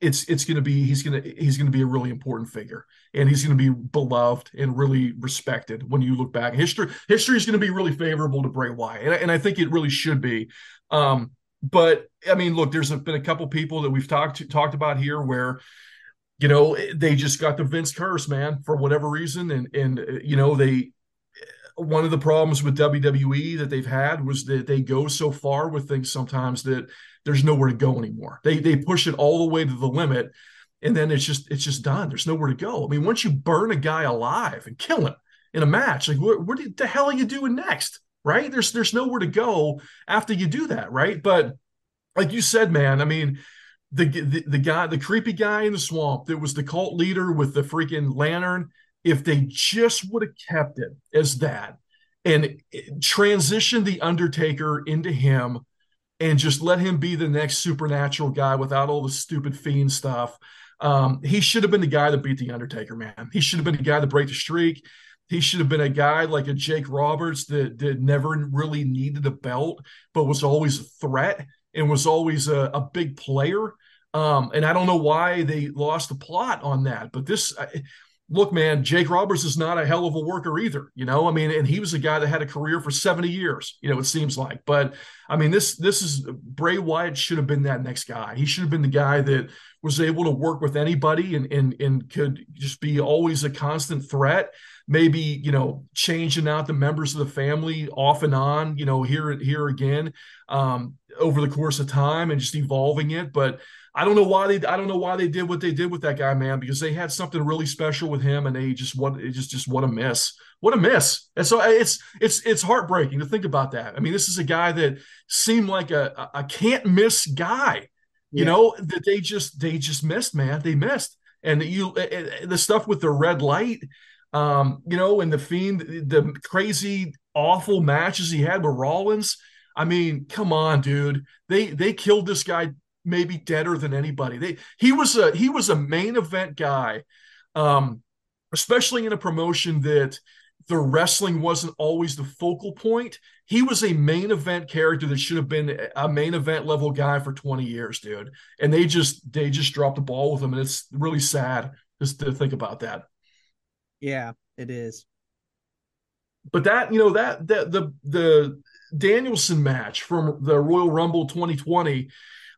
S5: it's it's going to be he's going to he's going to be a really important figure and he's going to be beloved and really respected when you look back. History history is going to be really favorable to Bray Wyatt and, and I think it really should be. Um, but I mean look there's been a couple people that we've talked to, talked about here where you know they just got the Vince curse man for whatever reason and and you know they one of the problems with WWE that they've had was that they go so far with things sometimes that there's nowhere to go anymore. They they push it all the way to the limit, and then it's just it's just done. There's nowhere to go. I mean, once you burn a guy alive and kill him in a match, like what, what the hell are you doing next? Right? There's there's nowhere to go after you do that, right? But like you said, man, I mean, the, the the guy, the creepy guy in the swamp that was the cult leader with the freaking lantern. If they just would have kept it as that and transitioned the Undertaker into him and just let him be the next supernatural guy without all the stupid fiend stuff. Um, he should have been the guy that beat the Undertaker, man. He should have been the guy that break the streak. He should have been a guy like a Jake Roberts that, that never really needed a belt, but was always a threat and was always a, a big player. Um, and I don't know why they lost the plot on that, but this, look, man, Jake Roberts is not a hell of a worker either. You know, I mean, and he was a guy that had a career for 70 years, you know, it seems like. But I mean, this this is Bray Wyatt should have been that next guy. He should have been the guy that was able to work with anybody and and and could just be always a constant threat. Maybe, you know, changing out the members of the family off and on, you know, here here again, um, over the course of time and just evolving it. But I don't know why they I don't know why they did what they did with that guy, man, because they had something really special with him and they just what it just just what a miss. What a miss. And so it's it's it's heartbreaking to think about that. I mean, this is a guy that seemed like a a can't miss guy. You yeah. know, that they just they just missed, man. They missed. And you the stuff with the red light um, you know, and the fiend the crazy awful matches he had with Rollins. I mean, come on, dude. They they killed this guy maybe deader than anybody. They he was a he was a main event guy, um, especially in a promotion that the wrestling wasn't always the focal point. He was a main event character that should have been a main event level guy for 20 years, dude. And they just they just dropped the ball with him, and it's really sad just to think about that.
S4: Yeah, it is.
S5: but that you know that that the the Danielson match from the Royal Rumble 2020,
S4: Oh,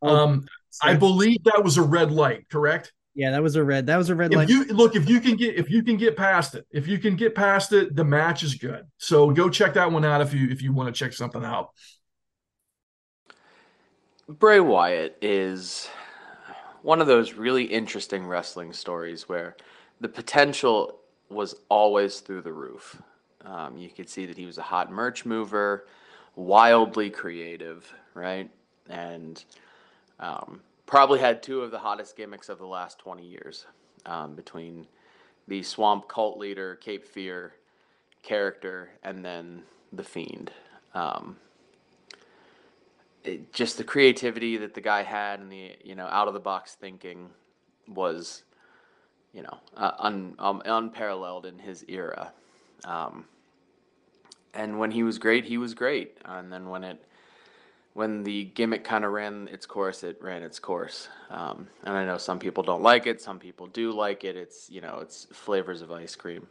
S5: um, I believe that was a red light, correct?
S4: Yeah, that was a red. That was a red
S5: If
S4: light.
S5: you look, if you can get if you can get past it, if you can get past it, the match is good. So go check that one out if you if you want to check something out.
S8: Bray Wyatt is one of those really interesting wrestling stories where the potential was always through the roof. Um, you could see that he was a hot merch mover, wildly creative, right? And um, probably had two of the hottest gimmicks of the last 20 years um, between the swamp cult leader, Cape Fear character, and then the Fiend. Um, it, just the creativity that the guy had and the you know out of the box thinking was you know uh, un, um, unparalleled in his era um, and when he was great he was great and then when it when the gimmick kind of ran its course it ran its course um, and i know some people don't like it some people do like it it's you know it's flavors of ice cream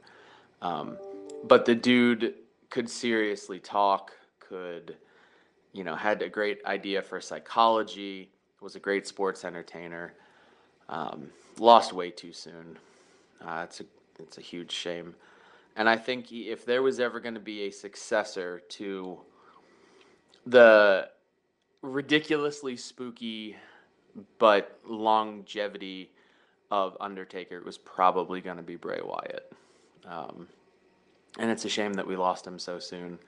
S8: um, but the dude could seriously talk could you know, had a great idea for psychology, was a great sports entertainer. Um, lost way too soon. Uh, it's a it's a huge shame, and I think if there was ever going to be a successor to the ridiculously spooky but longevity of Undertaker, was probably going to be Bray Wyatt. Um, and it's a shame that we lost him so soon.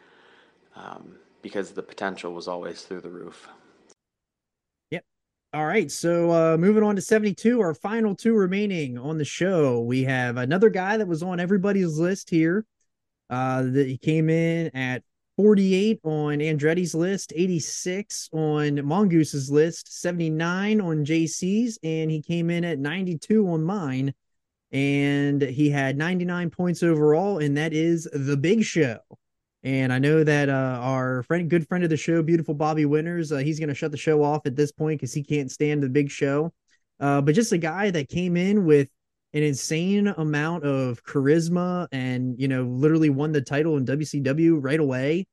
S8: Um, because the potential was always through the roof.
S4: Yep. All right. So uh moving on to 72, our final two remaining on the show. We have another guy that was on everybody's list here. Uh that he came in at 48 on Andretti's list, 86 on Mongoose's list, 79 on JC's, and he came in at 92 on mine. And he had 99 points overall, and that is the big show. And I know that uh, our friend, good friend of the show, beautiful Bobby Winters, uh, he's going to shut the show off at this point because he can't stand the big show. Uh, but just a guy that came in with an insane amount of charisma and, you know, literally won the title in WCW right away.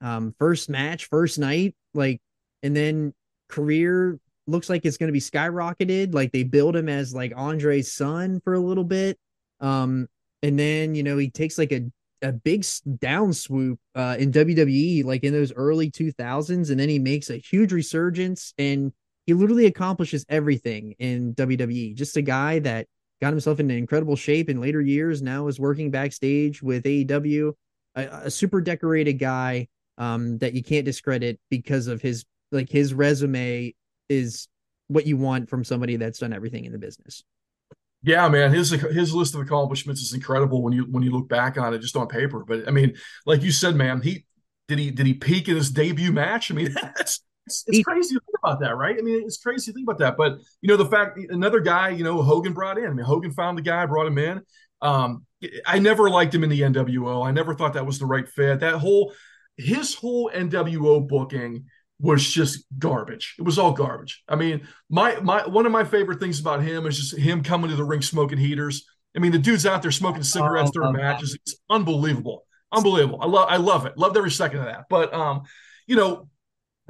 S4: Um, first match, first night, like, and then career looks like it's going to be skyrocketed. Like they build him as like Andre's son for a little bit. Um, and then, you know, he takes like a a big down swoop uh, in WWE, like in those early 2000s, and then he makes a huge resurgence and he literally accomplishes everything in WWE. Just a guy that got himself into incredible shape in later years. Now is working backstage with AEW, a, a super decorated guy um, that you can't discredit because of his like his resume is what you want from somebody that's done everything in the business.
S5: Yeah, man, his his list of accomplishments is incredible when you when you look back on it just on paper. But I mean, like you said, man, he did he did he peak in his debut match? I mean, *laughs* that's it's, it's crazy to think about that, right? I mean, it's crazy to think about that. But you know, the fact another guy, you know, Hogan brought in. I mean, Hogan found the guy, brought him in. Um, I never liked him in the NWO. I never thought that was the right fit. That whole his whole NWO booking was just garbage. It was all garbage. I mean, my my one of my favorite things about him is just him coming to the ring smoking heaters. I mean, the dude's out there smoking cigarettes during matches. It's unbelievable. Unbelievable. I love I love it. Loved every second of that. But um, you know,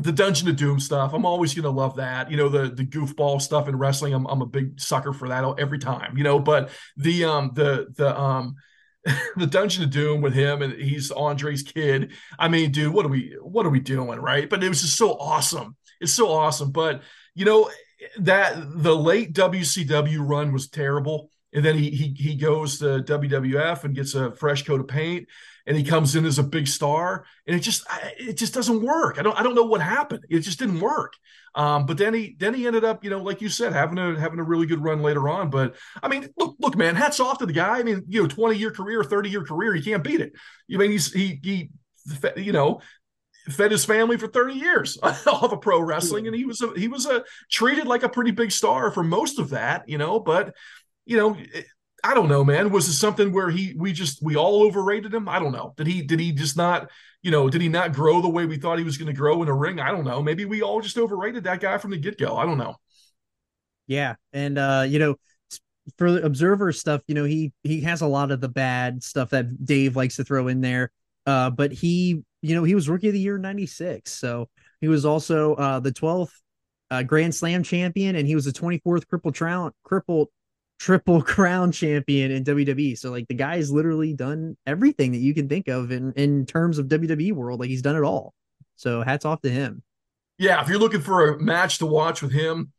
S5: the Dungeon of Doom stuff, I'm always gonna love that. You know, the the goofball stuff in wrestling, I'm I'm a big sucker for that every time, you know. But the um the the um *laughs* the Dungeon of Doom with him and he's Andre's kid. I mean, dude, what are we what are we doing, right? But it was just so awesome. It's so awesome. But you know that the late WCW run was terrible, and then he he he goes to WWF and gets a fresh coat of paint, and he comes in as a big star, and it just it just doesn't work. I don't I don't know what happened. It just didn't work. Um, but then he then he ended up, you know, like you said, having a having a really good run later on. But I mean, look, look, man, hats off to the guy. I mean, you know, 20 year career, 30 year career, you can't beat it. You I mean he's he he you know fed his family for 30 years *laughs* off of pro wrestling and he was a, he was a treated like a pretty big star for most of that you know but you know i don't know man. Was it something where he we just we all overrated him? I don't know. Did he did he just not you know did he not grow the way we thought he was going to grow in a ring? I don't know. Maybe we all just overrated that guy from the get-go. I don't know.
S4: Yeah. And uh you know for the observer stuff you know he he has a lot of the bad stuff that dave likes to throw in there. Uh, but he, you know, he was rookie of the year 96. So he was also uh, the 12th uh, Grand Slam champion, and he was the 24th Triple Crown, crippled Triple *laughs* Crown champion in WWE. So like the guy's literally done everything that you can think of in in terms of WWE world. Like he's done it all. So hats off to him.
S5: Yeah, if you're looking for a match to watch with him,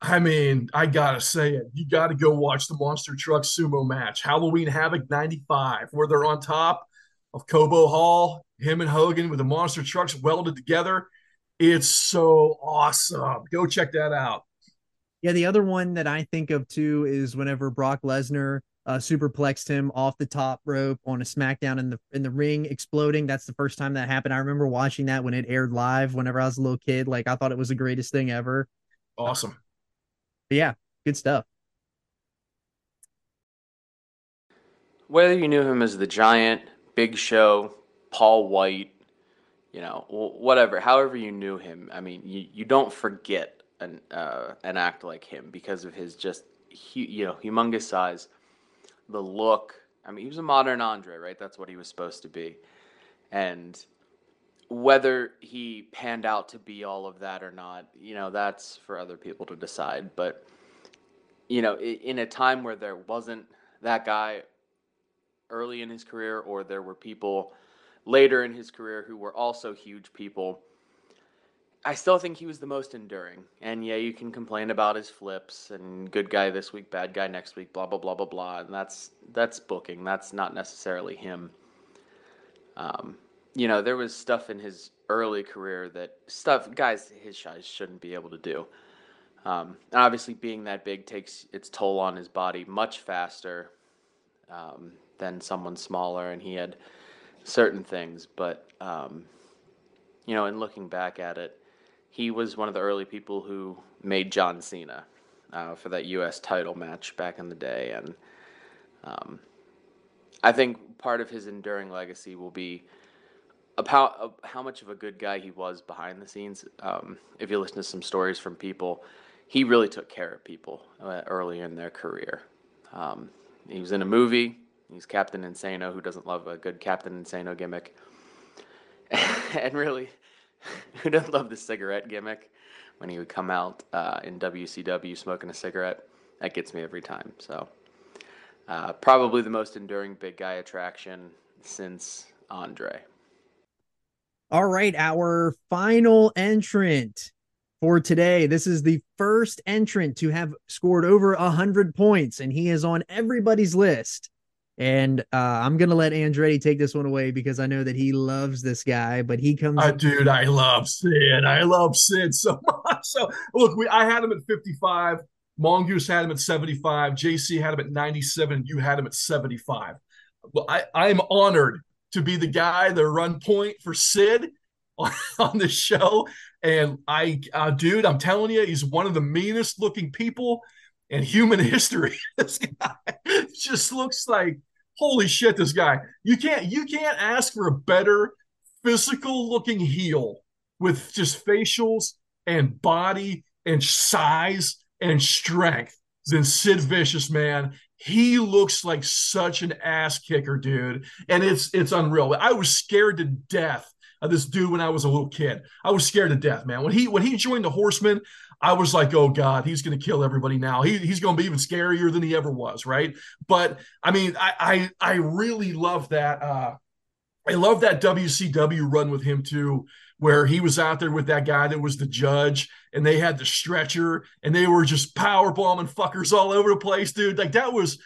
S5: I mean, I gotta say it. You got to go watch the Monster Truck Sumo match, Halloween Havoc '95, where they're on top of Cobo Hall, him and Hogan with the monster trucks welded together. It's so awesome. Go check that out.
S4: Yeah, the other one that I think of too is whenever Brock Lesnar uh, superplexed him off the top rope on a SmackDown in the in the ring, exploding. That's the first time that happened. I remember watching that when it aired live. Whenever I was a little kid, like I thought it was the greatest thing ever.
S5: Awesome.
S4: But yeah, good stuff.
S8: Whether you knew him as the Giant, Big Show, Paul White, you know, whatever, however you knew him. I mean, you, you don't forget an uh, an act like him because of his just you know humongous size, the look. I mean, he was a modern Andre, right? That's what he was supposed to be, and whether he panned out to be all of that or not, you know, that's for other people to decide. But you know, in a time where there wasn't that guy early in his career, or there were people later in his career who were also huge people. I still think he was the most enduring. And yeah, you can complain about his flips and good guy this week, bad guy next week, blah blah blah blah blah. And that's that's booking. That's not necessarily him. Um, you know, there was stuff in his early career that stuff guys his size shouldn't be able to do. Um, and obviously, being that big takes its toll on his body much faster um, than someone smaller, and he had certain things. But um, you know, in looking back at it, he was one of the early people who made John Cena uh, for that U.S. title match back in the day, and um, I think part of his enduring legacy will be about how, much of a good guy he was behind the scenes. Um, if you listen to some stories from people, he really took care of people uh, early in their career. Um, he was in a movie He's Captain Insano, who doesn't love a good Captain Insano gimmick. *laughs* and really, *laughs* who doesn't love the cigarette gimmick when he would come out uh, in WCW smoking a cigarette? That gets me every time. So, uh, probably the most enduring big guy attraction since Andre.
S4: All right, our final entrant for today. This is the first entrant to have scored over a hundred points, and he is on everybody's list. And uh, I'm gonna let Andretti take this one away because I know that he loves this guy. But he comes,
S5: uh, dude. I love Sid. I love Sid so *laughs* much. So look, we I had him at 55. Mongoose had him at 75. JC had him at 97. You had him at 75. Well, I I'm honored to be the guy the run point for Sid *laughs* on, on the show. And I, uh, dude, I'm telling you, he's one of the meanest looking people in human *laughs* history. this guy just looks like holy shit, this guy. You can't you can't ask for a better physical looking heel with just facials and body and size and strength than Sid Vicious, man. He looks like such an ass kicker, dude. And it's it's unreal. I was scared to death of this dude when I was a little kid. I was scared to death, man. When he when he joined the Horsemen, I was like, oh God, he's going to kill everybody now. He, he's going to be even scarier than he ever was, right? But I mean, I I, I really love that. Uh, I love that WCW run with him too, where he was out there with that guy that was the judge, and they had the stretcher, and they were just power bombing fuckers all over the place, dude. Like that was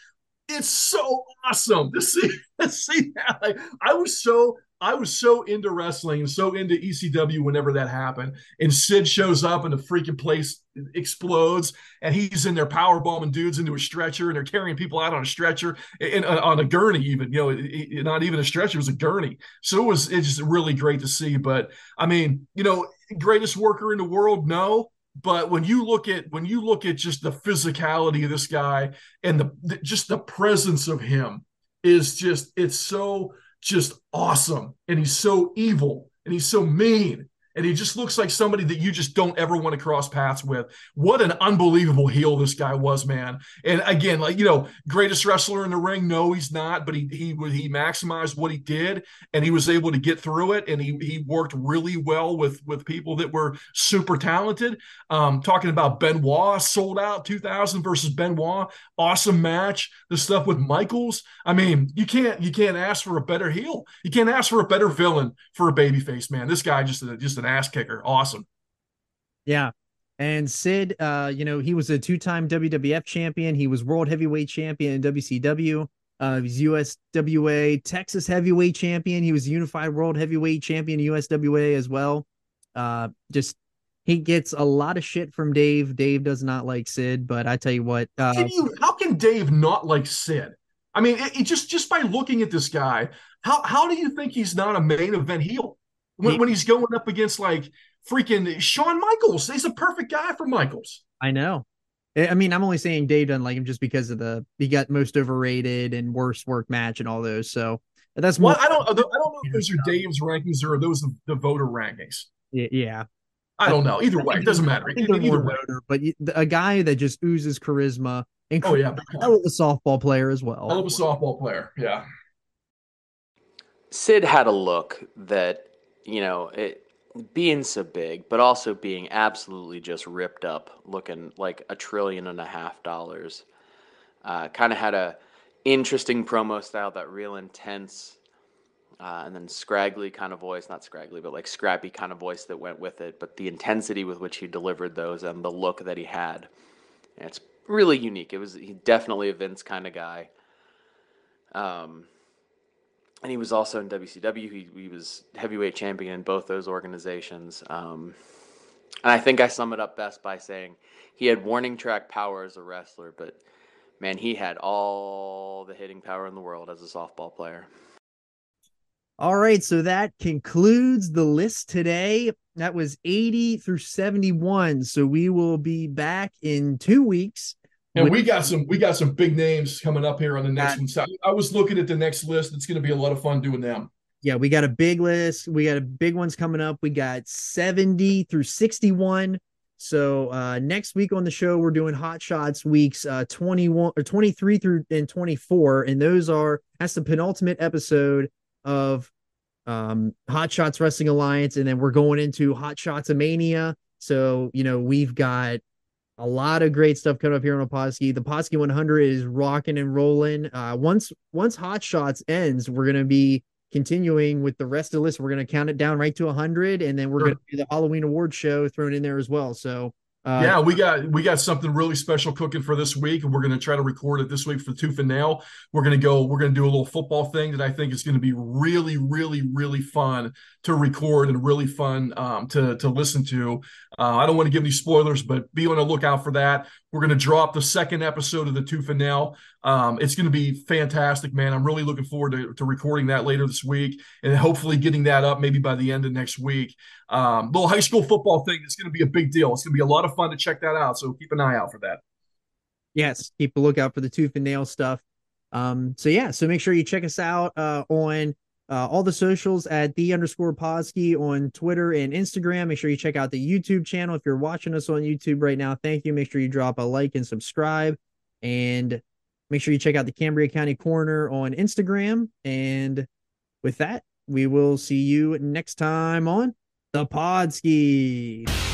S5: it's so awesome to see *laughs* to see that. Like I was so I was so into wrestling and so into ECW whenever that happened. And Sid shows up and the freaking place explodes and he's in there power bombing dudes into a stretcher and they're carrying people out on a stretcher and uh, on a gurney even, you know, it, it, not even a stretcher, it was a gurney. So it was it's just really great to see. But I mean, you know, greatest worker in the world, no. But when you look at when you look at just the physicality of this guy and the just the presence of him is just it's so just awesome. And he's so evil and he's so mean. And he just looks like somebody that you just don't ever want to cross paths with. What an unbelievable heel this guy was, man. And again, like you know, greatest wrestler in the ring. No, he's not, but he he he maximized what he did, and he was able to get through it, and he he worked really well with with people that were super talented. Um, talking about Benoit Souled Out 2000 versus Benoit, awesome match. The stuff with Michaels. I mean, you can't you can't ask for a better heel. You can't ask for a better villain for a babyface, man. This guy just just an ass kicker. Awesome.
S4: Yeah. And Sid, uh, you know, he was a two-time WWF champion. He was world heavyweight champion in WCW. Uh, he was USWA Texas heavyweight champion. He was unified world heavyweight champion USWA as well. Uh, just he gets a lot of shit from Dave. Dave does not like Sid, but I tell you what, uh,
S5: Can you, how can Dave not like Sid? I mean, it, it just just by looking at this guy, how how do you think he's not a main event heel when,
S4: He-
S5: when he's going up against like freaking Shawn Michaels? He's a perfect guy for Michaels.
S4: I know. I I mean, I'm only saying Dave doesn't like him just because of the he got most overrated and worst work match and all those. So that's more.
S5: Well, I don't I don't know if those are Dave's rankings or are those the, the voter rankings.
S4: Yeah, yeah.
S5: I don't know. Either way, it doesn't matter.
S4: I
S5: Either way.
S4: voter, but y- a guy that just oozes charisma and
S5: Oh yeah,
S4: hell of a softball player as well.
S5: hell of a softball player. Yeah.
S8: Sid had a look that, you know, it being so big, but also being absolutely just ripped up, looking like a trillion and a half dollars. Uh, kind of had a interesting promo style, that real intense, uh, and then scraggly kind of voice, not scraggly, but like scrappy kind of voice that went with it. But the intensity with which he delivered those and the look that he had, it's really unique. It was definitely a Vince kind of guy. Um, and he was also in WCW. He, he was heavyweight champion in both those organizations. Um, and I think I sum it up best by saying he had warning track power as a wrestler, but man, he had all the hitting power in the world as a softball player.
S4: All right, so that concludes the list today. That was 80 through 71. So we will be back in two weeks.
S5: And we got some we got some big names coming up here on the next one. So I was looking at the next list. It's going to be a lot of fun doing them.
S4: yeah, we got a big list. We got a big ones coming up. We got 70 through 61. So uh next week on the show, we're doing hot shots weeks uh 21 or 23 through and 24. And those are that's the penultimate episode of um Hot Shots Wrestling Alliance. And then we're going into Hot Shots of Mania. So, you know, we've got a lot of great stuff coming up here on Oposki. The Podski 100 is rocking and rolling. Uh, once once Hot Shots ends, we're gonna be continuing with the rest of the list. We're gonna count it down right to 100, and then we're
S5: Sure.
S4: gonna do the Halloween award show thrown in there as well. So uh,
S5: yeah, we got we got something really special cooking for this week, and we're going to try to record it this week for Tooth and. We're going to go. We're going to do a little football thing that I think is going to be really, really, really fun to record and really fun um, to to listen to. Uh, I don't want to give any spoilers, but be on the lookout for that. We're going to drop the second episode of the Tooth and Nail. Um, it's going to be fantastic, man. I'm really looking forward to, to recording that later this week and hopefully getting that up maybe by the end of next week. Um, little high school football thing is going to be a big deal. It's going to be a lot of fun to check that out. So keep an eye out for that.
S4: yes, keep a lookout for the tooth and nail stuff. Um, so yeah, so make sure you check us out uh, on uh, all the socials at the underscore Podski on Twitter and Instagram. Make sure you check out the YouTube channel if you're watching us on YouTube right now. Thank you. Make sure you drop a like and subscribe, and make sure you check out the Cambria County Corner on Instagram. And with that, we will see you next time on the Podski.